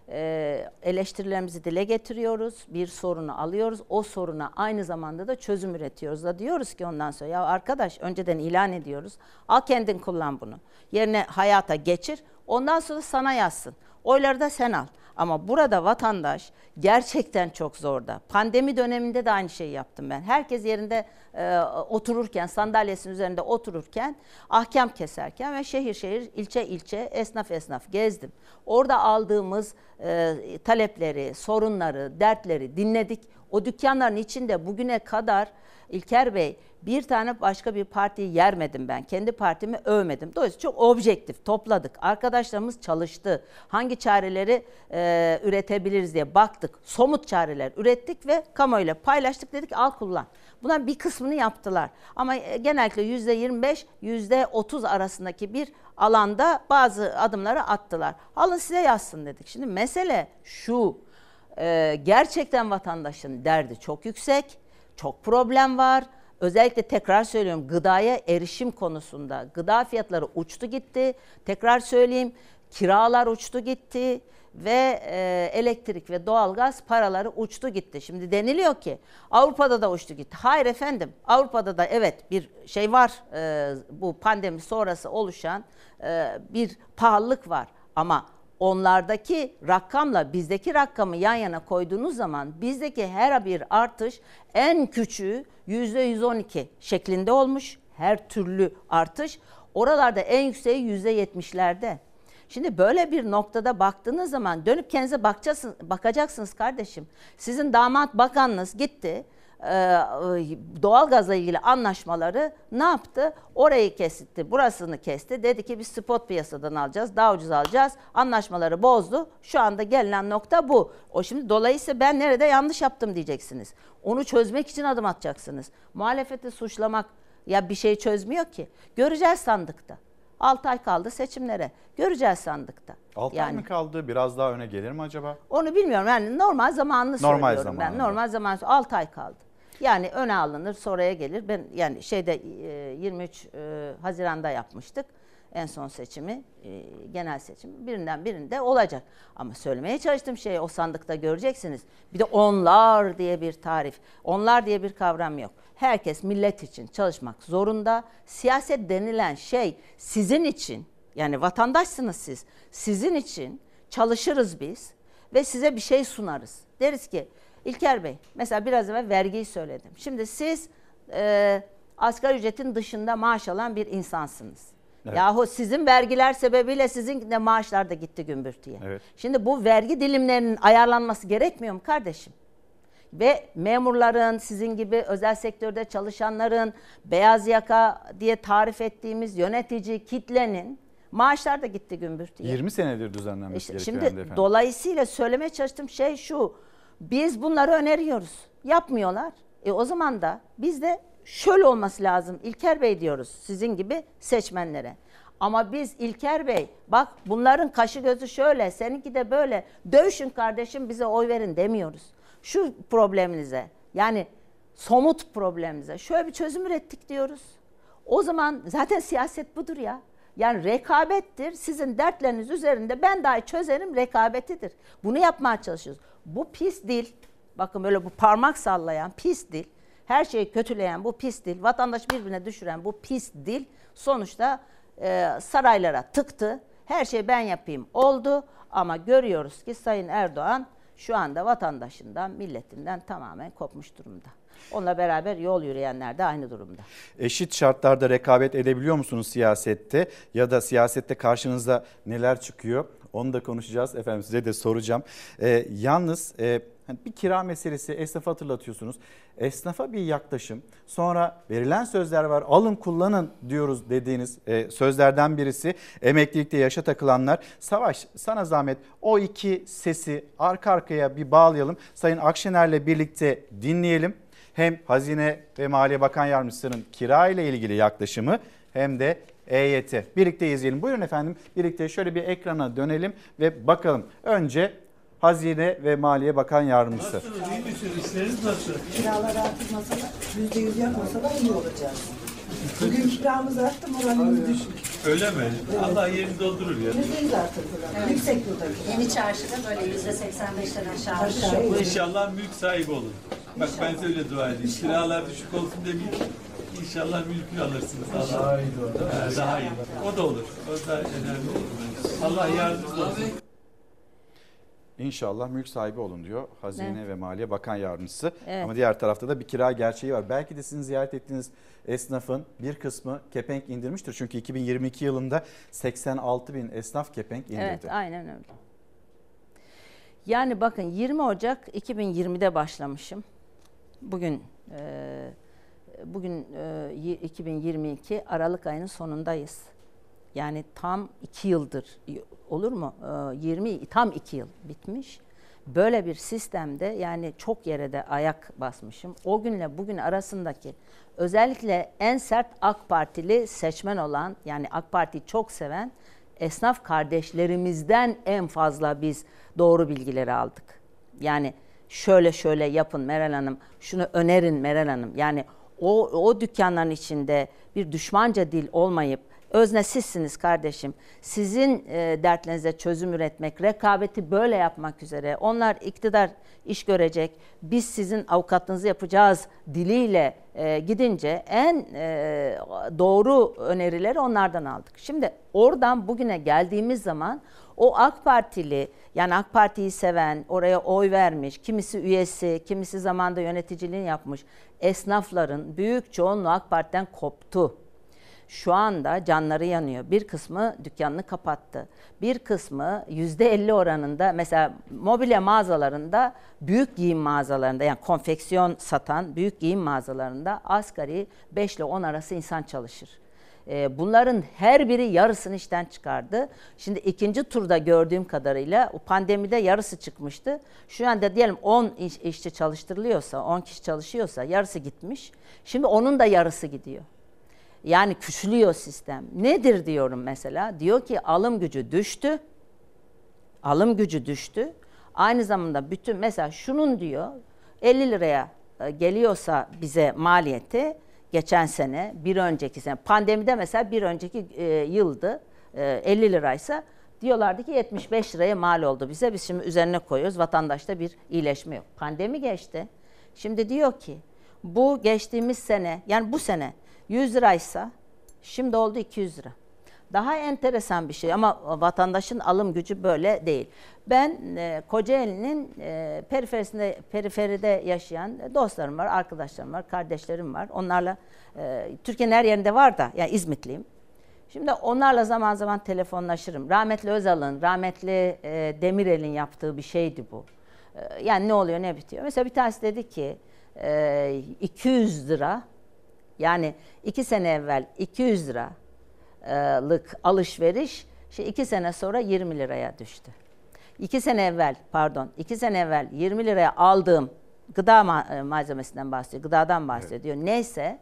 e, eleştirilerimizi dile getiriyoruz. Bir sorunu alıyoruz. O soruna aynı zamanda da çözüm üretiyoruz da diyoruz ki ondan sonra ya arkadaş önceden ilan ediyoruz. Al kendin kullan bunu. Yerine hayata geçir. Ondan sonra sana yazsın. Oyları da sen al. Ama burada vatandaş gerçekten çok zorda. Pandemi döneminde de aynı şeyi yaptım ben. Herkes yerinde e, otururken, sandalyesinin üzerinde otururken, ahkam keserken ve şehir şehir, ilçe ilçe, esnaf esnaf gezdim. Orada aldığımız e, talepleri, sorunları, dertleri dinledik. O dükkanların içinde bugüne kadar İlker Bey bir tane başka bir partiyi yermedim ben. Kendi partimi övmedim. Dolayısıyla çok objektif topladık. Arkadaşlarımız çalıştı. Hangi çareleri e, üretebiliriz diye baktık. Somut çareler ürettik ve kamuoyuyla paylaştık. Dedik al kullan. Bunların bir kısmını yaptılar. Ama e, genellikle %25, %30 arasındaki bir alanda bazı adımları attılar. Alın size yazsın dedik. Şimdi mesele şu. e, gerçekten vatandaşın derdi çok yüksek. Çok problem var. Özellikle tekrar söylüyorum gıdaya erişim konusunda gıda fiyatları uçtu gitti. Tekrar söyleyeyim kiralar uçtu gitti ve e, elektrik ve doğalgaz paraları uçtu gitti. Şimdi deniliyor ki Avrupa'da da uçtu gitti. Hayır efendim Avrupa'da da evet bir şey var e, bu pandemi sonrası oluşan e, bir pahalılık var. Ama onlardaki rakamla bizdeki rakamı yan yana koyduğunuz zaman bizdeki her bir artış en küçüğü %112 şeklinde olmuş. Her türlü artış. Oralarda en yükseği %70'lerde. Şimdi böyle bir noktada baktığınız zaman dönüp kendinize bakacaksınız, bakacaksınız kardeşim. Sizin damat bakanınız gitti doğalgazla ilgili anlaşmaları ne yaptı? Orayı kesti, burasını kesti. Dedi ki biz spot piyasadan alacağız, daha ucuz alacağız. Anlaşmaları bozdu. Şu anda gelinen nokta bu. O şimdi dolayısıyla ben nerede yanlış yaptım diyeceksiniz. Onu çözmek için adım atacaksınız. Muhalefeti suçlamak ya bir şey çözmüyor ki. Göreceğiz sandıkta. 6 ay kaldı seçimlere. Göreceğiz sandıkta. 6 ay mı kaldı? Biraz daha öne gelir mi acaba? Onu bilmiyorum. Yani normal zamanını Normal söylüyorum ben. zamanında. Normal zaman 6 ay kaldı. Yani öne alınır, sonraya gelir. Ben yani şeyde e, 23 e, Haziran'da yapmıştık en son seçimi, e, genel seçim. Birinden birinde olacak. Ama söylemeye çalıştığım şey o sandıkta göreceksiniz. Bir de onlar diye bir tarif, onlar diye bir kavram yok. Herkes millet için çalışmak zorunda. Siyaset denilen şey sizin için, yani vatandaşsınız siz. Sizin için çalışırız biz ve size bir şey sunarız. Deriz ki İlker Bey mesela biraz evvel vergiyi söyledim. Şimdi siz e, asgari ücretin dışında maaş alan bir insansınız. Evet. Yahu sizin vergiler sebebiyle sizin de maaşlar da gitti gümbürtüye. Evet. Şimdi bu vergi dilimlerinin ayarlanması gerekmiyor mu kardeşim? Ve memurların, sizin gibi özel sektörde çalışanların, beyaz yaka diye tarif ettiğimiz yönetici kitlenin maaşlar da gitti gümbürtüye. 20 senedir düzenlenmesi İşte gerekiyor şimdi efendim. dolayısıyla söylemeye çalıştığım şey şu. Biz bunları öneriyoruz. Yapmıyorlar. E o zaman da biz de şöyle olması lazım. İlker Bey diyoruz sizin gibi seçmenlere. Ama biz İlker Bey bak bunların kaşı gözü şöyle seninki de böyle dövüşün kardeşim bize oy verin demiyoruz. Şu probleminize yani somut problemimize şöyle bir çözüm ürettik diyoruz. O zaman zaten siyaset budur ya. Yani rekabettir. Sizin dertleriniz üzerinde ben dahi çözerim rekabetidir. Bunu yapmaya çalışıyoruz. Bu pis dil, bakın böyle bu parmak sallayan pis dil, her şeyi kötüleyen bu pis dil, vatandaş birbirine düşüren bu pis dil sonuçta e, saraylara tıktı. Her şey ben yapayım oldu ama görüyoruz ki Sayın Erdoğan şu anda vatandaşından, milletinden tamamen kopmuş durumda. Onunla beraber yol yürüyenler de aynı durumda. Eşit şartlarda rekabet edebiliyor musunuz siyasette ya da siyasette karşınıza neler çıkıyor? Onu da konuşacağız efendim size de soracağım. Ee, yalnız e, hani bir kira meselesi esnafa hatırlatıyorsunuz. Esnafa bir yaklaşım sonra verilen sözler var alın kullanın diyoruz dediğiniz e, sözlerden birisi emeklilikte yaşa takılanlar. Savaş sana zahmet o iki sesi arka arkaya bir bağlayalım. Sayın Akşener'le birlikte dinleyelim hem Hazine ve Maliye Bakan Yardımcısının kira ile ilgili yaklaşımı hem de EYT. Birlikte izleyelim. Buyurun efendim birlikte şöyle bir ekrana dönelim ve bakalım. Önce Hazine ve Maliye Bakan Yardımcısı. Nasılsınız? İyi misiniz? İşleriniz nasıl? Kiralar artmasa da yüzde yüz yapmasa da iyi olacağız. Bugün kiramız arttı, moralimiz düşük. Öyle mi? Allah yerini doldurur ya. Yüzde yüz arttırdılar. Yüksek buradaki. Yeni çarşıda böyle yüzde 85'ten aşağı Aşağı yok. İnşallah mülk sahibi olun. Bak ben size öyle dua edeyim. Kiralar düşük olsun demeyin. İnşallah mülkü alırsınız. Allah. Daha iyi Daha iyi. O da olur. O da önemli. Allah yardımcınız olsun. İnşallah mülk sahibi olun diyor Hazine Evet. ve Maliye Bakan Yardımcısı. Evet. Ama diğer tarafta da bir kira gerçeği var. Belki de sizin ziyaret ettiğiniz esnafın bir kısmı kepenk indirmiştir. Çünkü 2022 yılında 86 bin esnaf kepenk indirdi. Evet aynen öyle. Yani bakın 20 Ocak 2020'de başlamışım. Bugün e, bugün e, y- 2022 Aralık ayının sonundayız. Yani tam iki yıldır olur mu? E, 20 tam iki yıl bitmiş. Böyle bir sistemde yani çok yere de ayak basmışım. O günle bugün arasındaki özellikle en sert AK Partili seçmen olan yani AK Parti'yi çok seven esnaf kardeşlerimizden en fazla biz doğru bilgileri aldık. Yani şöyle şöyle yapın Meral Hanım, şunu önerin Meral Hanım. Yani o, o dükkanların içinde bir düşmanca dil olmayıp özne sizsiniz kardeşim. Sizin e, dertlerinize çözüm üretmek, rekabeti böyle yapmak üzere. Onlar iktidar iş görecek. Biz sizin avukatlığınızı yapacağız diliyle e, gidince en e, doğru önerileri onlardan aldık. Şimdi oradan bugüne geldiğimiz zaman O AK Partili yani AK Parti'yi seven, oraya oy vermiş, kimisi üyesi, kimisi zamanda yöneticiliğini yapmış esnafların büyük çoğunluğu AK Parti'den koptu. Şu anda canları yanıyor. Bir kısmı dükkanını kapattı. Bir kısmı %50 oranında mesela mobilya mağazalarında, büyük giyim mağazalarında yani konfeksiyon satan büyük giyim mağazalarında asgari 5 ile 10 arası insan çalışır. Ee, Bunların her biri yarısını işten çıkardı. Şimdi ikinci turda gördüğüm kadarıyla o pandemide yarısı çıkmıştı. Şu anda diyelim 10 iş, işçi çalıştırılıyorsa, 10 kişi çalışıyorsa yarısı gitmiş. Şimdi onun da yarısı gidiyor. Yani küçülüyor sistem. Nedir diyorum mesela? Diyor ki alım gücü düştü. Alım gücü düştü. Aynı zamanda bütün mesela şunun diyor 50 liraya e, geliyorsa bize maliyeti geçen sene, bir önceki sene pandemide mesela bir önceki e, yıldı e, 50 liraysa diyorlardı ki 75 liraya mal oldu bize. Biz şimdi üzerine koyuyoruz. Vatandaşta bir iyileşme yok. Pandemi geçti. Şimdi diyor ki bu geçtiğimiz sene yani bu sene 100 liraysa şimdi oldu 200 lira. Daha enteresan bir şey ama vatandaşın alım gücü böyle değil. Ben e, Kocaeli'nin e, periferisinde, periferide yaşayan dostlarım var, arkadaşlarım var, kardeşlerim var. Onlarla e, Türkiye'nin her yerinde var da, yani İzmitliyim. Şimdi onlarla zaman zaman telefonlaşırım. Rahmetli Özal'ın, rahmetli e, Demirel'in yaptığı bir şeydi bu. E, yani ne oluyor, ne bitiyor? Mesela bir tanesi dedi ki e, 200 lira, yani iki sene evvel 200 lira lık alışveriş şey iki sene sonra 20 liraya düştü. İki sene evvel pardon iki sene evvel 20 liraya aldığım gıda ma- malzemesinden bahsediyor, gıdadan bahsediyor. Neyse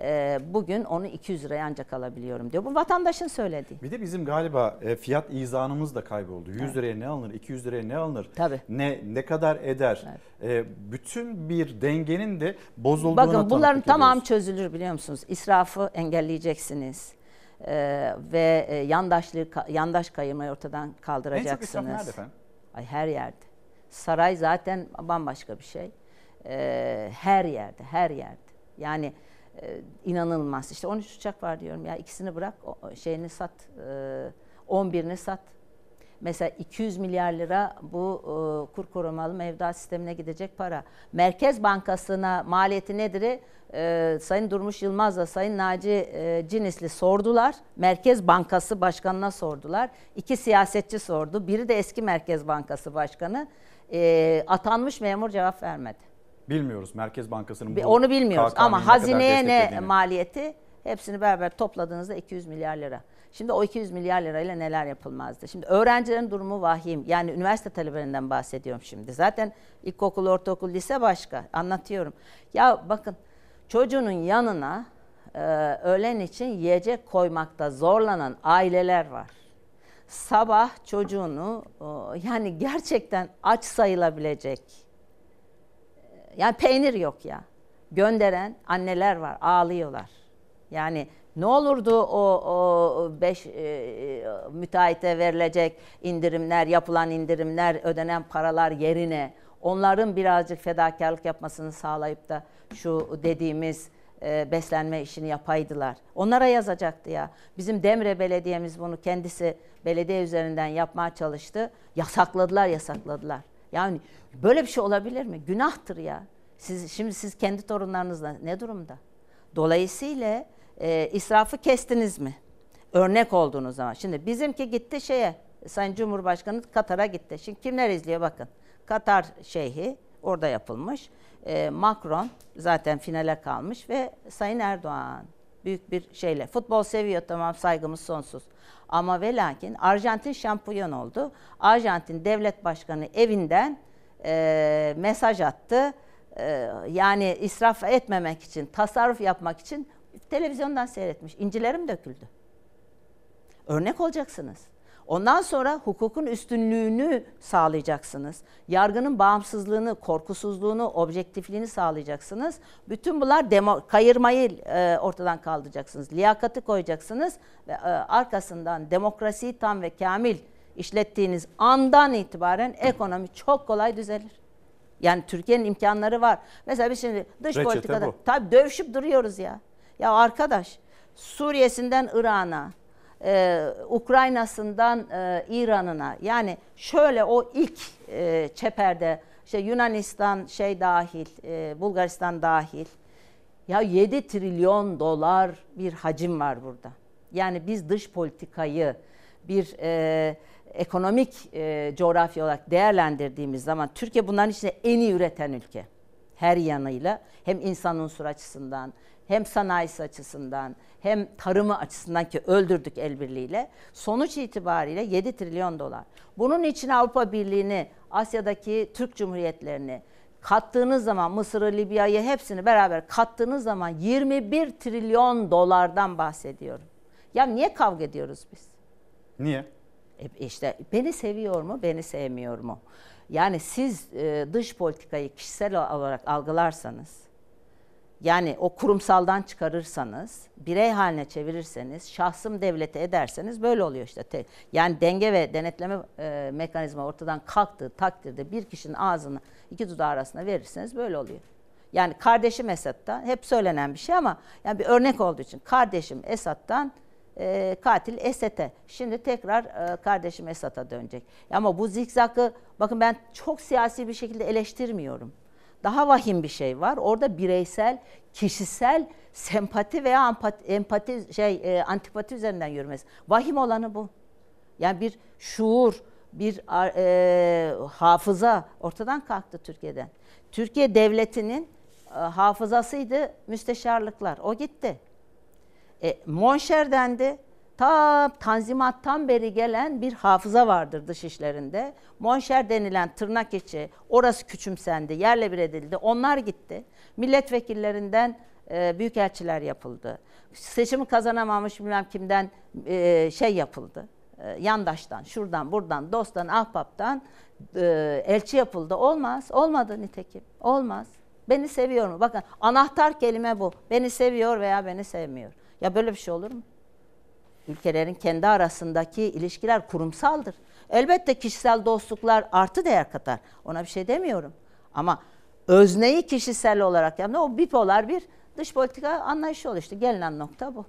e, bugün onu 200 liraya ancak alabiliyorum diyor. Bu vatandaşın söylediği. Bir de bizim galiba e, fiyat izanımız da kayboldu. 100 Evet. liraya ne alınır, 200 liraya ne alınır, Tabii. ne ne kadar eder. E, bütün bir dengenin de bozulduğuna Bakın bunların ediyoruz. tamam çözülür biliyor musunuz? İsrafı engelleyeceksiniz. Ee, ve e, yandaşlığı yandaş kayırmayı ortadan En çok israf kaldıracaksınız. nerede efendim? Ay her yerde. Saray zaten bambaşka bir şey. Ee, her yerde, her yerde. Yani e, inanılmaz. İşte 13 uçak var diyorum ya ikisini bırak, o şeyini sat, e, 11'ini sat. Mesela 200 milyar lira bu e, kur korumalı mevduat sistemine gidecek para. Merkez Bankası'na maliyeti nedir? E, Sayın Durmuş Yılmaz'la Sayın Naci e, Cinisli sordular. Merkez Bankası Başkanı'na sordular. İki siyasetçi sordu. Biri de eski Merkez Bankası Başkanı. E, atanmış memur cevap vermedi. Bilmiyoruz Merkez Bankası'nın bu Onu bilmiyoruz ama hazineye ne maliyeti hepsini beraber topladığınızda 200 milyar lira. Şimdi o 200 milyar lirayla neler yapılmazdı? Şimdi öğrencilerin durumu vahim. Yani üniversite talebelerinden bahsediyorum şimdi. Zaten ilkokul, ortaokul, lise başka. Anlatıyorum. Ya bakın çocuğunun yanına e, öğlen için yiyecek koymakta zorlanan aileler var. Sabah çocuğunu e, yani gerçekten aç sayılabilecek yani peynir yok ya. Gönderen anneler var, ağlıyorlar. Yani ne olurdu o, o beş e, müteahhite verilecek indirimler, yapılan indirimler, ödenen paralar yerine onların birazcık fedakarlık yapmasını sağlayıp da şu dediğimiz e, beslenme işini yapaydılar. Onlara yazacaktı ya. Bizim Demre Belediye'miz bunu kendisi belediye üzerinden yapmaya çalıştı. Yasakladılar, yasakladılar. Yani böyle bir şey olabilir mi? Günahtır ya. Siz şimdi siz kendi torunlarınızla ne durumda? Dolayısıyla e, israfı kestiniz mi? Örnek olduğunuz zaman. Şimdi bizimki gitti şeye, Sayın Cumhurbaşkanı Katar'a gitti. Şimdi kimler izliyor bakın. Katar şeyhi orada yapılmış. E, Macron zaten finale kalmış ve Sayın Erdoğan büyük bir şeyle. Futbol seviyor tamam saygımız sonsuz. Ama ve lakin Arjantin şampiyon oldu. Arjantin devlet başkanı evinden e, mesaj attı. E, yani israf etmemek için, tasarruf yapmak için televizyondan seyretmiş. İncilerim döküldü. Örnek olacaksınız. Ondan sonra hukukun üstünlüğünü sağlayacaksınız. Yargının bağımsızlığını, korkusuzluğunu, objektifliğini sağlayacaksınız. Bütün bunlar demo, kayırmayı e, ortadan kaldıracaksınız. Liyakati koyacaksınız ve e, arkasından demokrasiyi tam ve kamil işlettiğiniz andan itibaren ekonomi çok kolay düzelir. Yani Türkiye'nin imkanları var. Mesela biz şimdi dış Reçete politikada bu. tabii dövüşüp duruyoruz ya. Ya arkadaş Suriye'sinden Irak'a, e, Ukrayna'sından e, İran'ına yani şöyle o ilk e, çeperde işte Yunanistan şey dahil, e, Bulgaristan dahil ya 7 trilyon dolar bir hacim var burada. Yani biz dış politikayı bir e, ekonomik e, coğrafya olarak değerlendirdiğimiz zaman Türkiye bunların içinde en iyi üreten ülke. Her yanıyla hem insan unsur açısından hem sanayisi açısından hem tarımı açısından ki öldürdük el birliğiyle. Sonuç itibariyle 7 trilyon dolar. Bunun için Avrupa Birliği'ni, Asya'daki Türk Cumhuriyetlerini kattığınız zaman Mısır'ı, Libya'yı hepsini beraber kattığınız zaman 21 trilyon dolardan bahsediyorum. Ya niye kavga ediyoruz biz? Niye? E işte beni seviyor mu, beni sevmiyor mu? Yani siz e, dış politikayı kişisel olarak algılarsanız, yani o kurumsaldan çıkarırsanız, birey haline çevirirseniz, şahsım devleti ederseniz böyle oluyor işte. Te- Yani denge ve denetleme e, mekanizma ortadan kalktığı takdirde bir kişinin ağzını iki dudağı arasına verirseniz böyle oluyor. Yani kardeşim Esad'dan hep söylenen bir şey ama yani bir örnek olduğu için kardeşim Esad'dan e, katil Esed'e. Şimdi tekrar e, kardeşim Esad'a dönecek. Ama bu zikzakı bakın ben çok siyasi bir şekilde eleştirmiyorum. Daha vahim bir şey var. Orada bireysel, kişisel sempati veya empati, empati şey e, antipati üzerinden yürümesi. Vahim olanı bu. Yani bir şuur, bir e, hafıza ortadan kalktı Türkiye'den. Türkiye devletinin e, hafızasıydı müsteşarlıklar. O gitti. E, Monşer dendi. Ta Tanzimat'tan beri gelen bir hafıza vardır dış işlerinde. Monşer denilen tırnak içi orası küçümsendi, yerle bir edildi. Onlar gitti. Milletvekillerinden e, büyükelçiler yapıldı. Seçimi kazanamamış bilmem kimden e, şey yapıldı. E, yandaştan, şuradan, buradan, dosttan, ahbaptan e, elçi yapıldı. Olmaz. Olmadı nitekim. Olmaz. Beni seviyor mu? Bakın anahtar kelime bu. Beni seviyor veya beni sevmiyor. Ya böyle bir şey olur mu? Ülkelerin kendi arasındaki ilişkiler kurumsaldır. Elbette kişisel dostluklar artı değer katar. Ona bir şey demiyorum. Ama özneyi kişisel olarak yani o bipolar bir dış politika anlayışı oluştu. Gelinen nokta bu.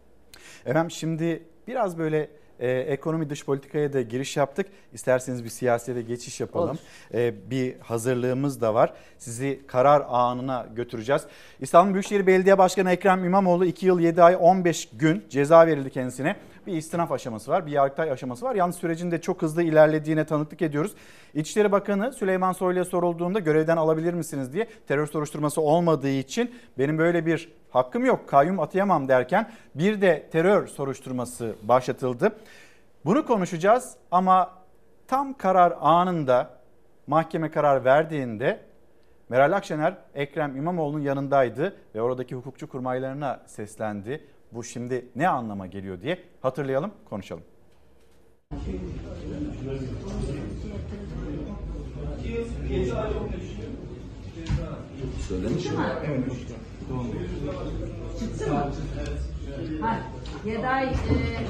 Efendim şimdi biraz böyle e, ekonomi dış politikaya da giriş yaptık. İsterseniz bir siyasete geçiş yapalım. E, bir hazırlığımız da var. Sizi karar anına götüreceğiz. İstanbul Büyükşehir Belediye Başkanı Ekrem İmamoğlu 2 yıl 7 ay 15 gün ceza verildi kendisine. Bir istinaf aşaması var, bir yargıtay aşaması var. Yalnız sürecin de çok hızlı ilerlediğine tanıklık ediyoruz. İçişleri Bakanı Süleyman Soylu'ya sorulduğunda görevden alabilir misiniz diye terör soruşturması olmadığı için benim böyle bir hakkım yok, kayyum atayamam derken bir de terör soruşturması başlatıldı. Bunu konuşacağız ama tam karar anında mahkeme karar verdiğinde Meral Akşener Ekrem İmamoğlu'nun yanındaydı ve oradaki hukukçu kurmaylarına seslendi. Bu şimdi ne anlama geliyor diye hatırlayalım, konuşalım. Söylemiş mi? Evet. Çıktı mı? Ha, Yeday, e,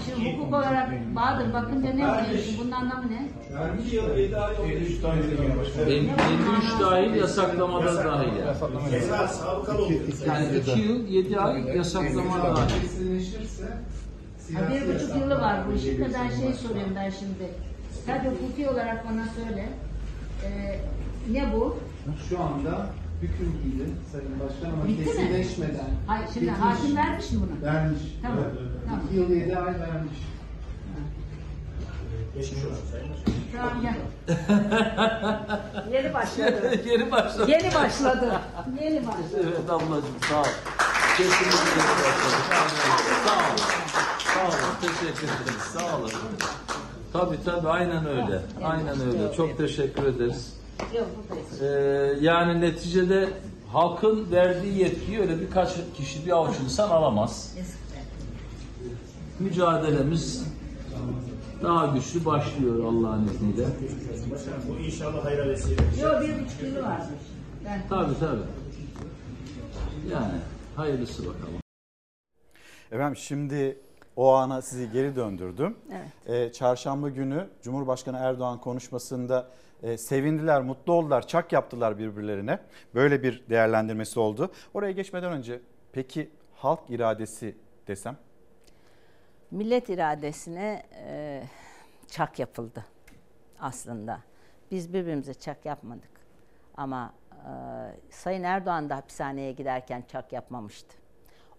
şimdi hukuk olarak Bahadır bakınca ne oluyor? Bunun anlamı ne? 53 dahil yasaklamadan dahil. Ceza sabıkalı oluyor. Yani 2 yıl 7 ay yasaklama dahil. Ha, bir buçuk yılı var bu işin kadar şey soruyorum ben şimdi. Tabii hukuki olarak bana söyle. Ee, ne bu? Şu anda hüküm giydi Sayın Başkan ama Bitti mi? kesinleşmeden. Hayır, şimdi hakim vermiş mi bunu? Vermiş. Tamam, Evet. tamam. İki yıl yedi ay vermiş. Geçmiş olsun Sayın Başkan. Tamam gel. (laughs) Yeni başladı. (laughs) Yeni başladı. Yeni başladı. Yeni başladı. Evet ablacığım sağ ol. Kesinlikle yeni başladı. Sağ ol. Sağ olun. Teşekkür ederiz. Sağ olun. Tabii tabii aynen öyle. Aynen öyle. Çok teşekkür ederiz. Yok buradayız. Ee, yani neticede halkın verdiği yetkiyi öyle birkaç kişi bir avuç insan alamaz. Mücadelemiz daha güçlü başlıyor Allah'ın izniyle. Başkanım bu inşallah hayra vesile. Yok bir buçuk yılı varmış. Ben Tabii tabii. Yani hayırlısı bakalım. Efendim şimdi o ana sizi geri döndürdüm. Evet. Ee, çarşamba günü Cumhurbaşkanı Erdoğan konuşmasında e, sevindiler, mutlu oldular, çak yaptılar birbirlerine. Böyle bir değerlendirmesi oldu. Oraya geçmeden önce peki halk iradesi desem? Millet iradesine e, çak yapıldı aslında. Biz birbirimize çak yapmadık. Ama e, Sayın Erdoğan da hapishaneye giderken çak yapmamıştı.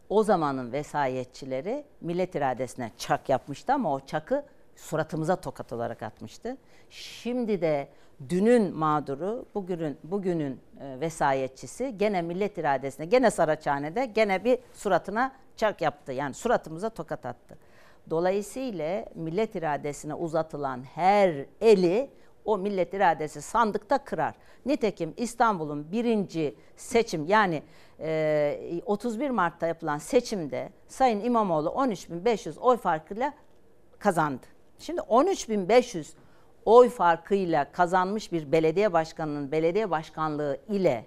O zamanın vesayetçileri millet iradesine çak yapmıştı ama o çakı suratımıza tokat olarak atmıştı. Şimdi de dünün mağduru, bugünün bugünün e, vesayetçisi gene millet iradesine, gene Saraçhane'de gene bir suratına çak yaptı. Yani suratımıza tokat attı. Dolayısıyla millet iradesine uzatılan her eli o millet iradesi sandıkta kırar. Nitekim İstanbul'un birinci seçim yani e, 31 Mart'ta yapılan seçimde Sayın İmamoğlu 13.500 oy farkıyla kazandı. Şimdi 13.500 oy farkıyla kazanmış bir belediye başkanının belediye başkanlığı ile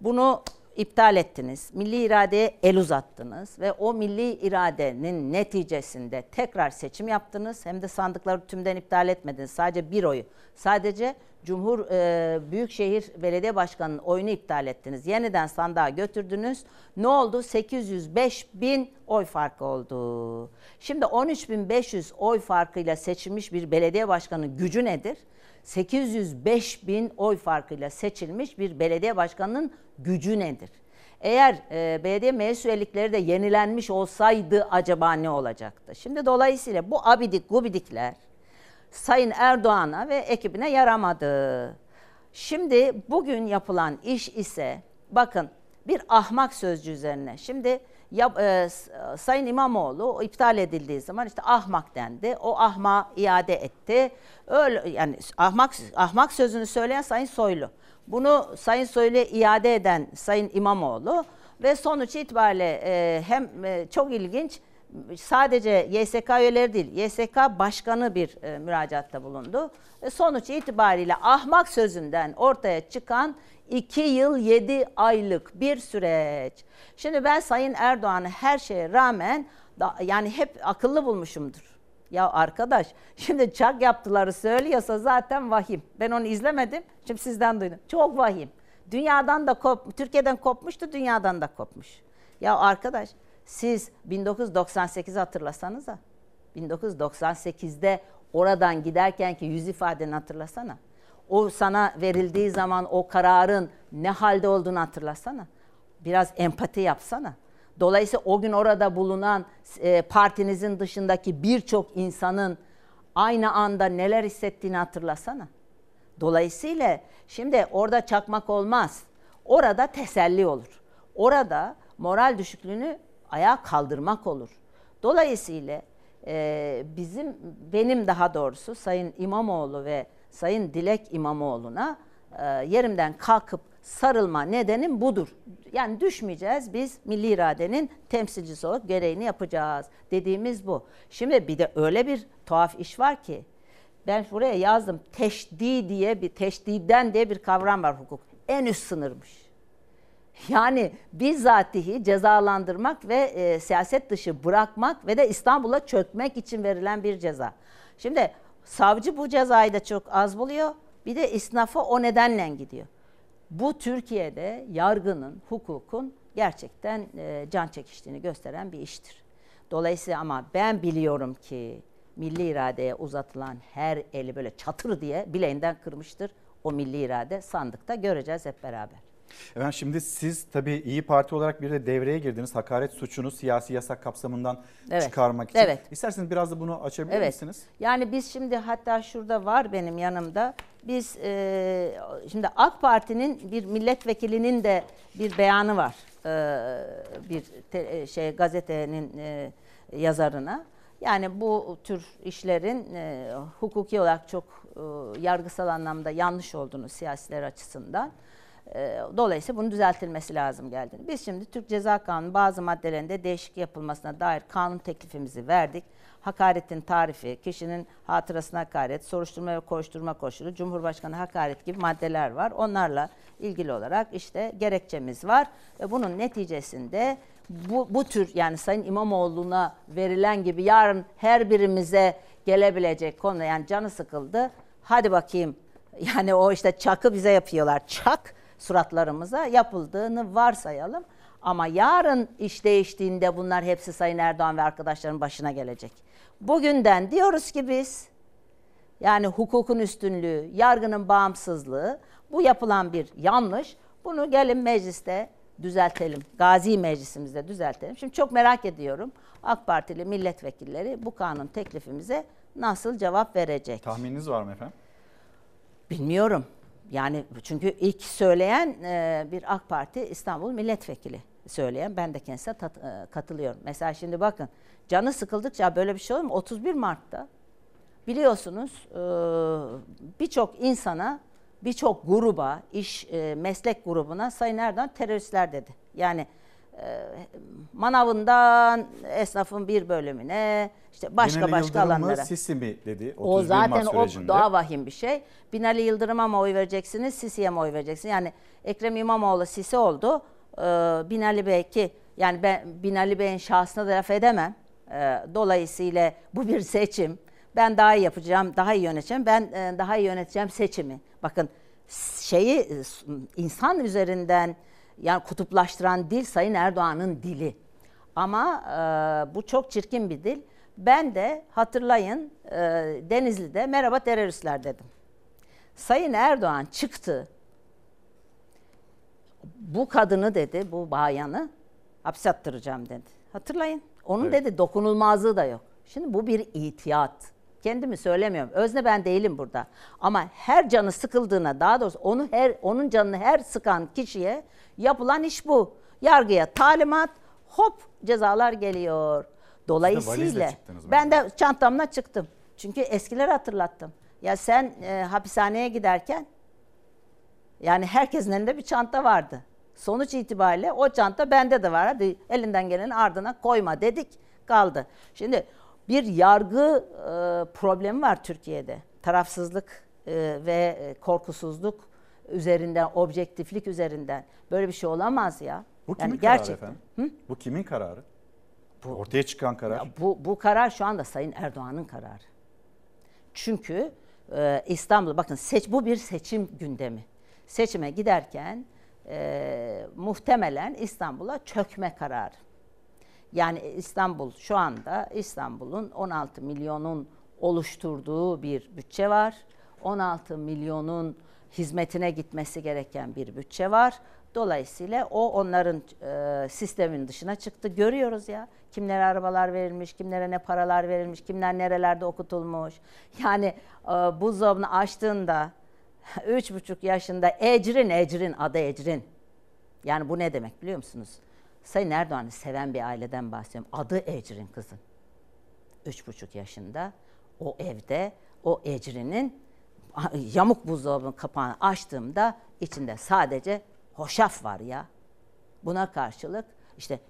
bunu iptal ettiniz. Milli iradeye el uzattınız ve o milli iradenin neticesinde tekrar seçim yaptınız. Hem de sandıkları tümden iptal etmediniz. Sadece bir oyu. Sadece Cumhur e, Büyükşehir Belediye Başkanı'nın oyunu iptal ettiniz. Yeniden sandığa götürdünüz. Ne oldu? 805 bin oy farkı oldu. Şimdi 13.500 oy farkıyla seçilmiş bir belediye başkanının gücü nedir? 805 bin oy farkıyla seçilmiş bir belediye başkanının gücü nedir? Eğer e, belediye meclis üyelikleri de yenilenmiş olsaydı acaba ne olacaktı? Şimdi dolayısıyla bu abidik gubidikler Sayın Erdoğan'a ve ekibine yaramadı. Şimdi bugün yapılan iş ise bakın bir ahmak sözcüğü üzerine. Şimdi ya, e, Sayın İmamoğlu o iptal edildiği zaman işte ahmak dendi. O ahma iade etti. Öyle yani ahmak ahmak sözünü söyleyen Sayın Soylu. Bunu Sayın Soylu iade eden Sayın İmamoğlu ve sonuç itibariyle e, hem e, çok ilginç sadece YSK üyeleri değil, YSK başkanı bir e, müracaatta bulundu. E, sonuç itibariyle ahmak sözünden ortaya çıkan 2 yıl 7 aylık bir süreç. Şimdi ben Sayın Erdoğan'ı her şeye rağmen da, yani hep akıllı bulmuşumdur. Ya arkadaş şimdi çak yaptıları söylüyorsa zaten vahim. Ben onu izlemedim. Şimdi sizden duydum. Çok vahim. Dünyadan da kop, Türkiye'den kopmuştu, dünyadan da kopmuş. Ya arkadaş siz 1998'i hatırlasanıza. 1998'de oradan giderken ki yüz ifadeni hatırlasana. O sana verildiği zaman o kararın ne halde olduğunu hatırlasana. Biraz empati yapsana. Dolayısıyla o gün orada bulunan e, partinizin dışındaki birçok insanın aynı anda neler hissettiğini hatırlasana. Dolayısıyla şimdi orada çakmak olmaz. Orada teselli olur. Orada moral düşüklüğünü ayağa kaldırmak olur. Dolayısıyla e, bizim benim daha doğrusu Sayın İmamoğlu ve Sayın Dilek İmamoğlu'na e, yerimden kalkıp sarılma nedenim budur. Yani düşmeyeceğiz biz milli iradenin temsilcisi olarak gereğini yapacağız dediğimiz bu. Şimdi bir de öyle bir tuhaf iş var ki ben buraya yazdım teşdi diye bir teşdiden diye bir kavram var hukuk. En üst sınırmış. Yani bizzatihi cezalandırmak ve e, siyaset dışı bırakmak ve de İstanbul'a çökmek için verilen bir ceza. Şimdi savcı bu cezayı da çok az buluyor. Bir de isnafa o nedenle gidiyor. Bu Türkiye'de yargının, hukukun gerçekten e, can çekiştiğini gösteren bir iştir. Dolayısıyla ama ben biliyorum ki milli iradeye uzatılan her eli böyle çatır diye bileğinden kırmıştır. O milli irade sandıkta göreceğiz hep beraber. Efendim şimdi siz tabii İyi Parti olarak bir de devreye girdiniz. Hakaret suçunu siyasi yasak kapsamından Evet. çıkarmak için. Evet. İsterseniz biraz da bunu açabilir Evet. misiniz? Yani biz şimdi hatta şurada var benim yanımda. Biz e, şimdi AK Parti'nin bir milletvekilinin de bir beyanı var. E, bir te- e, şey gazetenin e, yazarına. Yani bu tür işlerin e, hukuki olarak çok e, yargısal anlamda yanlış olduğunu siyasiler açısından Dolayısıyla bunun düzeltilmesi lazım geldiğini. Biz şimdi Türk Ceza Kanunu bazı maddelerinde değişik yapılmasına dair kanun teklifimizi verdik. Hakaretin tarifi, kişinin hatırasına hakaret, soruşturma ve koşturma koşulu, Cumhurbaşkanı hakaret gibi maddeler var. Onlarla ilgili olarak işte gerekçemiz var. Ve bunun neticesinde bu, bu tür yani Sayın İmamoğlu'na verilen gibi yarın her birimize gelebilecek konu yani canı sıkıldı. Hadi bakayım yani o işte çakı bize yapıyorlar. Çak suratlarımıza yapıldığını varsayalım. Ama yarın iş değiştiğinde bunlar hepsi Sayın Erdoğan ve arkadaşlarının başına gelecek. Bugünden diyoruz ki biz yani hukukun üstünlüğü, yargının bağımsızlığı bu yapılan bir yanlış. Bunu gelin mecliste düzeltelim. Gazi meclisimizde düzeltelim. Şimdi çok merak ediyorum. AK Partili milletvekilleri bu kanun teklifimize nasıl cevap verecek? Tahmininiz var mı efendim? Bilmiyorum. Yani çünkü ilk söyleyen e, bir AK Parti İstanbul milletvekili söyleyen. Ben de kendisine tat- e, katılıyorum. Mesela şimdi bakın canı sıkıldıkça böyle bir şey olur mu? 31 Mart'ta biliyorsunuz e, birçok insana, birçok gruba, iş e, meslek grubuna Sayın Erdoğan teröristler dedi. Yani manavından esnafın bir bölümüne, işte başka Binali başka Yıldırım mı, alanlara. Sisi mi dedi 31 O zaten Mart o daha vahim bir şey. Binali Yıldırım'a mı oy vereceksiniz, Sisi'ye mi oy vereceksiniz? Yani Ekrem İmamoğlu Sisi oldu. Ee, Binali Bey ki yani ben Binali Bey'in şahsına da laf edemem. Ee, dolayısıyla bu bir seçim. Ben daha iyi yapacağım, daha iyi yöneteceğim. Ben e, daha iyi yöneteceğim seçimi. Bakın şeyi e, insan üzerinden yani kutuplaştıran dil Sayın Erdoğan'ın dili. Ama e, bu çok çirkin bir dil. Ben de hatırlayın e, Denizli'de merhaba teröristler dedim. Sayın Erdoğan çıktı. Bu kadını dedi, bu bayanı hapse attıracağım dedi. Hatırlayın. Onun Evet. dedi dokunulmazlığı da yok. Şimdi bu bir itiyat. Kendimi söylemiyorum. Özne ben değilim burada. Ama her canı sıkıldığına daha doğrusu onu her onun canını her sıkan kişiye yapılan iş bu. Yargıya talimat hop cezalar geliyor. Dolayısıyla ben de çantamla çıktım. Çünkü eskileri hatırlattım. Ya sen e, hapishaneye giderken yani herkesin elinde bir çanta vardı. Sonuç itibariyle o çanta bende de var. Hadi elinden gelenin ardına koyma dedik kaldı. Şimdi bir yargı e, problemi var Türkiye'de. Tarafsızlık e, ve e, korkusuzluk üzerinden, objektiflik üzerinden. Böyle bir şey olamaz ya. Bu kimin Yani kararı gerçekten. efendim? Bu kimin kararı? Ortaya çıkan karar. Bu, bu karar şu anda Sayın Erdoğan'ın kararı. Çünkü e, İstanbul bakın seç bu bir seçim gündemi. Seçime giderken e, muhtemelen İstanbul'a çökme kararı. Yani İstanbul şu anda İstanbul'un 16 milyonun oluşturduğu bir bütçe var. 16 milyonun hizmetine gitmesi gereken bir bütçe var. Dolayısıyla o onların e, sistemin dışına çıktı. Görüyoruz ya kimlere arabalar verilmiş, kimlere ne paralar verilmiş, kimler nerelerde okutulmuş. Yani e, buzdolabını açtığında (laughs) üç buçuk yaşında Ecrin, Ecrin, adı Ecrin. Yani bu ne demek biliyor musunuz? Sayın Erdoğan'ı seven bir aileden bahsediyorum. Adı Ecrin kızın. Üç buçuk yaşında o evde o Ecrin'in yamuk buzdolabının kapağını açtığımda içinde sadece hoşaf var ya. Buna karşılık işte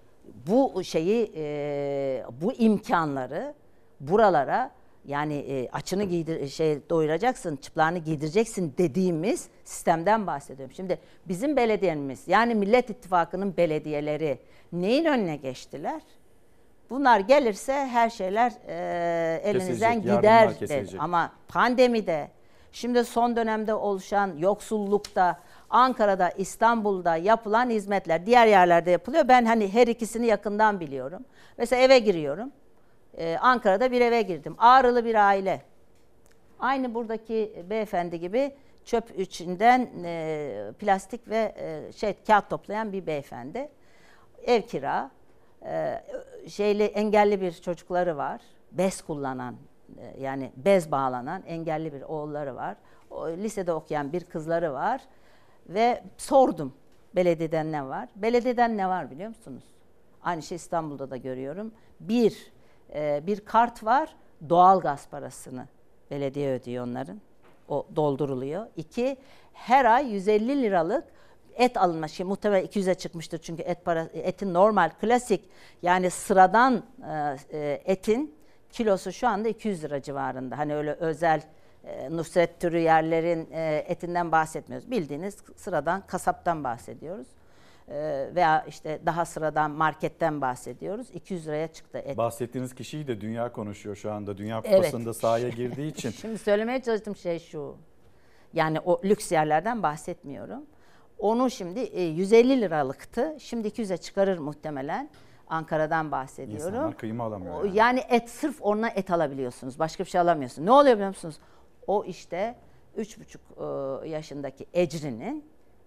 bu şeyi e, bu imkanları buralara yani e, açını giydir şey doyuracaksın, çıplağını giydireceksin dediğimiz sistemden bahsediyorum. Şimdi bizim belediyemiz yani Millet İttifakı'nın belediyeleri neyin önüne geçtiler? Bunlar gelirse her şeyler e, elinizden Kesilecek, gider kesilecek. Ama pandemide, şimdi son dönemde oluşan yoksullukta, Ankara'da, İstanbul'da yapılan hizmetler diğer yerlerde yapılıyor. Ben hani her ikisini yakından biliyorum. Mesela eve giriyorum. Ee, Ankara'da bir eve girdim. Ağrılı bir aile. Aynı buradaki beyefendi gibi çöp içinden e, plastik ve e, şey kağıt toplayan bir beyefendi. Ev kira. E, şeyli engelli bir çocukları var. Bez kullanan yani bez bağlanan engelli bir oğulları var. O, lisede okuyan bir kızları var. Ve sordum belediyeden ne var? Belediyeden ne var biliyor musunuz? Aynı şey İstanbul'da da görüyorum. Bir, e, bir kart var doğal gaz parasını belediye ödüyor onların. O dolduruluyor. İki, her ay 150 liralık et alınma şey muhtemelen 200'e çıkmıştır çünkü et para etin normal klasik yani sıradan e, etin kilosu şu anda 200 lira civarında. Hani öyle özel e, Nusret türü yerlerin e, etinden bahsetmiyoruz. Bildiğiniz sıradan kasaptan bahsediyoruz. E, veya işte daha sıradan marketten bahsediyoruz. 200 liraya çıktı et. Bahsettiğiniz kişiyi de dünya konuşuyor şu anda. Dünya Evet. Kupası'nda sahaya girdiği (laughs) için. Şimdi söylemeye çalıştığım şey şu. Yani o lüks yerlerden bahsetmiyorum. Onu şimdi e, 150 liralıktı. Şimdi 200'e çıkarır muhtemelen. Ankara'dan bahsediyorum. İnsanlar kıyma alamıyor. Yani. Yani et sırf onunla et alabiliyorsunuz. Başka bir şey alamıyorsunuz. Ne oluyor biliyor musunuz? O işte 3,5 e, yaşındaki ecrinin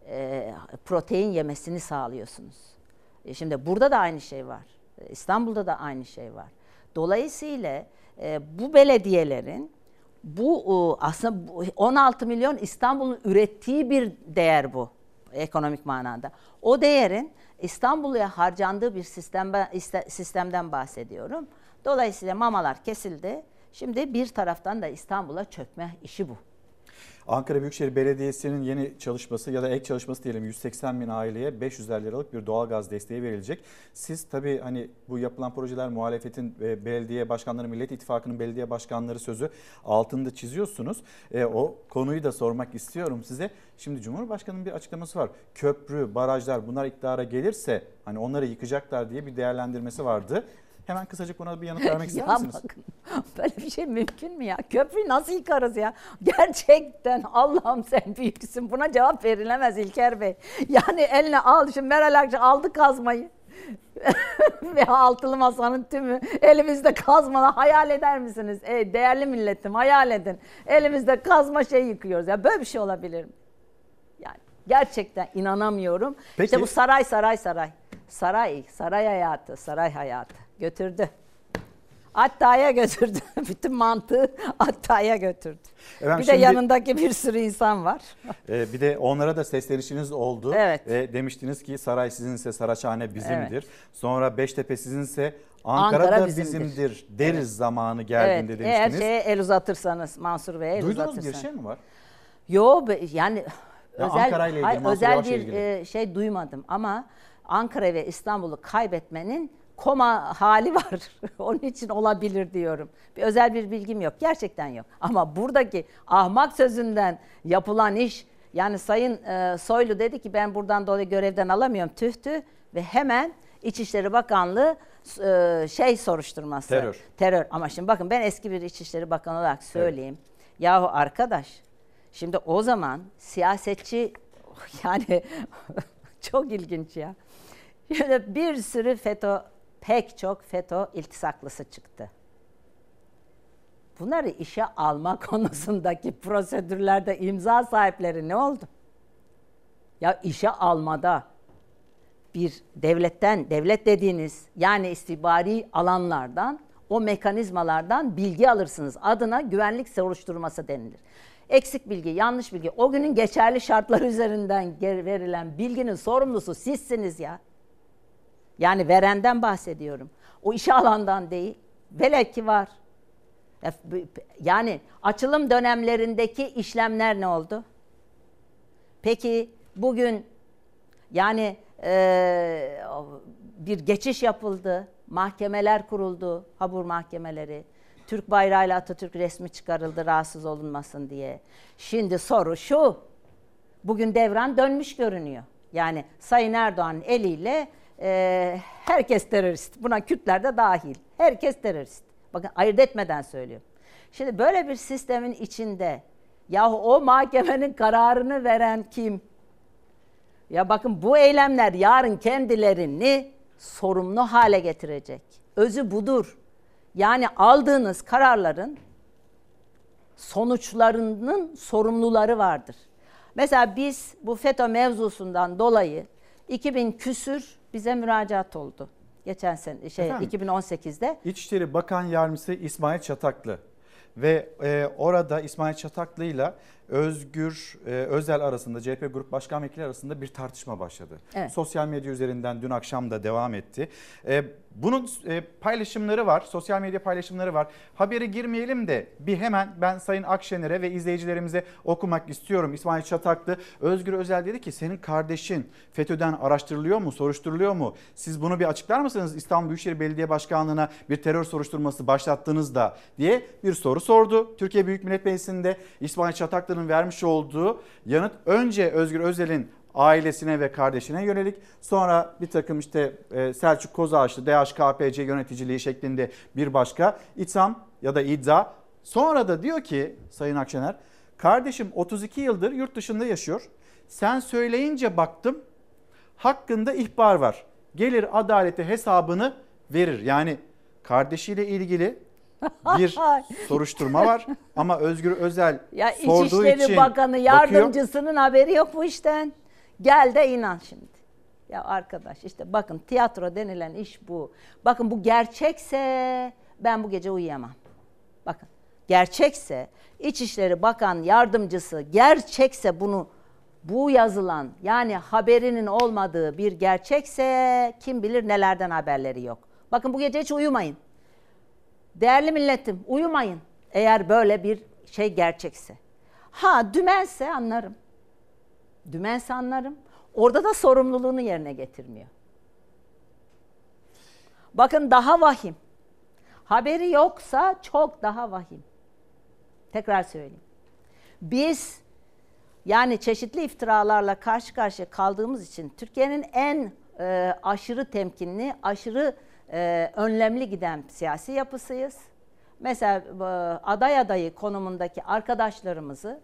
e, protein yemesini sağlıyorsunuz. E, Şimdi burada da aynı şey var. İstanbul'da da aynı şey var. Dolayısıyla bu belediyelerin bu aslında bu 16 milyon İstanbul'un ürettiği bir değer bu ekonomik manada. O değerin İstanbul'a harcandığı bir sistem, sistemden bahsediyorum. Dolayısıyla mamalar kesildi. Şimdi bir taraftan da İstanbul'a çökme işi bu. Ankara Büyükşehir Belediyesi'nin yeni çalışması ya da ek çalışması diyelim 180 bin aileye 500 liralık bir doğalgaz desteği verilecek. Siz tabii hani bu yapılan projeler muhalefetin ve belediye başkanları, Millet İttifakı'nın belediye başkanları sözü altında çiziyorsunuz. E, o konuyu da sormak istiyorum size. Şimdi Cumhurbaşkanı'nın bir açıklaması var. Köprü, barajlar bunlar iktidara gelirse hani onları yıkacaklar diye bir değerlendirmesi vardı. Hemen kısacık buna bir yanıt vermek (laughs) ister ya misiniz? bakın böyle bir şey mümkün mü ya? Köprüyü nasıl yıkarız ya? Gerçekten Allah'ım sen büyüksün. Buna cevap verilemez İlker Bey. Yani eline al. Şimdi Meral Akçı aldı kazmayı. (laughs) Ve altılı masanın tümü elimizde kazmalı hayal eder misiniz? Ey değerli milletim hayal edin. Elimizde kazma şey yıkıyoruz ya. Böyle bir şey olabilir mi? Yani gerçekten inanamıyorum. Peki. İşte bu saray saray saray. Saray, saray hayatı, saray hayatı götürdü. Atta'ya götürdü. (laughs) Bütün mantığı Atta'ya götürdü. Efendim bir de şimdi- yanındaki bir sürü insan var. Ee, bir de onlara da seslenişiniz oldu. Evet. Ve demiştiniz ki saray sizinse Saraçhane bizimdir. Evet. Sonra Beştepe sizinse Ankara, Ankara da bizimdir. bizimdir deriz Evet. zamanı geldiğinde evet, eğer demiştiniz. şeye el uzatırsanız Mansur Bey'e el Duydunuz uzatırsanız. bir şey mi var? Yo yani Ya özel ilgili, hayır, özel bir ilgili. e, şey duymadım ama Ankara ve İstanbul'u kaybetmenin koma hali var. (laughs) Onun için olabilir diyorum. Bir özel bir bilgim yok. Gerçekten yok. Ama buradaki ahmak sözünden yapılan iş yani Sayın e, Soylu dedi ki ben buradan dolayı görevden alamıyorum tühtü ve hemen İçişleri Bakanlığı e, şey soruşturması. Terör. Terör. Ama şimdi bakın ben eski bir İçişleri Bakanı olarak söyleyeyim. Yahu arkadaş şimdi o zaman siyasetçi (laughs) yani (laughs) çok ilginç ya. Bir sürü FETÖ pek çok FETÖ iltisaklısı çıktı. Bunları işe alma (laughs) konusundaki prosedürlerde imza sahipleri ne oldu? Ya işe almada bir devletten, devlet dediğiniz yani istihbari alanlardan, o mekanizmalardan bilgi alırsınız. Adına güvenlik soruşturması denilir. Eksik bilgi, yanlış bilgi, o günün geçerli şartları üzerinden verilen bilginin sorumlusu sizsiniz ya. Yani verenden bahsediyorum. O işe alandan değil. Velev ki var. Ya- Yani açılım dönemlerindeki işlemler ne oldu? Peki bugün yani eee, bir geçiş yapıldı, mahkemeler kuruldu, habur mahkemeleri. Türk bayrağıyla Atatürk resmi çıkarıldı rahatsız olunmasın diye. Şimdi soru şu, bugün devran dönmüş görünüyor. Yani Sayın Erdoğan'ın eliyle eee, herkes terörist, buna Kürtler de dahil. Herkes terörist. Bakın ayırt etmeden söylüyorum. Şimdi böyle bir sistemin içinde yahu o mahkemenin kararını veren kim? Ya bakın bu eylemler yarın kendilerini sorumlu hale getirecek. Özü budur. Yani aldığınız kararların sonuçlarının sorumluları vardır. Mesela biz bu FETÖ mevzusundan dolayı 2000 küsür bize müracaat oldu. Geçen sene şey Efendim? 2018'de. İçişleri Bakan Yardımcısı İsmail Çataklı ve e, orada İsmail Çataklı ile Özgür e, Özel arasında CHP Grup Başkan Vekili arasında bir tartışma başladı. Evet. Sosyal medya üzerinden dün akşam da devam etti. E, bunun e, paylaşımları var, sosyal medya paylaşımları var. Habere girmeyelim de bir hemen ben Sayın Akşener'e ve izleyicilerimize okumak istiyorum. İsmail Çataklı, Özgür Özel dedi ki senin kardeşin FETÖ'den araştırılıyor mu, soruşturuluyor mu? Siz bunu bir açıklar mısınız İstanbul Büyükşehir Belediye Başkanlığı'na bir terör soruşturması başlattığınızda diye bir soru sordu. Türkiye Büyük Millet Meclisi'nde İsmail Çataklı'nın vermiş olduğu yanıt önce Özgür Özel'in ailesine ve kardeşine yönelik sonra bir takım işte e, Selçuk Kozağaçlı DHKPC yöneticiliği şeklinde bir başka itham ya da iddia. Sonra da diyor ki Sayın Akşener kardeşim 32 yıldır yurt dışında yaşıyor. Sen söyleyince baktım hakkında ihbar var. Gelir adalete hesabını verir. Yani kardeşiyle ilgili bir (laughs) soruşturma var ama Özgür Özel Ya sorduğu İçişleri için Bakanı bakıyor. yardımcısının haberi yok bu işten. Gel de inan şimdi. Ya arkadaş işte bakın tiyatro denilen iş bu. Bakın bu gerçekse ben bu gece uyuyamam. Bakın gerçekse İçişleri Bakan yardımcısı gerçekse bunu bu yazılan yani haberinin olmadığı bir gerçekse kim bilir nelerden haberleri yok. Bakın bu gece hiç uyumayın. Değerli milletim uyumayın eğer böyle bir şey gerçekse. Ha dümense anlarım. Dümense anlarım. Orada da sorumluluğunu yerine getirmiyor. Bakın daha vahim. Haberi yoksa çok daha vahim. Tekrar söyleyeyim. Biz yani çeşitli iftiralarla karşı karşıya kaldığımız için Türkiye'nin en e, aşırı temkinli, aşırı e, önlemli giden siyasi yapısıyız. Mesela e, aday adayı konumundaki arkadaşlarımızı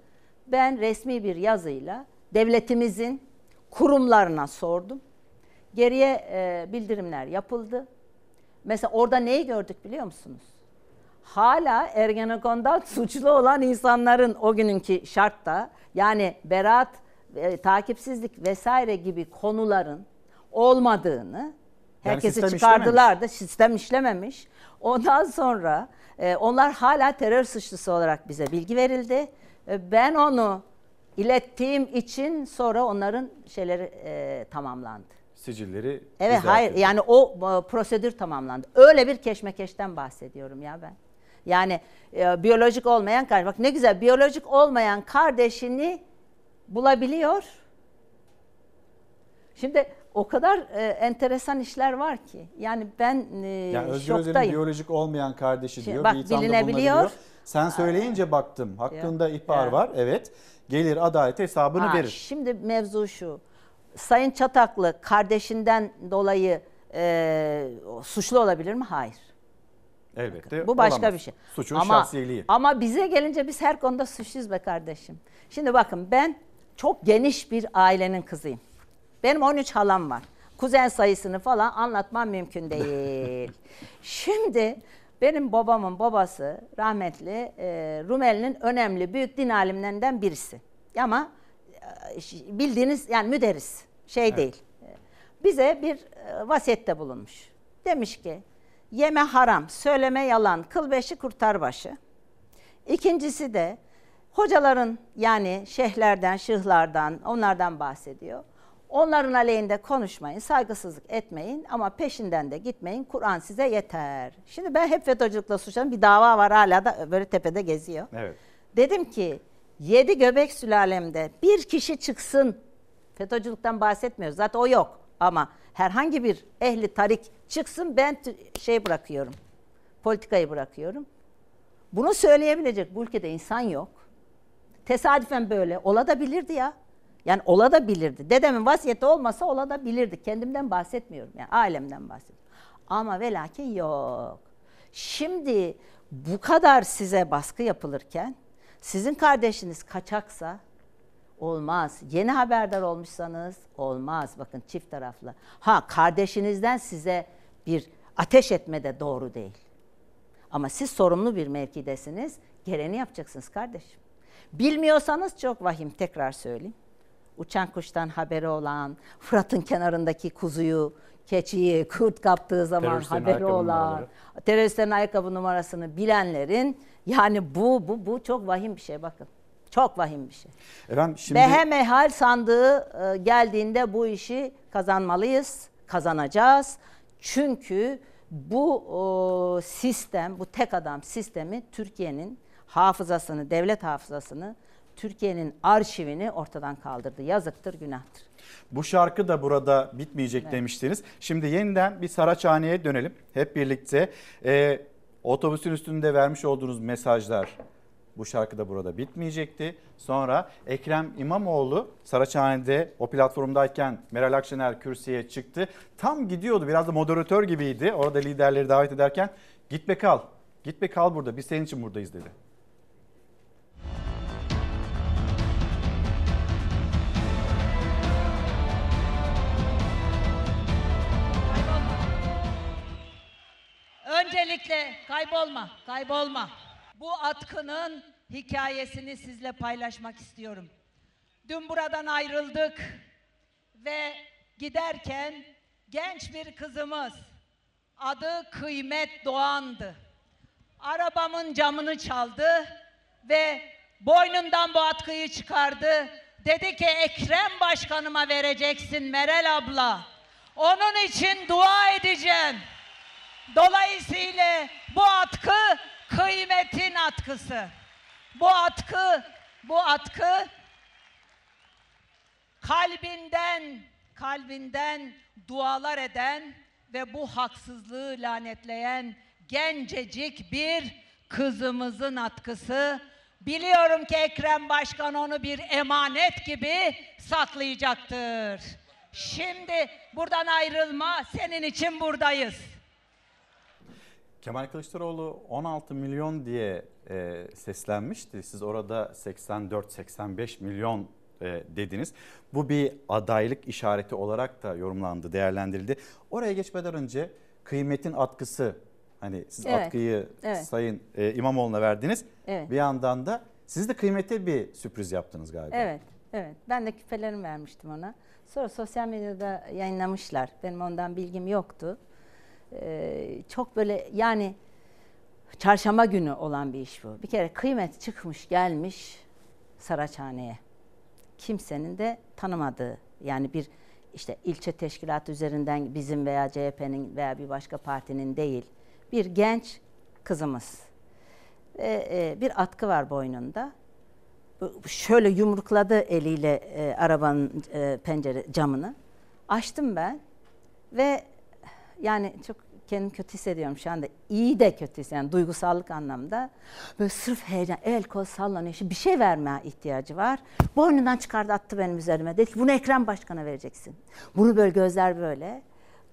ben resmi bir yazıyla devletimizin kurumlarına sordum. Geriye e, bildirimler yapıldı. Mesela orada neyi gördük biliyor musunuz? Hala Ergenekon'dan (laughs) suçlu olan insanların o günkü şartta yani beraat, e, takipsizlik vesaire gibi konuların olmadığını herkesi sistem çıkardılar da sistem işlememiş. Ondan sonra e, onlar hala terör suçlusu olarak bize bilgi verildi. E, ben onu ilettiğim için sonra onların şeyleri e, tamamlandı. Sicilleri Evet hayır yani o e, prosedür tamamlandı. Öyle bir keşmekeşten bahsediyorum ya ben. Yani e, biyolojik olmayan kardeş. Bak ne güzel biyolojik olmayan kardeşini bulabiliyor. Şimdi o kadar e, enteresan işler var ki. Yani ben e, Yani Özgür Özel'in biyolojik olmayan kardeşi Şimdi diyor. bak, bir bilinebiliyor. Sen söyleyince baktım. Hakkında ihbar Ya. var. Evet. Gelir adalet hesabını Ha, verir. Şimdi mevzu şu. Sayın Çataklı kardeşinden dolayı e, suçlu olabilir mi? Hayır. Elbette Bu başka olamaz. bir şey. Suçun ama, şahsiyeliği. Ama bize gelince biz her konuda suçluyuz be kardeşim. Şimdi bakın ben çok geniş bir ailenin kızıyım. Benim 13 halam var. Kuzen sayısını falan anlatmam mümkün değil. (laughs) Şimdi benim babamın babası rahmetli e, Rumeli'nin önemli büyük din alimlerinden birisi. Ama e, bildiğiniz yani müderris şey değil. Bize bir e, vasiyette bulunmuş. Demiş ki yeme haram, söyleme yalan, kıl beşi kurtar başı. İkincisi de hocaların yani şeyhlerden, şıhlardan onlardan bahsediyor. Onların aleyhinde konuşmayın, saygısızlık etmeyin ama peşinden de gitmeyin. Kur'an size yeter. Şimdi ben hep FETÖ'cülükle suçladım. Bir dava var hala da böyle tepede geziyor. Evet. Dedim ki yedi göbek sülalemde bir kişi çıksın. FETÖ'cülükten bahsetmiyoruz. Zaten o yok. Ama herhangi bir ehli tarik çıksın ben şey bırakıyorum. Politikayı bırakıyorum. Bunu söyleyebilecek bu ülkede insan yok. Tesadüfen böyle. Ola da bilirdi ya. Yani ola da bilirdi. Dedemin vasiyeti olmasa ola da bilirdi. Kendimden bahsetmiyorum. Yani ailemden bahsediyorum. Ama ve lakin yok. Şimdi bu kadar size baskı yapılırken sizin kardeşiniz kaçaksa olmaz. Yeni haberdar olmuşsanız olmaz. Bakın çift taraflı. Ha kardeşinizden size bir ateş etme de doğru değil. Ama siz sorumlu bir mevkidesiniz. Gereğini yapacaksınız kardeşim. Bilmiyorsanız çok vahim tekrar söyleyeyim. Uçan kuştan haberi olan, Fırat'ın kenarındaki kuzuyu, keçiyi, kurt kaptığı zaman haberi olan, numaraları. teröristlerin ayakkabı numarasını bilenlerin yani bu bu bu çok vahim bir şey bakın. Çok vahim bir şey. Efendim şimdi Behemehal sandığı e, geldiğinde bu işi kazanmalıyız, kazanacağız. Çünkü bu o, sistem, bu tek adam sistemi Türkiye'nin hafızasını, devlet hafızasını, Türkiye'nin arşivini ortadan kaldırdı. Yazıktır, günahtır. bu şarkı da burada bitmeyecek Evet. demiştiniz. Şimdi yeniden bir Saraçhane'ye dönelim. Hep birlikte Ee, otobüsün üstünde vermiş olduğunuz mesajlar bu şarkı da burada bitmeyecekti. Sonra Ekrem İmamoğlu Saraçhane'de o platformdayken Meral Akşener kürsüye çıktı. Tam gidiyordu biraz da moderatör gibiydi. Orada liderleri davet ederken git be kal. Git be kal burada biz senin için buradayız dedi. Öncelikle kaybolma, kaybolma. Bu atkının hikayesini sizle paylaşmak istiyorum. Dün buradan ayrıldık ve giderken genç bir kızımız adı Kıymet Doğan'dı. Arabamın camını çaldı ve boynundan bu atkıyı çıkardı. Dedi ki Ekrem Başkanıma vereceksin Meral abla. Onun için dua edeceğim. Dolayısıyla bu atkı kıymetin atkısı. Bu atkı, bu atkı kalbinden, kalbinden dualar eden ve bu haksızlığı lanetleyen gencecik bir kızımızın atkısı. Biliyorum ki Ekrem Başkan onu bir emanet gibi saklayacaktır. Şimdi buradan ayrılma, senin için buradayız. Kemal Kılıçdaroğlu 16 milyon diye e, seslenmişti. Siz orada 84-85 milyon e, dediniz. Bu bir adaylık işareti olarak da yorumlandı, değerlendirildi. Oraya geçmeden önce kıymetin atkısı hani siz Evet, atkıyı evet. Sayın e, İmamoğlu'na verdiniz. Evet. Bir yandan da siz de kıymete bir sürpriz yaptınız galiba. Evet, evet. Ben de küpelerimi vermiştim ona. Sonra sosyal medyada yayınlamışlar. Benim ondan bilgim yoktu. Ee, çok böyle yani çarşamba günü olan bir iş bu. Bir kere kıymet çıkmış gelmiş Saraçhane'ye. Kimsenin de tanımadığı yani bir işte ilçe teşkilatı üzerinden bizim veya CHP'nin veya bir başka partinin değil bir genç kızımız. Ve e, bir atkı var boynunda. Şöyle yumrukladı eliyle e, arabanın e, pencere camını. Açtım ben ve yani çok kendimi kötü hissediyorum şu anda. İyi de kötü hissediyorum. Duygusallık anlamda. Böyle sırf heyecan, el kol sallanıyor. Şimdi bir şey vermeye ihtiyacı var. Boynundan çıkardı attı benim üzerime. Dedi ki bunu Ekrem Başkan'a vereceksin. Bunu böyle gözler böyle.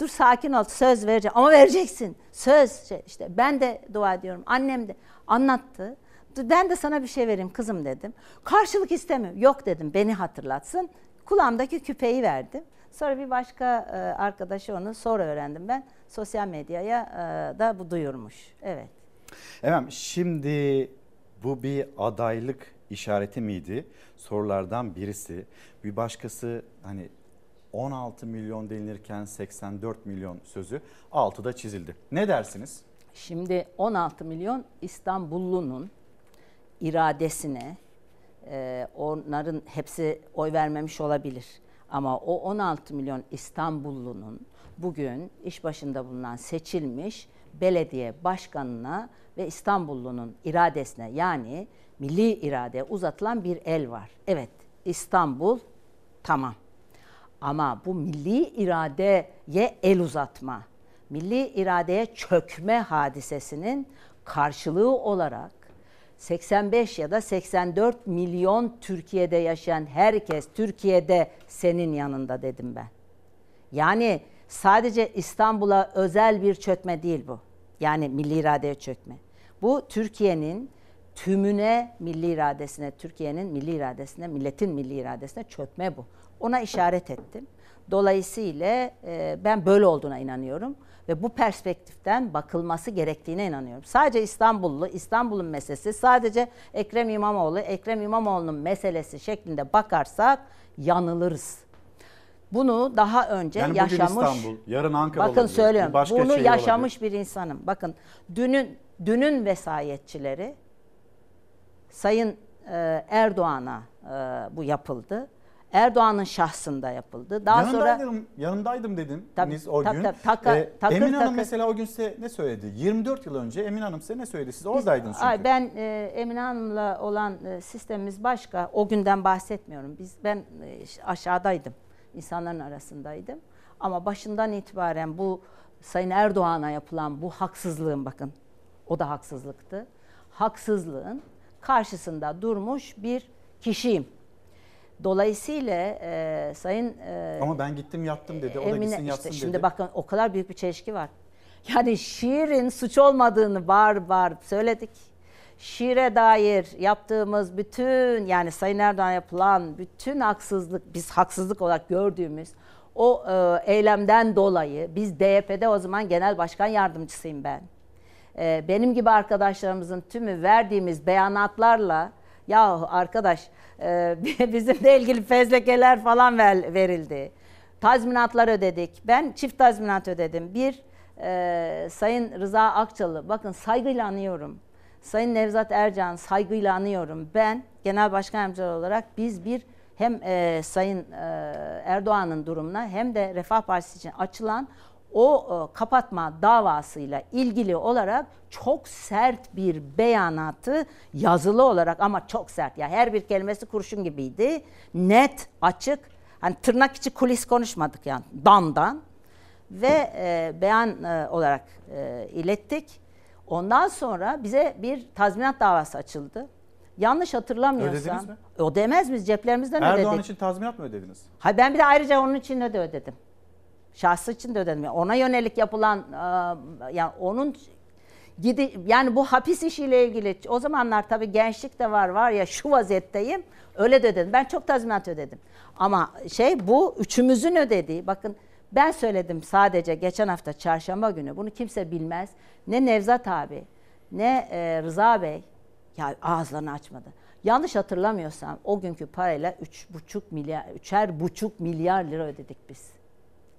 Dur sakin ol söz vereceğim ama vereceksin. Söz şey, işte ben de dua ediyorum. Annem de anlattı. Dur, Ben de sana bir şey vereyim kızım dedim. Karşılık istemiyorum. Yok dedim beni hatırlatsın. Kulağımdaki küpeyi verdim. Sonra bir başka e, arkadaşı onu sonra öğrendim ben. Sosyal medyaya e, da bu duyurmuş. Evet. Efendim şimdi bu bir adaylık işareti miydi? Sorulardan birisi. Bir başkası hani 16 milyon denilirken 84 milyon sözü altıda çizildi. Ne dersiniz? Şimdi 16 milyon İstanbullunun iradesine e, onların hepsi oy vermemiş olabilir. Ama o 16 milyon İstanbullunun bugün iş başında bulunan seçilmiş belediye başkanına ve İstanbullunun iradesine yani milli iradeye uzatılan bir el var. Evet İstanbul tamam. Ama bu milli iradeye el uzatma, milli iradeye çökme hadisesinin karşılığı olarak 85 ya da 84 milyon Türkiye'de yaşayan herkes Türkiye'de senin yanında dedim ben. Yani sadece İstanbul'a özel bir çökme değil bu. Yani milli iradeye çökme. Bu Türkiye'nin tümüne milli iradesine, Türkiye'nin milli iradesine, milletin milli iradesine çökme bu. Ona işaret ettim. Dolayısıyla e, ben böyle olduğuna inanıyorum ve bu perspektiften bakılması gerektiğine inanıyorum. Sadece İstanbullu, İstanbul'un meselesi, sadece Ekrem İmamoğlu, Ekrem İmamoğlu'nun meselesi şeklinde bakarsak yanılırız. Bunu daha önce Yani yaşamış. İstanbul, yarın Ankara Bakın olabilir, söylüyorum. başka Bunu şehir yaşamış bir insanım. Bakın dünün dünün vesayetçileri Sayın e, Erdoğan'a e, bu yapıldı. Erdoğan'ın şahsında yapıldı. Daha sonra yanındaydım, yanındaydım dedin Tabii, o tabii, gün. tabii. Taka- Ee, takır Emin Hanım takır. mesela o gün size ne söyledi? 24 yıl önce Emin Hanım size ne söyledi? Siz oradaydınız çünkü. Ay, ben e, Emine Hanım'la olan e, sistemimiz başka. O günden bahsetmiyorum. Biz ben e, aşağıdaydım. İnsanların arasındaydım. Ama başından itibaren bu Sayın Erdoğan'a yapılan bu haksızlığın bakın o da haksızlıktı. Haksızlığın karşısında durmuş bir kişiyim. Dolayısıyla e, Sayın e, Ama ben gittim yattım dedi. O da Emine- gitsin işte yatsın şimdi dedi. bakın o kadar büyük bir çelişki var. Yani şiirin suç olmadığını var var söyledik. Şiire dair yaptığımız bütün yani Sayın Erdoğan yapılan bütün haksızlık biz haksızlık olarak gördüğümüz o e, eylemden dolayı biz DYP'de o zaman genel başkan yardımcısıyım ben. e, benim gibi arkadaşlarımızın tümü verdiğimiz beyanatlarla ya arkadaş e, (laughs) bizim de ilgili fezlekeler falan ver, verildi. Tazminatlar ödedik. Ben çift tazminat ödedim. Bir e, Sayın Rıza Akçalı bakın saygıyla anıyorum. Sayın Nevzat Ercan saygıyla anıyorum. Ben genel başkan yardımcısı olarak biz bir hem e, Sayın e, Erdoğan'ın durumuna hem de Refah Partisi için açılan o e, kapatma davasıyla ilgili olarak çok sert bir beyanatı yazılı olarak ama çok sert ya her bir kelimesi kurşun gibiydi. Net, açık. Hani tırnak içi kulis konuşmadık yani damdan ve e, beyan e, olarak e, ilettik. Ondan sonra bize bir tazminat davası açıldı. Yanlış hatırlamıyorsam. Ödediniz mi? Ödemez biz ceplerimizden Erdoğan ödedik. için tazminat mı ödediniz? Hayır ben bir de ayrıca onun için de ödedim. Şahsı için de ödedim. Ona yönelik yapılan e, yani onun gidi yani bu hapis işiyle ilgili o zamanlar tabii gençlik de var var ya şu vaziyetteyim öyle de ödedim. Ben çok tazminat ödedim. Ama şey bu üçümüzün ödediği bakın ben söyledim sadece geçen hafta çarşamba günü bunu kimse bilmez. Ne Nevzat abi ne e, Rıza Bey ya ağızlarını açmadı. Yanlış hatırlamıyorsam o günkü parayla üç buçuk milyar, üçer buçuk milyar lira ödedik biz.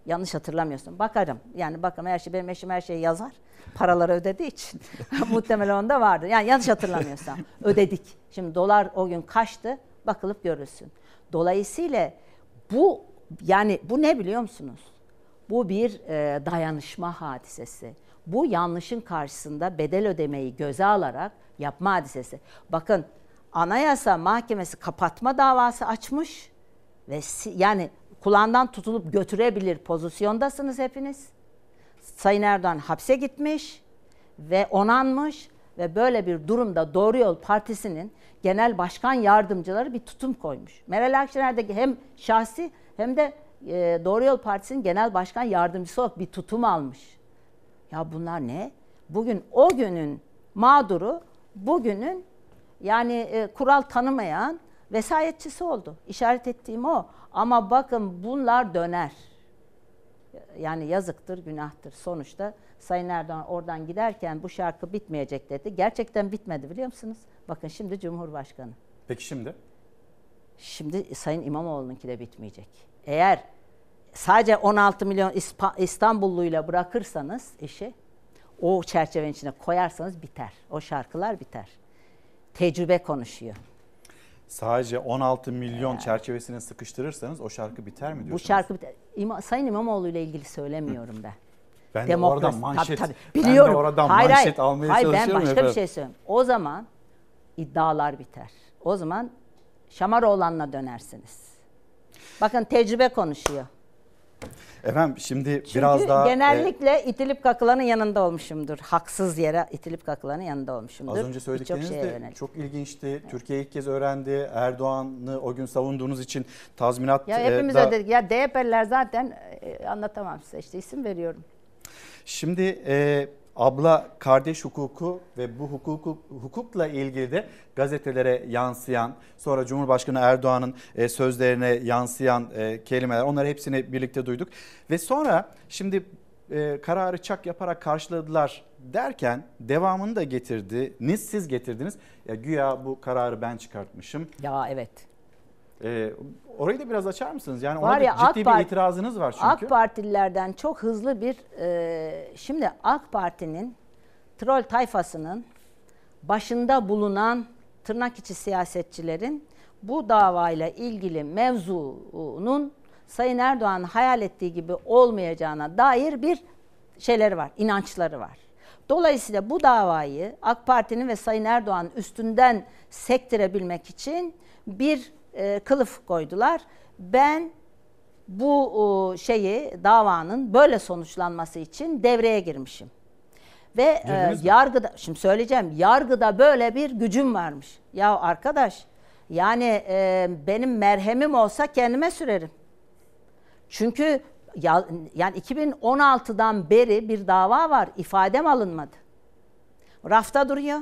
Yanlış hatırlamıyorsun. Bakarım. Yani bakalım her şey benim eşim her şeyi yazar. Paraları ödediği için. (laughs) Muhtemelen onda vardı. Yani yanlış hatırlamıyorsam. (laughs) ödedik. Şimdi dolar o gün kaçtı? Bakılıp görülsün. Dolayısıyla bu yani bu ne biliyor musunuz? Bu bir e, dayanışma hadisesi. Bu yanlışın karşısında bedel ödemeyi göze alarak yapma hadisesi. Bakın Anayasa Mahkemesi kapatma davası açmış ve yani kulağından tutulup götürebilir pozisyondasınız hepiniz. Sayın Erdoğan hapse gitmiş ve onanmış ve böyle bir durumda Doğru Yol Partisi'nin genel başkan yardımcıları bir tutum koymuş. Meral Akşener de hem şahsi hem de e, Doğru Yol Partisi'nin genel başkan yardımcısı olarak bir tutum almış. Ya bunlar ne? Bugün o günün mağduru bugünün yani e, kural tanımayan vesayetçisi oldu. İşaret ettiğim o. Ama bakın bunlar döner. Yani yazıktır, günahtır. Sonuçta Sayın Erdoğan oradan giderken bu şarkı bitmeyecek dedi. Gerçekten bitmedi biliyor musunuz? Bakın şimdi Cumhurbaşkanı. Peki şimdi? Şimdi Sayın İmamoğlu'nunki de bitmeyecek. Eğer sadece 16 milyon İstanbulluyla bırakırsanız işi, o çerçevenin içine koyarsanız biter. O şarkılar biter. Tecrübe konuşuyor. Sadece 16 milyon çerçevesine sıkıştırırsanız o şarkı biter mi Bu diyorsunuz? şarkı biter. İma, Sayın İmamoğlu ile ilgili söylemiyorum ben. Ben de oradan manşet, Tabii, tabii. ben de Biliyorum. oradan hayır, manşet hayır. almaya hayır, ben çalışıyorum başka efendim. bir şey söylüyorum. O zaman iddialar biter. O zaman Şamaroğlan'la dönersiniz. Bakın tecrübe konuşuyor. Efendim şimdi Çünkü biraz daha... e, genellikle itilip kakılanın yanında olmuşumdur. Haksız yere itilip kakılanın yanında olmuşumdur. Az önce söyledikleriniz de yönelik. çok ilginçti. Türkiye ilk kez öğrendi. Erdoğan'ı o gün savunduğunuz için tazminat Ya e, hepimiz da- ödedik. Ya DYP'liler zaten e, anlatamam size işte isim veriyorum. Şimdi e, abla kardeş hukuku ve bu hukuku hukukla ilgili de gazetelere yansıyan sonra Cumhurbaşkanı Erdoğan'ın e, sözlerine yansıyan e, kelimeler onları hepsini birlikte duyduk. Ve sonra şimdi e, kararı çak yaparak karşıladılar derken devamını da getirdiniz siz getirdiniz. Ya güya bu kararı ben çıkartmışım. Ya evet. E, orayı da biraz açar mısınız? Yani ona ya, ciddi AK bir Parti- itirazınız var çünkü. AK Partililerden çok hızlı bir e, şimdi AK Parti'nin troll tayfasının başında bulunan tırnak içi siyasetçilerin bu davayla ilgili mevzunun Sayın Erdoğan hayal ettiği gibi olmayacağına dair bir şeyleri var, inançları var. Dolayısıyla bu davayı AK Parti'nin ve Sayın Erdoğan üstünden sektirebilmek için bir e, kılıf koydular. Ben bu o, şeyi davanın böyle sonuçlanması için devreye girmişim. Ve e, yargıda şimdi söyleyeceğim yargıda böyle bir gücüm varmış. Ya arkadaş yani e, benim merhemim olsa kendime sürerim. Çünkü ya, yani 2016'dan beri bir dava var. ifadem alınmadı. Rafta duruyor.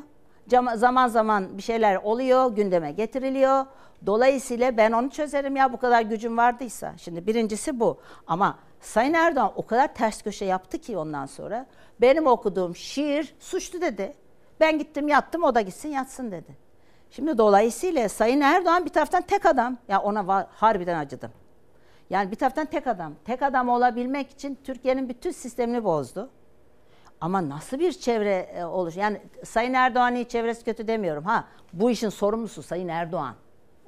Zaman zaman bir şeyler oluyor, gündeme getiriliyor. Dolayısıyla ben onu çözerim ya bu kadar gücüm vardıysa. Şimdi birincisi bu. Ama Sayın Erdoğan o kadar ters köşe yaptı ki ondan sonra benim okuduğum şiir suçlu dedi. Ben gittim yattım o da gitsin yatsın dedi. Şimdi dolayısıyla Sayın Erdoğan bir taraftan tek adam. Ya ona harbiden acıdım. Yani bir taraftan tek adam. Tek adam olabilmek için Türkiye'nin bütün sistemini bozdu. Ama nasıl bir çevre e, olur? Yani Sayın Erdoğan'ın çevresi kötü demiyorum. Ha bu işin sorumlusu Sayın Erdoğan.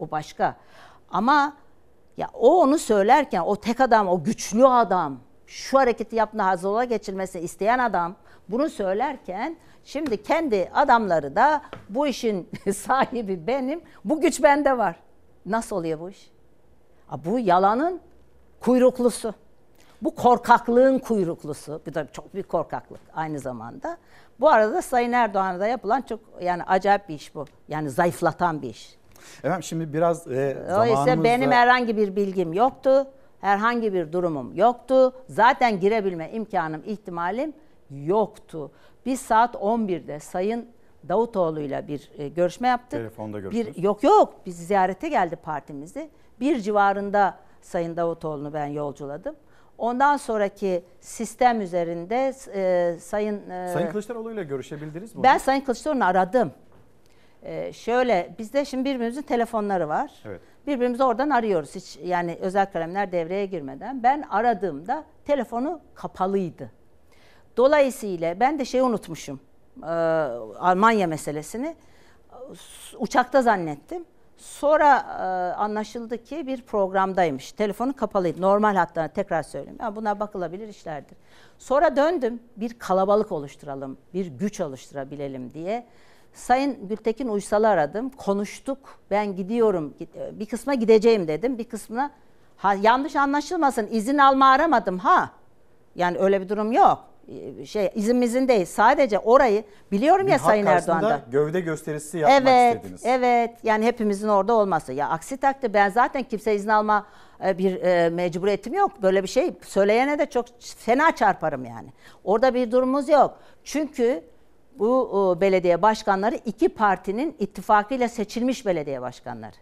O başka. Ama ya o onu söylerken o tek adam, o güçlü adam, şu hareketi yapma hazırlığa geçirmesini isteyen adam bunu söylerken şimdi kendi adamları da bu işin (laughs) sahibi benim, bu güç bende var. Nasıl oluyor bu iş? Bu yalanın kuyruklusu. Bu korkaklığın kuyruklusu. Bu da çok büyük korkaklık aynı zamanda. Bu arada Sayın Erdoğan'a da yapılan çok yani acayip bir iş bu. Yani zayıflatan bir iş. Efendim şimdi biraz e, zamanımızda... benim herhangi bir bilgim yoktu. Herhangi bir durumum yoktu. Zaten girebilme imkanım, ihtimalim yoktu. Biz saat 11'de Sayın Davutoğlu'yla bir e, görüşme yaptık. Telefonda Bir, görüştünüz. yok yok biz ziyarete geldi partimizi. Bir civarında Sayın Davutoğlu'nu ben yolculadım. Ondan sonraki sistem üzerinde e, Sayın e, Sayın Kılıçdaroğlu ile görüşebildiniz mi? ben Sayın Kılıçdaroğlu'nu aradım. Ee, şöyle bizde şimdi birbirimizin telefonları var. Evet. Birbirimizi oradan arıyoruz. Hiç yani özel kalemler devreye girmeden. Ben aradığımda telefonu kapalıydı. Dolayısıyla ben de şeyi unutmuşum. Ee, Almanya meselesini uçakta zannettim. Sonra e, anlaşıldı ki bir programdaymış. Telefonu kapalıydı. Normal hatta tekrar söyleyeyim. Ya bunlar bakılabilir işlerdir. Sonra döndüm. Bir kalabalık oluşturalım, bir güç oluşturabilelim diye. Sayın Gültekin Uysal'ı aradım. Konuştuk. Ben gidiyorum. Bir kısma gideceğim dedim. Bir kısmına ha, yanlış anlaşılmasın. izin alma aramadım ha. Yani öyle bir durum yok. Ee, Şey izin değil. Sadece orayı biliyorum Bir ya Sayın Erdoğan'da. gövde gösterisi yapmak Evet, istediniz. evet. Yani hepimizin orada olması. Ya aksi takdirde ben zaten kimse izin alma e, bir e, mecburiyetim yok. Böyle bir şey söyleyene de çok fena çarparım yani. Orada bir durumumuz yok. Çünkü bu e, belediye başkanları iki partinin ittifakıyla seçilmiş belediye başkanları.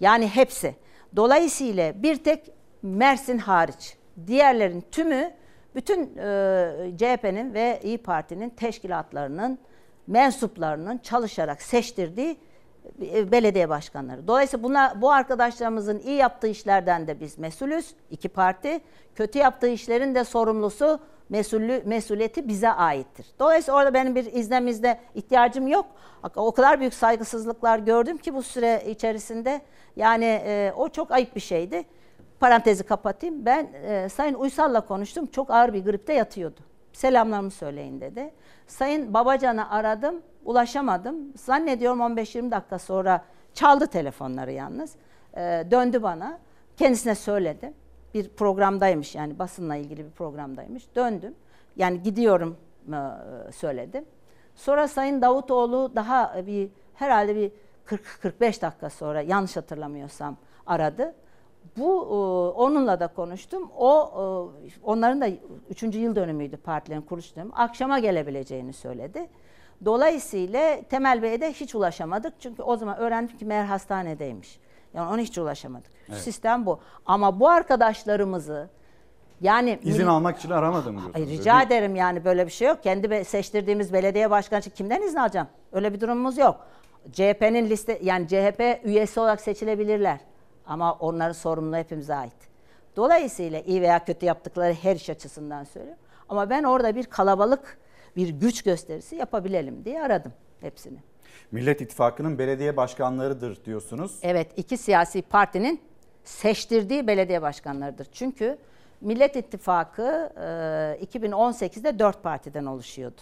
Yani hepsi. Dolayısıyla bir tek Mersin hariç diğerlerin tümü bütün e, CHP'nin ve İyi Parti'nin teşkilatlarının mensuplarının çalışarak seçtirdiği e, belediye başkanları. Dolayısıyla bunlar, bu arkadaşlarımızın iyi yaptığı işlerden de biz mesulüz. iki parti. Kötü yaptığı işlerin de sorumlusu mesulü, mesuliyeti bize aittir. Dolayısıyla orada benim bir iznemizde ihtiyacım yok. O kadar büyük saygısızlıklar gördüm ki bu süre içerisinde. Yani e, o çok ayıp bir şeydi. Parantezi kapatayım. Ben e, Sayın Uysal'la konuştum. Çok ağır bir gripte yatıyordu. Selamlarımı söyleyin dedi. Sayın Babacan'ı aradım. Ulaşamadım. Zannediyorum 15-20 dakika sonra çaldı telefonları yalnız. E, döndü bana. Kendisine söyledim. Bir programdaymış yani basınla ilgili bir programdaymış. Döndüm. Yani gidiyorum e, söyledim. Sonra Sayın Davutoğlu daha bir herhalde bir 40-45 dakika sonra yanlış hatırlamıyorsam aradı. Bu e, onunla da konuştum. O e, onların da 3. yıl dönümüydü partilerin kuruluş dönümü. Akşama gelebileceğini söyledi. Dolayısıyla Temel Bey'e de hiç ulaşamadık. Çünkü o zaman öğrendim ki meğer hastanedeymiş. Yani ona hiç ulaşamadık. Evet. Sistem bu. Ama bu arkadaşlarımızı yani İzin mil- almak için aramadım diyorsunuz. Ay, öyle rica değil. ederim yani böyle bir şey yok. Kendi be- seçtirdiğimiz belediye başkanı için kimden izin alacağım? Öyle bir durumumuz yok. CHP'nin liste yani CHP üyesi olarak seçilebilirler. Ama onların sorumluluğu hepimize ait. Dolayısıyla iyi veya kötü yaptıkları her iş açısından söylüyorum. Ama ben orada bir kalabalık, bir güç gösterisi yapabilelim diye aradım hepsini. Millet İttifakı'nın belediye başkanlarıdır diyorsunuz. Evet, iki siyasi partinin seçtirdiği belediye başkanlarıdır. Çünkü Millet İttifakı e, 2018'de dört partiden oluşuyordu.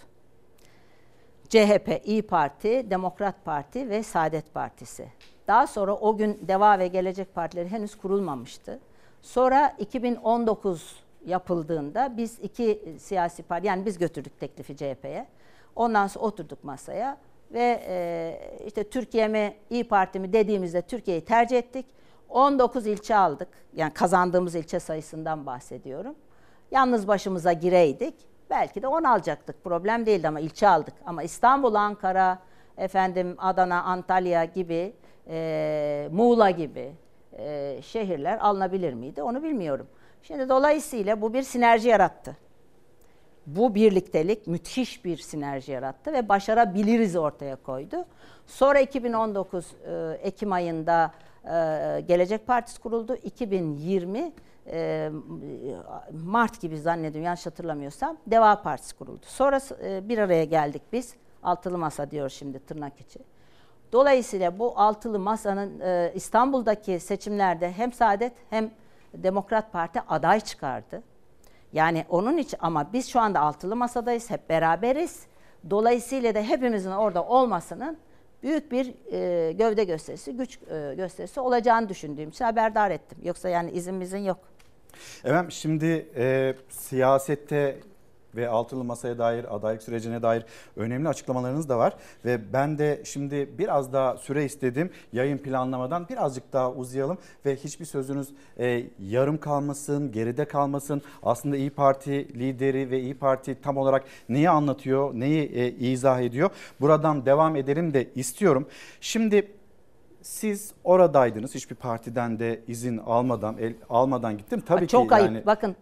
CHP, İyi Parti, Demokrat Parti ve Saadet Partisi. Daha sonra o gün Deva ve Gelecek Partileri henüz kurulmamıştı. Sonra 2019 yapıldığında biz iki siyasi parti, yani biz götürdük teklifi CHP'ye. Ondan sonra oturduk masaya ve e, işte Türkiye mi İyi Parti mi dediğimizde Türkiye'yi tercih ettik. 19 ilçe aldık. Yani kazandığımız ilçe sayısından bahsediyorum. Yalnız başımıza gireydik. Belki de 10 alacaktık. Problem değildi ama ilçe aldık. Ama İstanbul, Ankara, efendim Adana, Antalya gibi, e, Muğla gibi e, şehirler alınabilir miydi? Onu bilmiyorum. Şimdi dolayısıyla bu bir sinerji yarattı. Bu birliktelik müthiş bir sinerji yarattı ve başarabiliriz ortaya koydu. Sonra 2019 e, Ekim ayında e, Gelecek Partisi kuruldu. 2020 e, Mart gibi zannediyorum yanlış hatırlamıyorsam Deva Partisi kuruldu. Sonra bir araya geldik biz. Altılı masa diyor şimdi tırnak içi. Dolayısıyla bu altılı masanın İstanbul'daki seçimlerde hem Saadet hem Demokrat Parti aday çıkardı. Yani onun için ama biz şu anda altılı masadayız, hep beraberiz. Dolayısıyla da hepimizin orada olmasının büyük bir e, gövde gösterisi, güç e, gösterisi olacağını düşündüğüm için haberdar ettim. Yoksa yani izin yok. Efendim şimdi e, siyasette ve altılı masaya dair adaylık sürecine dair önemli açıklamalarınız da var. Ve ben de şimdi biraz daha süre istedim yayın planlamadan. Birazcık daha uzayalım ve hiçbir sözünüz e, yarım kalmasın geride kalmasın. Aslında İyi Parti lideri ve İyi Parti tam olarak neyi anlatıyor neyi e, izah ediyor? Buradan devam edelim de istiyorum. Şimdi siz oradaydınız. Hiçbir partiden de izin almadan el, almadan gittim. Tabii Çok ki ayıp. yani Bakın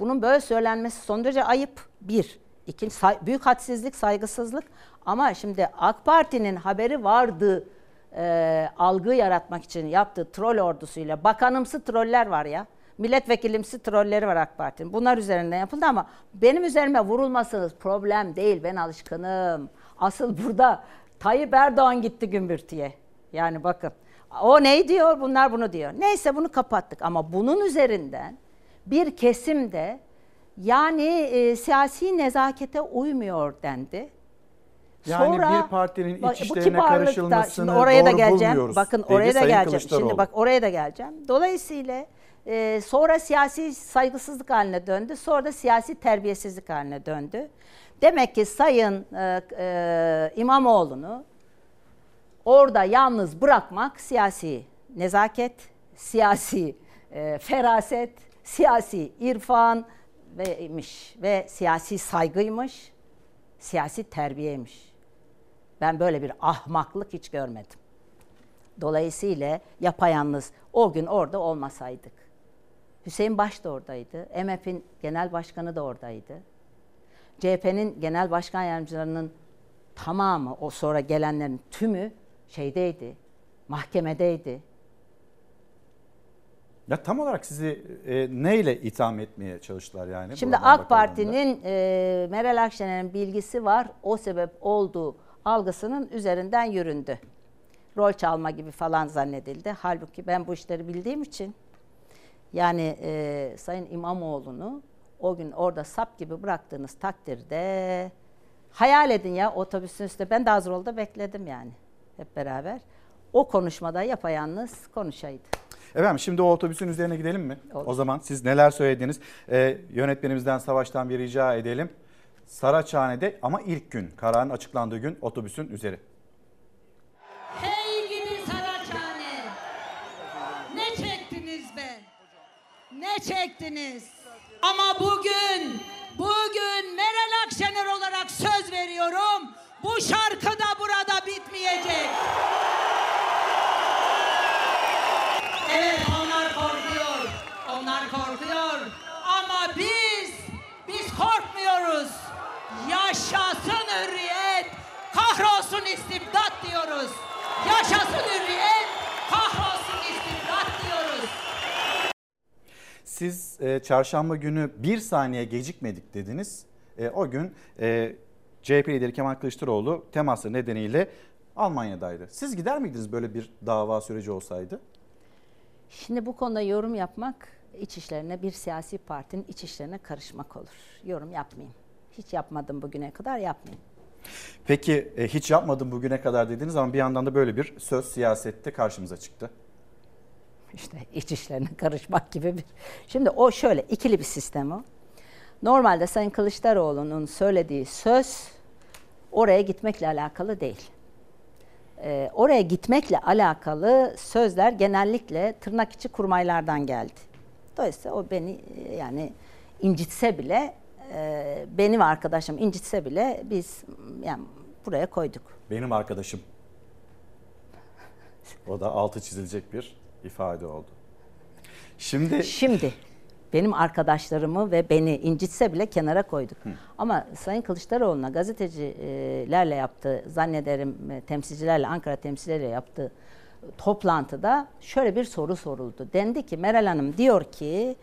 bunun böyle söylenmesi son derece ayıp. Bir. İkinci say- büyük hadsizlik, saygısızlık. Ama şimdi AK Parti'nin haberi vardı e, algı yaratmak için yaptığı troll ordusuyla bakanımsı troller var ya. Milletvekilimsi trolleri var AK Parti'nin. Bunlar üzerinden yapıldı ama benim üzerime vurulması problem değil. Ben alışkınım. Asıl burada Tayyip Erdoğan gitti gümbürtüye. Yani bakın. O ne diyor? Bunlar bunu diyor. Neyse bunu kapattık ama bunun üzerinden bir kesim de yani e, siyasi nezakete uymuyor dendi. Yani bir partinin iç işlerine karışılmasını şimdi oraya da doğru geleceğim. bulmuyoruz Bakın oraya da geleceğim. Şimdi bak oraya da geleceğim. Dolayısıyla e, sonra siyasi saygısızlık haline döndü. Sonra da siyasi terbiyesizlik haline döndü. Demek ki Sayın e, e, İmamoğlu'nu orada yalnız bırakmak siyasi nezaket, siyasi e, feraset, siyasi irfan ve'ymiş ve siyasi saygıymış, siyasi terbiyeymiş. Ben böyle bir ahmaklık hiç görmedim. Dolayısıyla yapayalnız o gün orada olmasaydık. Hüseyin Baş da oradaydı. MHP'nin genel başkanı da oradaydı. CHP'nin genel başkan yardımcılarının tamamı o sonra gelenlerin tümü şeydeydi. Mahkemedeydi. Ya tam olarak sizi e, neyle itham etmeye çalıştılar yani? Şimdi AK? Parti'nin e, Meral Akşener'in bilgisi var. O sebep olduğu algısının üzerinden yüründü. Rol çalma gibi falan zannedildi. Halbuki ben bu işleri bildiğim için yani e, Sayın İmamoğlu'nu o gün orada sap gibi bıraktığınız takdirde hayal edin ya otobüsün üstünde ben de Hazırol'da bekledim yani hep beraber. O konuşmada yapayalnız konuşaydı. Efendim şimdi o otobüsün üzerine gidelim mi? O zaman siz neler söylediniz? Ee, yönetmenimizden Savaş'tan bir rica edelim. Saraçhane'de ama ilk gün kararın açıklandığı gün otobüsün üzeri. Hey gidi Saraçhane. Ne çektiniz be? Ne çektiniz? Ama bugün, bugün Meral Akşener olarak söz veriyorum. Bu şarkı da burada bitmeyecek. Evet onlar korkuyor. Onlar korkuyor. Ama biz, biz korkmuyoruz. Yaşasın hürriyet, kahrolsun istibdat diyoruz. Yaşasın hürriyet, kahrolsun istibdat diyoruz. Siz e, çarşamba günü bir saniye gecikmedik dediniz. E, o gün e, CHP lideri Kemal Kılıçdaroğlu teması nedeniyle Almanya'daydı. Siz gider miydiniz böyle bir dava süreci olsaydı? Şimdi bu konuda yorum yapmak iç işlerine bir siyasi partinin iç işlerine karışmak olur. Yorum yapmayayım. Hiç yapmadım bugüne kadar yapmayayım. Peki e, hiç yapmadım bugüne kadar dediniz ama bir yandan da böyle bir söz siyasette karşımıza çıktı. İşte iç işlerine karışmak gibi bir. Şimdi o şöyle ikili bir sistem o. Normalde Sayın Kılıçdaroğlu'nun söylediği söz oraya gitmekle alakalı değil. Ee, oraya gitmekle alakalı sözler genellikle tırnak içi kurmaylardan geldi. Dolayısıyla o beni e, yani incitse bile e, benim arkadaşım incitse bile biz yani buraya koyduk. Benim arkadaşım. O da altı çizilecek bir ifade oldu. Şimdi Şimdi benim arkadaşlarımı ve beni incitse bile kenara koyduk. Ama Sayın Kılıçdaroğlu'na gazetecilerle yaptığı, zannederim e, temsilcilerle, Ankara temsilcileriyle yaptığı toplantıda şöyle bir soru soruldu. Dendi ki Meral Hanım diyor ki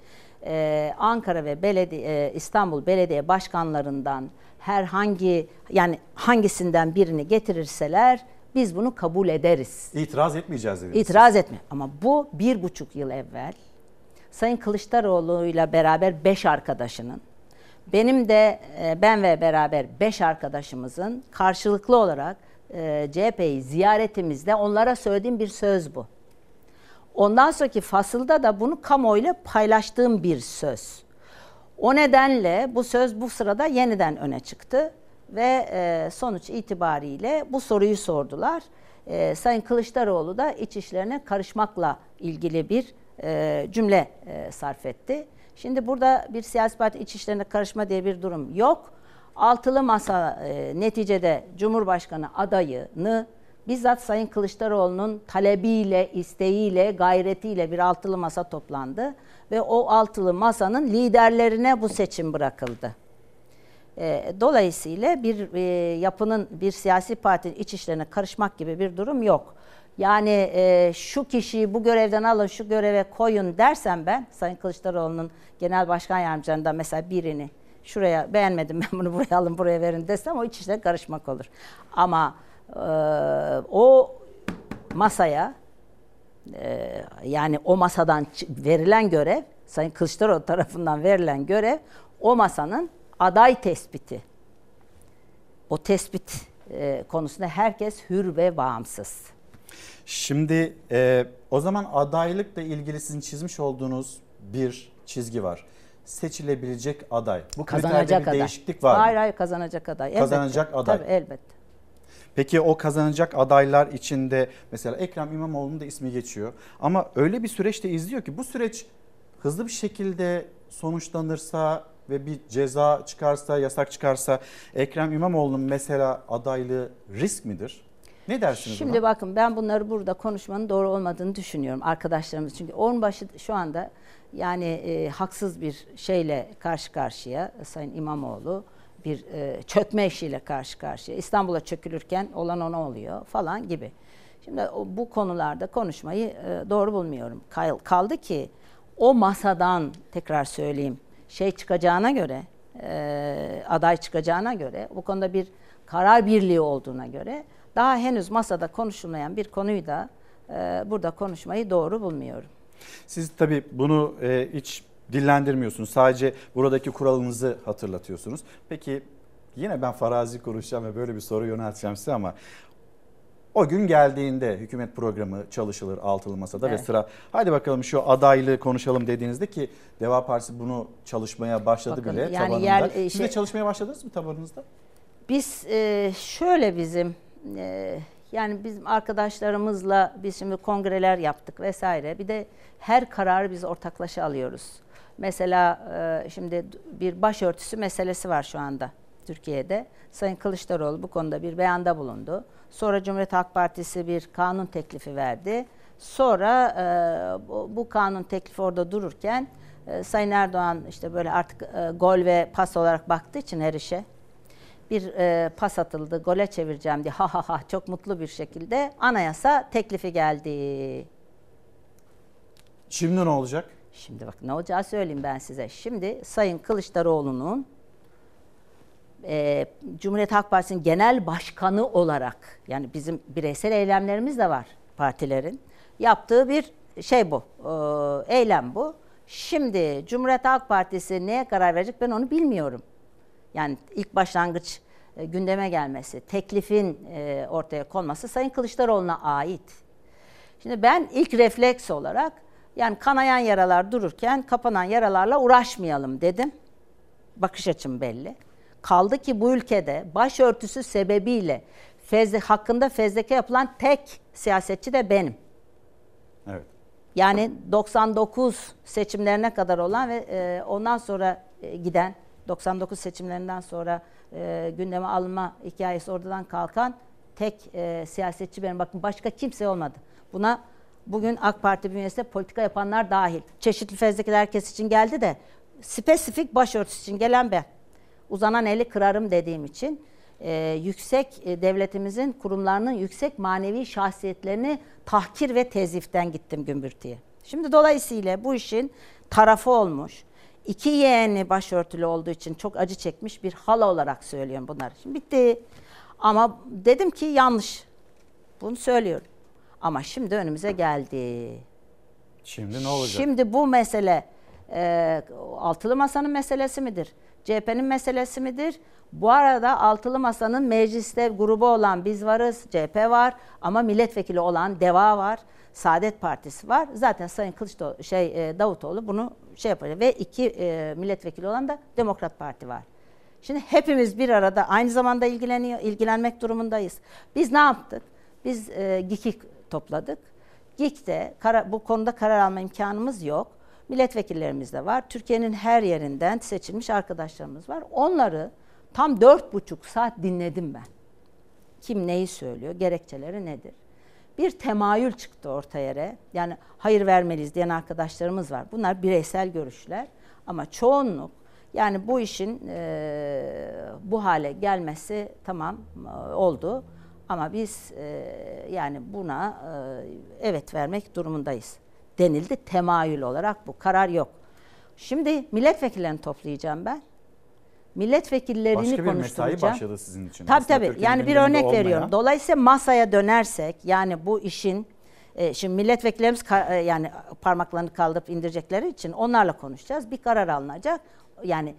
e, Ankara ve belediye, İstanbul belediye başkanlarından herhangi yani hangisinden birini getirirseler biz bunu kabul ederiz. İtiraz etmeyeceğiz dediniz. İtiraz etme. Ama bu bir buçuk yıl evvel Sayın Kılıçdaroğlu'yla beraber beş arkadaşının, benim de e, ben ve beraber beş arkadaşımızın karşılıklı olarak e, CHP'yi ziyaretimizde onlara söylediğim bir söz bu. Ondan sonraki fasılda da bunu kamuoyuyla paylaştığım bir söz. O nedenle bu söz bu sırada yeniden öne çıktı ve e, sonuç itibariyle bu soruyu sordular. Sayın Kılıçdaroğlu da iç işlerine karışmakla ilgili bir e, cümle e, sarf etti. Şimdi burada bir siyasi parti iç işlerine karışma diye bir durum yok. Altılı masa e, neticede Cumhurbaşkanı adayını bizzat Sayın Kılıçdaroğlu'nun talebiyle, isteğiyle, gayretiyle bir altılı masa toplandı ve o altılı masanın liderlerine bu seçim bırakıldı. Dolayısıyla bir yapının bir siyasi partinin iç işlerine karışmak gibi bir durum yok. Yani e, şu kişiyi bu görevden alın, şu göreve koyun dersem ben Sayın Kılıçdaroğlu'nun genel başkan yardımcılarından mesela birini şuraya beğenmedim (laughs) ben bunu buraya alın buraya verin desem o iç işlere karışmak olur. Ama e, o masaya e, yani o masadan verilen görev Sayın Kılıçdaroğlu tarafından verilen görev o masanın aday tespiti. O tespit e, konusunda herkes hür ve bağımsız. Şimdi e, o zaman adaylıkla ilgili sizin çizmiş olduğunuz bir çizgi var. Seçilebilecek aday. Bu Kazanacak bir aday. değişiklik var Hayır mı? hayır kazanacak aday. Kazanacak elbette. aday. Tabii elbette. Peki o kazanacak adaylar içinde mesela Ekrem İmamoğlu'nun da ismi geçiyor. Ama öyle bir süreçte izliyor ki bu süreç hızlı bir şekilde sonuçlanırsa ve bir ceza çıkarsa, yasak çıkarsa Ekrem İmamoğlu'nun mesela adaylığı risk midir? Ne dersiniz Şimdi buna? bakın ben bunları burada konuşmanın doğru olmadığını düşünüyorum arkadaşlarımız. Çünkü onun başı şu anda yani e, haksız bir şeyle karşı karşıya Sayın İmamoğlu bir e, çökme işiyle karşı karşıya. İstanbul'a çökülürken olan ona oluyor falan gibi. Şimdi bu konularda konuşmayı e, doğru bulmuyorum. Kal- Kaldı ki o masadan tekrar söyleyeyim şey çıkacağına göre e, aday çıkacağına göre bu konuda bir karar birliği olduğuna göre daha henüz masada konuşulmayan bir konuyu da e, burada konuşmayı doğru bulmuyorum. Siz tabii bunu e, hiç dillendirmiyorsunuz. Sadece buradaki kuralınızı hatırlatıyorsunuz. Peki yine ben farazi konuşacağım ve böyle bir soru yönelteceğim size ama o gün geldiğinde hükümet programı çalışılır altılı masada Evet. ve sıra hadi bakalım şu adaylığı konuşalım dediğinizde ki Deva Partisi bunu çalışmaya başladı Bakın, bile yani tabanında. yer- e, Siz de şey- çalışmaya başladınız mı tabanınızda? Biz e, şöyle bizim e, yani bizim arkadaşlarımızla biz şimdi kongreler yaptık vesaire. Bir de her kararı biz ortaklaşa alıyoruz. Mesela e, şimdi bir başörtüsü meselesi var şu anda Türkiye'de. Sayın Kılıçdaroğlu bu konuda bir beyanda bulundu. Sonra Cumhuriyet Halk Partisi bir kanun teklifi verdi. Sonra e, bu, bu kanun teklifi orada dururken e, Sayın Erdoğan işte böyle artık e, gol ve pas olarak baktığı için her işe bir e, pas atıldı, gole çevireceğim diye ha ha ha çok mutlu bir şekilde anayasa teklifi geldi. Şimdi ne olacak? Şimdi bak ne olacağı söyleyeyim ben size. Şimdi Sayın Kılıçdaroğlu'nun e, Cumhuriyet Halk Partisi'nin genel başkanı olarak yani bizim bireysel eylemlerimiz de var partilerin yaptığı bir şey bu, e, eylem bu. Şimdi Cumhuriyet Halk Partisi neye karar verecek ben onu bilmiyorum. Yani ilk başlangıç e, gündeme gelmesi, teklifin e, ortaya konması Sayın Kılıçdaroğlu'na ait. Şimdi ben ilk refleks olarak yani kanayan yaralar dururken kapanan yaralarla uğraşmayalım dedim. Bakış açım belli. Kaldı ki bu ülkede başörtüsü sebebiyle fezle, hakkında fezleke yapılan tek siyasetçi de benim. Evet. Yani 99 seçimlerine kadar olan ve e, ondan sonra giden 99 seçimlerinden sonra e, gündeme alınma hikayesi oradan kalkan tek e, siyasetçi benim. Bakın başka kimse olmadı. Buna Bugün AK Parti bünyesinde politika yapanlar dahil. Çeşitli fezlekeler herkes için geldi de spesifik başörtüsü için gelen ben. Uzanan eli kırarım dediğim için e, yüksek e, devletimizin kurumlarının yüksek manevi şahsiyetlerini tahkir ve teziften gittim gümbürtüye. Şimdi dolayısıyla bu işin tarafı olmuş. İki yeğeni başörtülü olduğu için çok acı çekmiş bir hala olarak söylüyorum bunları. Şimdi bitti. Ama dedim ki yanlış. Bunu söylüyorum. Ama şimdi önümüze geldi. Şimdi ne olacak? Şimdi bu mesele e, altılı masanın meselesi midir? CHP'nin meselesi midir? Bu arada altılı masanın mecliste grubu olan biz varız, CHP var ama milletvekili olan DEVA var, Saadet Partisi var. Zaten Sayın Kılıçdaroğlu, şey e, Davutoğlu bunu şey yapacak ve iki e, milletvekili olan da Demokrat Parti var. Şimdi hepimiz bir arada aynı zamanda ilgileniyor, ilgilenmek durumundayız. Biz ne yaptık? Biz e, GİK'i topladık. GİK'te kara, bu konuda karar alma imkanımız yok. Milletvekillerimiz de var. Türkiye'nin her yerinden seçilmiş arkadaşlarımız var. Onları tam dört buçuk saat dinledim ben. Kim neyi söylüyor, gerekçeleri nedir? Bir temayül çıktı ortaya yere. Yani hayır vermeliyiz diyen arkadaşlarımız var. Bunlar bireysel görüşler. Ama çoğunluk yani bu işin e, bu hale gelmesi tamam e, oldu. Ama biz e, yani buna e, evet vermek durumundayız denildi. Temayül olarak bu karar yok. Şimdi milletvekillerini toplayacağım ben. Milletvekillerini Başka bir mesai konuşturacağım. başladı sizin için. Tabii Aslında tabii. Yani bir örnek olmayan. veriyorum. Dolayısıyla masaya dönersek yani bu işin e, şimdi milletvekillerimiz e, yani parmaklarını kaldırıp indirecekleri için onlarla konuşacağız. Bir karar alınacak. Yani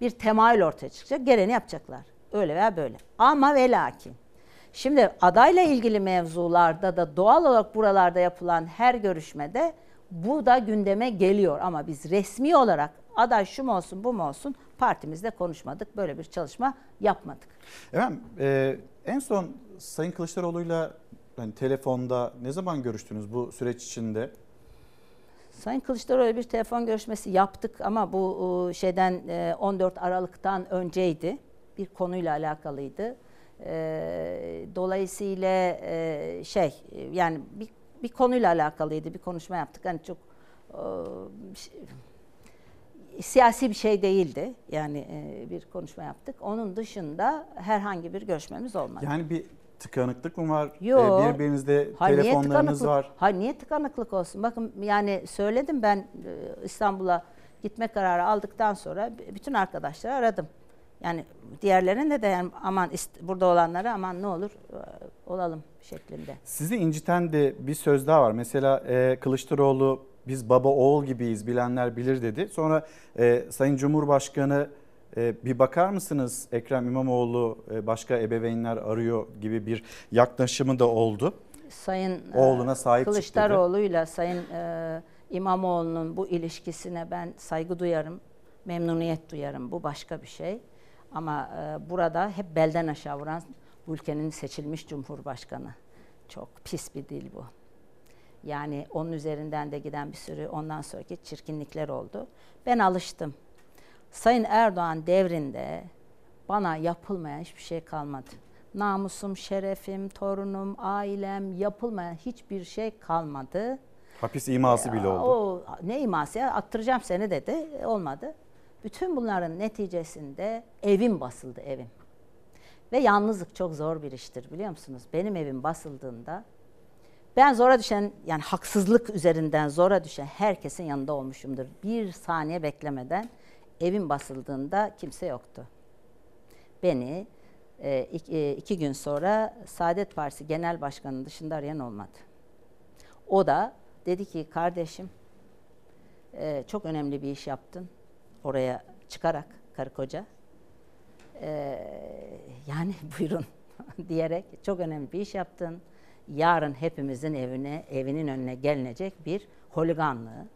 bir temayül ortaya çıkacak. Geleni yapacaklar. Öyle veya böyle. Ama ve lakin. Şimdi adayla ilgili mevzularda da doğal olarak buralarda yapılan her görüşmede bu da gündeme geliyor. Ama biz resmi olarak aday şu mu olsun bu mu olsun partimizde konuşmadık. Böyle bir çalışma yapmadık. Efendim e, en son Sayın Kılıçdaroğlu'yla hani telefonda ne zaman görüştünüz bu süreç içinde? Sayın Kılıçdaroğlu bir telefon görüşmesi yaptık ama bu e, şeyden e, 14 Aralık'tan önceydi. Bir konuyla alakalıydı. E, Dolayısıyla e, şey e, yani bir, bir konuyla alakalıydı. Bir konuşma yaptık. Hani çok e, siyasi bir şey değildi. Yani e, bir konuşma yaptık. Onun dışında herhangi bir görüşmemiz olmadı. Yani bir tıkanıklık mı var? E, birbirinizde Ha, niye telefonlarınız tıkanıklık- var. Ha niye tıkanıklık olsun? Bakın yani söyledim ben e, İstanbul'a gitme kararı aldıktan sonra bütün arkadaşları aradım. Yani diğerlerine de yani aman burada olanlara aman ne olur e, olalım şeklinde. Sizi inciten de bir söz daha var. Mesela e, Kılıçdaroğlu biz baba oğul gibiyiz bilenler bilir dedi. Sonra e, Sayın Cumhurbaşkanı e, bir bakar mısınız Ekrem İmamoğlu e, başka ebeveynler arıyor gibi bir yaklaşımı da oldu. Sayın e, Oğluna sahip. Kılıçdaroğlu'yla Sayın e, İmamoğlu'nun bu ilişkisine ben saygı duyarım, memnuniyet duyarım. Bu başka bir şey. Ama e, burada hep belden aşağı vuran bu ülkenin seçilmiş cumhurbaşkanı. Çok pis bir dil bu. Yani onun üzerinden de giden bir sürü ondan sonraki çirkinlikler oldu. Ben alıştım. Sayın Erdoğan devrinde bana yapılmayan hiçbir şey kalmadı. Namusum, şerefim, torunum, ailem yapılmayan hiçbir şey kalmadı. Hapis iması bile oldu. O ne iması ya attıracağım seni dedi. Olmadı. Bütün bunların neticesinde evim basıldı evim. Ve yalnızlık çok zor bir iştir biliyor musunuz? Benim evim basıldığında ben zora düşen yani haksızlık üzerinden zora düşen herkesin yanında olmuşumdur. Bir saniye beklemeden evim basıldığında kimse yoktu. Beni e, e, iki gün sonra Saadet Partisi Genel Başkanı'nın dışında arayan olmadı. O da dedi ki kardeşim e, çok önemli bir iş yaptın oraya çıkarak karı koca. E, yani (laughs) buyurun (laughs) diyerek çok önemli bir iş yaptın. Yarın hepimizin evine evinin önüne gelinecek bir holiganlığı,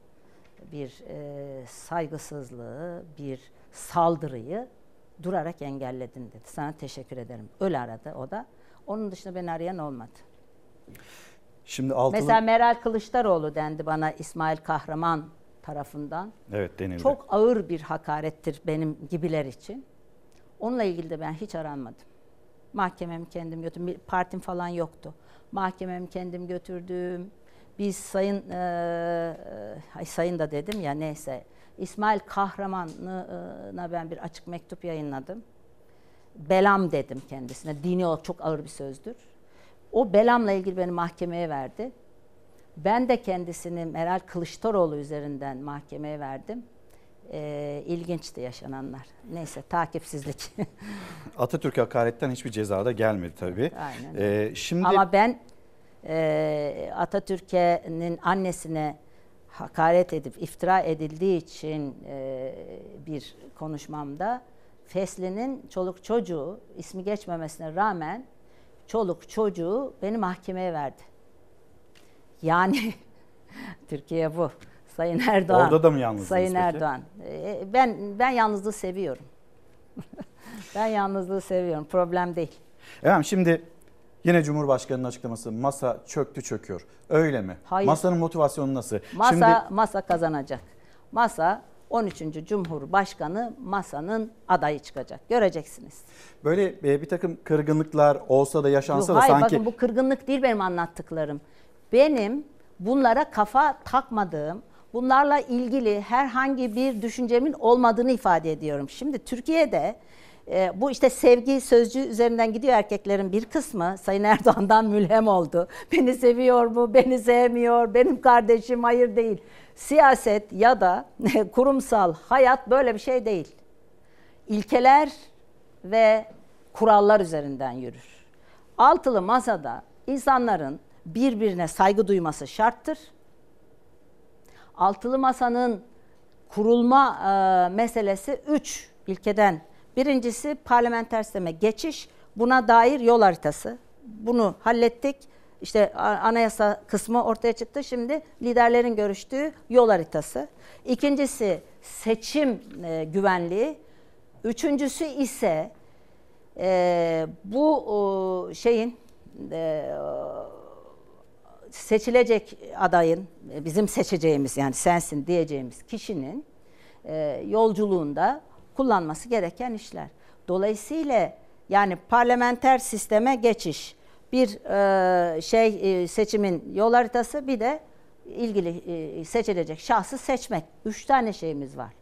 bir e, saygısızlığı, bir saldırıyı durarak engelledin dedi. Sana teşekkür ederim. Öyle aradı o da. Onun dışında beni arayan olmadı. Şimdi altılı... Mesela Meral Kılıçdaroğlu dendi bana İsmail Kahraman tarafından. Evet denildi. Çok ağır bir hakarettir benim gibiler için. Onunla ilgili de ben hiç aranmadım. Mahkememi kendim götürdüm. Bir partim falan yoktu. Mahkememi kendim götürdüm. Biz sayın, e, ay sayın da dedim ya neyse. İsmail Kahraman'a ben bir açık mektup yayınladım. Belam dedim kendisine. Dini olarak çok ağır bir sözdür. O belamla ilgili beni mahkemeye verdi. Ben de kendisini Meral Kılıçdaroğlu üzerinden mahkemeye verdim. Ee, ilginçti yaşananlar. Neyse takipsizlik. (laughs) Atatürk'e hakaretten hiçbir ceza da gelmedi tabii. Aynen. Ee, şimdi Ama ben e, Atatürk'e'nin annesine hakaret edip iftira edildiği için e, bir konuşmamda Fesli'nin çoluk çocuğu ismi geçmemesine rağmen çoluk çocuğu beni mahkemeye verdi. Yani (laughs) Türkiye bu. Sayın Erdoğan. Orada da mı yalnızdınız Sayın peki? Erdoğan. E, Ben ben yalnızlığı seviyorum. (laughs) ben yalnızlığı seviyorum. Problem değil. efendim şimdi yine Cumhurbaşkanı'nın açıklaması masa çöktü çöküyor. Öyle mi? Hayır. Masanın motivasyonu nasıl? Masa Şimdi masa kazanacak. Masa 13. Cumhurbaşkanı masanın adayı çıkacak. Göreceksiniz. böyle e, bir takım kırgınlıklar olsa da yaşansa Yok, da hayır sanki bakın bu kırgınlık değil benim anlattıklarım. Benim bunlara kafa takmadığım, bunlarla ilgili herhangi bir düşüncemin olmadığını ifade ediyorum. Şimdi Türkiye'de e, bu işte sevgi sözcüğü üzerinden gidiyor erkeklerin bir kısmı Sayın Erdoğan'dan (laughs) mülhem oldu. Beni seviyor mu, beni sevmiyor, benim kardeşim hayır değil. Siyaset ya da (laughs) kurumsal hayat böyle bir şey değil. İlkeler ve kurallar üzerinden yürür. Altılı masada insanların birbirine saygı duyması şarttır. Altılı masanın kurulma e, meselesi üç ilkeden. Birincisi parlamenter sisteme geçiş. Buna dair yol haritası. Bunu hallettik. İşte anayasa kısmı ortaya çıktı. Şimdi liderlerin görüştüğü yol haritası. İkincisi seçim e, güvenliği. Üçüncüsü ise e, bu o, şeyin e, seçilecek adayın, e, bizim seçeceğimiz yani sensin diyeceğimiz kişinin e, yolculuğunda kullanması gereken işler. Dolayısıyla yani parlamenter sisteme geçiş, bir e, şey seçimin yol haritası bir de ilgili seçilecek şahsı seçmek. Üç tane şeyimiz var,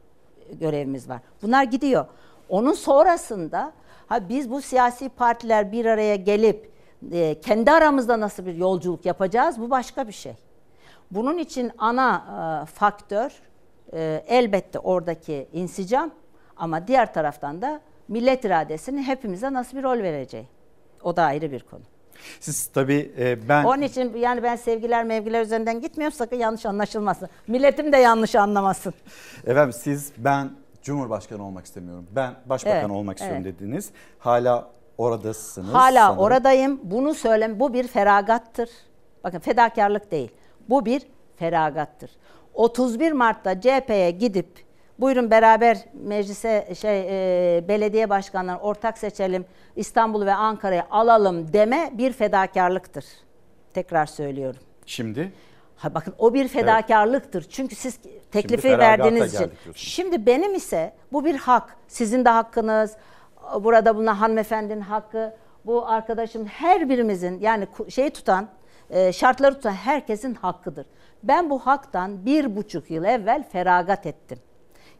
görevimiz var. Bunlar gidiyor. Onun sonrasında ha biz bu siyasi partiler bir araya gelip e, kendi aramızda nasıl bir yolculuk yapacağız bu başka bir şey. Bunun için ana e, faktör e, elbette oradaki insicam ama diğer taraftan da millet iradesinin hepimize nasıl bir rol vereceği. O da ayrı bir konu. siz tabii e, ben Onun için yani ben sevgiler mevgiler üzerinden gitmiyorum sakın yanlış anlaşılmasın. Milletim de yanlış anlamasın. efendim siz ben Cumhurbaşkanı olmak istemiyorum. Ben başbakan Evet, olmak istiyorum evet. dediniz. Hala oradasınız. Hala sanırım. oradayım. Bunu söylem bu bir feragattır. Bakın fedakarlık değil. Bu bir feragattır. 31 Mart'ta CHP'ye gidip buyurun beraber meclise şey e, belediye başkanları ortak seçelim İstanbul ve Ankara'yı alalım deme bir fedakarlıktır. Tekrar söylüyorum. Şimdi Ha bakın o bir fedakarlıktır. Çünkü siz teklifi verdiğiniz için. Şimdi benim ise bu bir hak. Sizin de hakkınız. Burada bulunan hanımefendinin hakkı. Bu arkadaşım her birimizin yani şeyi tutan, e, şartları tutan herkesin hakkıdır. Ben bu haktan bir buçuk yıl evvel feragat ettim.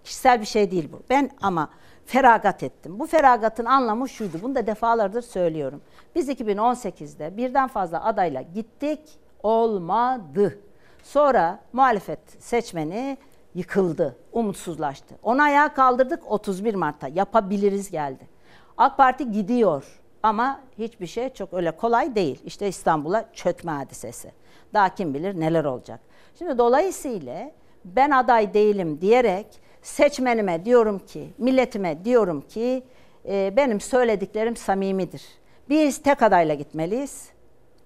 Kişisel bir şey değil bu. Ben ama feragat ettim. Bu feragatın anlamı şuydu. Bunu da defalardır söylüyorum. Biz 2018'de birden fazla adayla gittik. Olmadı. Sonra muhalefet seçmeni yıkıldı, umutsuzlaştı. Onu ayağa kaldırdık 31 Mart'ta. Yapabiliriz geldi. AK Parti gidiyor ama hiçbir şey çok öyle kolay değil. İşte İstanbul'a çökme hadisesi. Daha kim bilir neler olacak. Şimdi dolayısıyla ben aday değilim diyerek seçmenime diyorum ki, milletime diyorum ki e, benim söylediklerim samimidir. Biz tek adayla gitmeliyiz.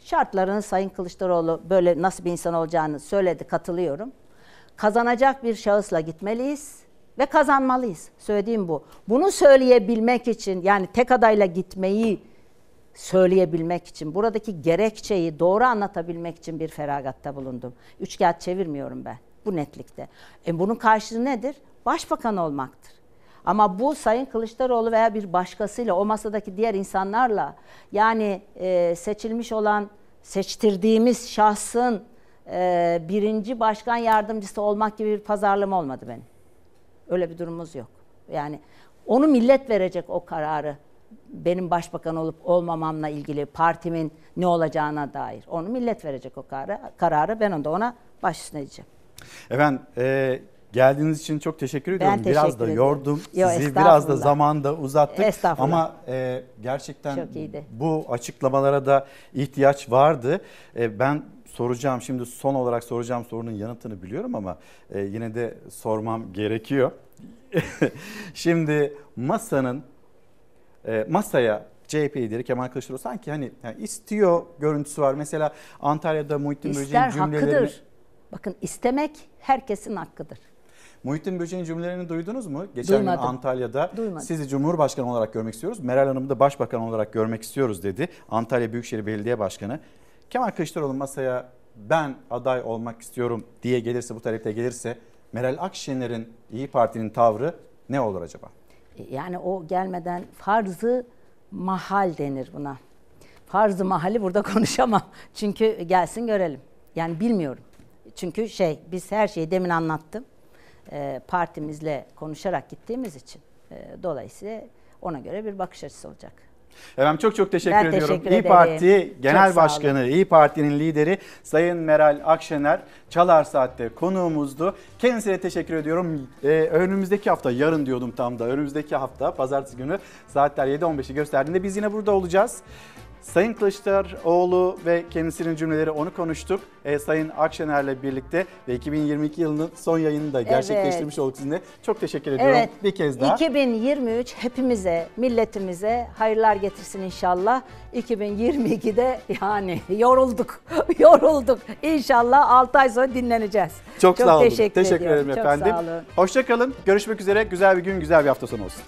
Şartlarını Sayın Kılıçdaroğlu böyle nasıl bir insan olacağını söyledi, katılıyorum. Kazanacak bir şahısla gitmeliyiz ve kazanmalıyız. Söylediğim bu. Bunu söyleyebilmek için yani tek adayla gitmeyi söyleyebilmek için, buradaki gerekçeyi doğru anlatabilmek için bir feragatta bulundum. Üç kağıt çevirmiyorum ben bu netlikte. E bunun karşılığı nedir? Başbakan olmaktır. Ama bu Sayın Kılıçdaroğlu veya bir başkasıyla o masadaki diğer insanlarla yani e, seçilmiş olan seçtirdiğimiz şahsın e, birinci başkan yardımcısı olmak gibi bir pazarlama olmadı benim. Öyle bir durumumuz yok. Yani onu millet verecek o kararı. Benim başbakan olup olmamamla ilgili partimin ne olacağına dair. Onu millet verecek o kararı. kararı. Ben onda ona baş üstüne diyeceğim. Efendim e, geldiğiniz için çok teşekkür ediyorum. biraz teşekkür da ederim. yordum Yo, sizi. Biraz da zamanda uzattık. Ama e, gerçekten bu açıklamalara da ihtiyaç vardı. E, ben soracağım şimdi son olarak soracağım sorunun yanıtını biliyorum ama e, yine de sormam gerekiyor. (laughs) şimdi masanın e, masaya CHP lideri Kemal Kılıçdaroğlu sanki hani yani istiyor görüntüsü var. Mesela Antalya'da Muhittin Böceğin İster cümlelerini hakkıdır. Bakın istemek herkesin hakkıdır. Muhittin Böceğin cümlelerini duydunuz mu? Geçen Duymadım. gün Antalya'da Duymadım. sizi Cumhurbaşkanı olarak görmek istiyoruz. Meral Hanım'ı da Başbakan olarak görmek istiyoruz dedi. Antalya Büyükşehir Belediye Başkanı. Kemal Kılıçdaroğlu masaya ben aday olmak istiyorum diye gelirse bu taleple gelirse Meral Akşener'in İyi Parti'nin tavrı ne olur acaba? Yani o gelmeden farzı mahal denir buna. Farzı mahali burada (laughs) konuşamam. Çünkü gelsin görelim. Yani bilmiyorum. Çünkü şey biz her şeyi demin anlattım. Ee, partimizle konuşarak gittiğimiz için. Ee, dolayısıyla ona göre bir bakış açısı olacak. Efendim çok çok teşekkür Ben ediyorum. teşekkür İyi. Parti Çok Genel olun. Başkanı, İyi Parti'nin lideri Sayın Meral Akşener Çalar Saat'te konuğumuzdu. Kendisine teşekkür ediyorum. Ee, önümüzdeki hafta, yarın diyordum tam da, önümüzdeki hafta pazartesi günü saatler 7.15'i gösterdiğinde biz yine burada olacağız. Sayın Kılıçdaroğlu ve kendisinin cümleleri onu konuştuk. Ee, Sayın Akşener'le birlikte ve 2022 yılının son yayını da gerçekleştirmiş olduk sizinle. Çok teşekkür ediyorum Evet. bir kez daha. 2023 hepimize, milletimize hayırlar getirsin inşallah. 2022'de yani (laughs) yorulduk, (laughs) yorulduk. İnşallah 6 ay sonra dinleneceğiz. Çok, sağ olun. Teşekkür, Teşekkür ederim Çok efendim. sağ olun. Hoşçakalın. Görüşmek üzere. Güzel bir gün, güzel bir hafta sonu olsun.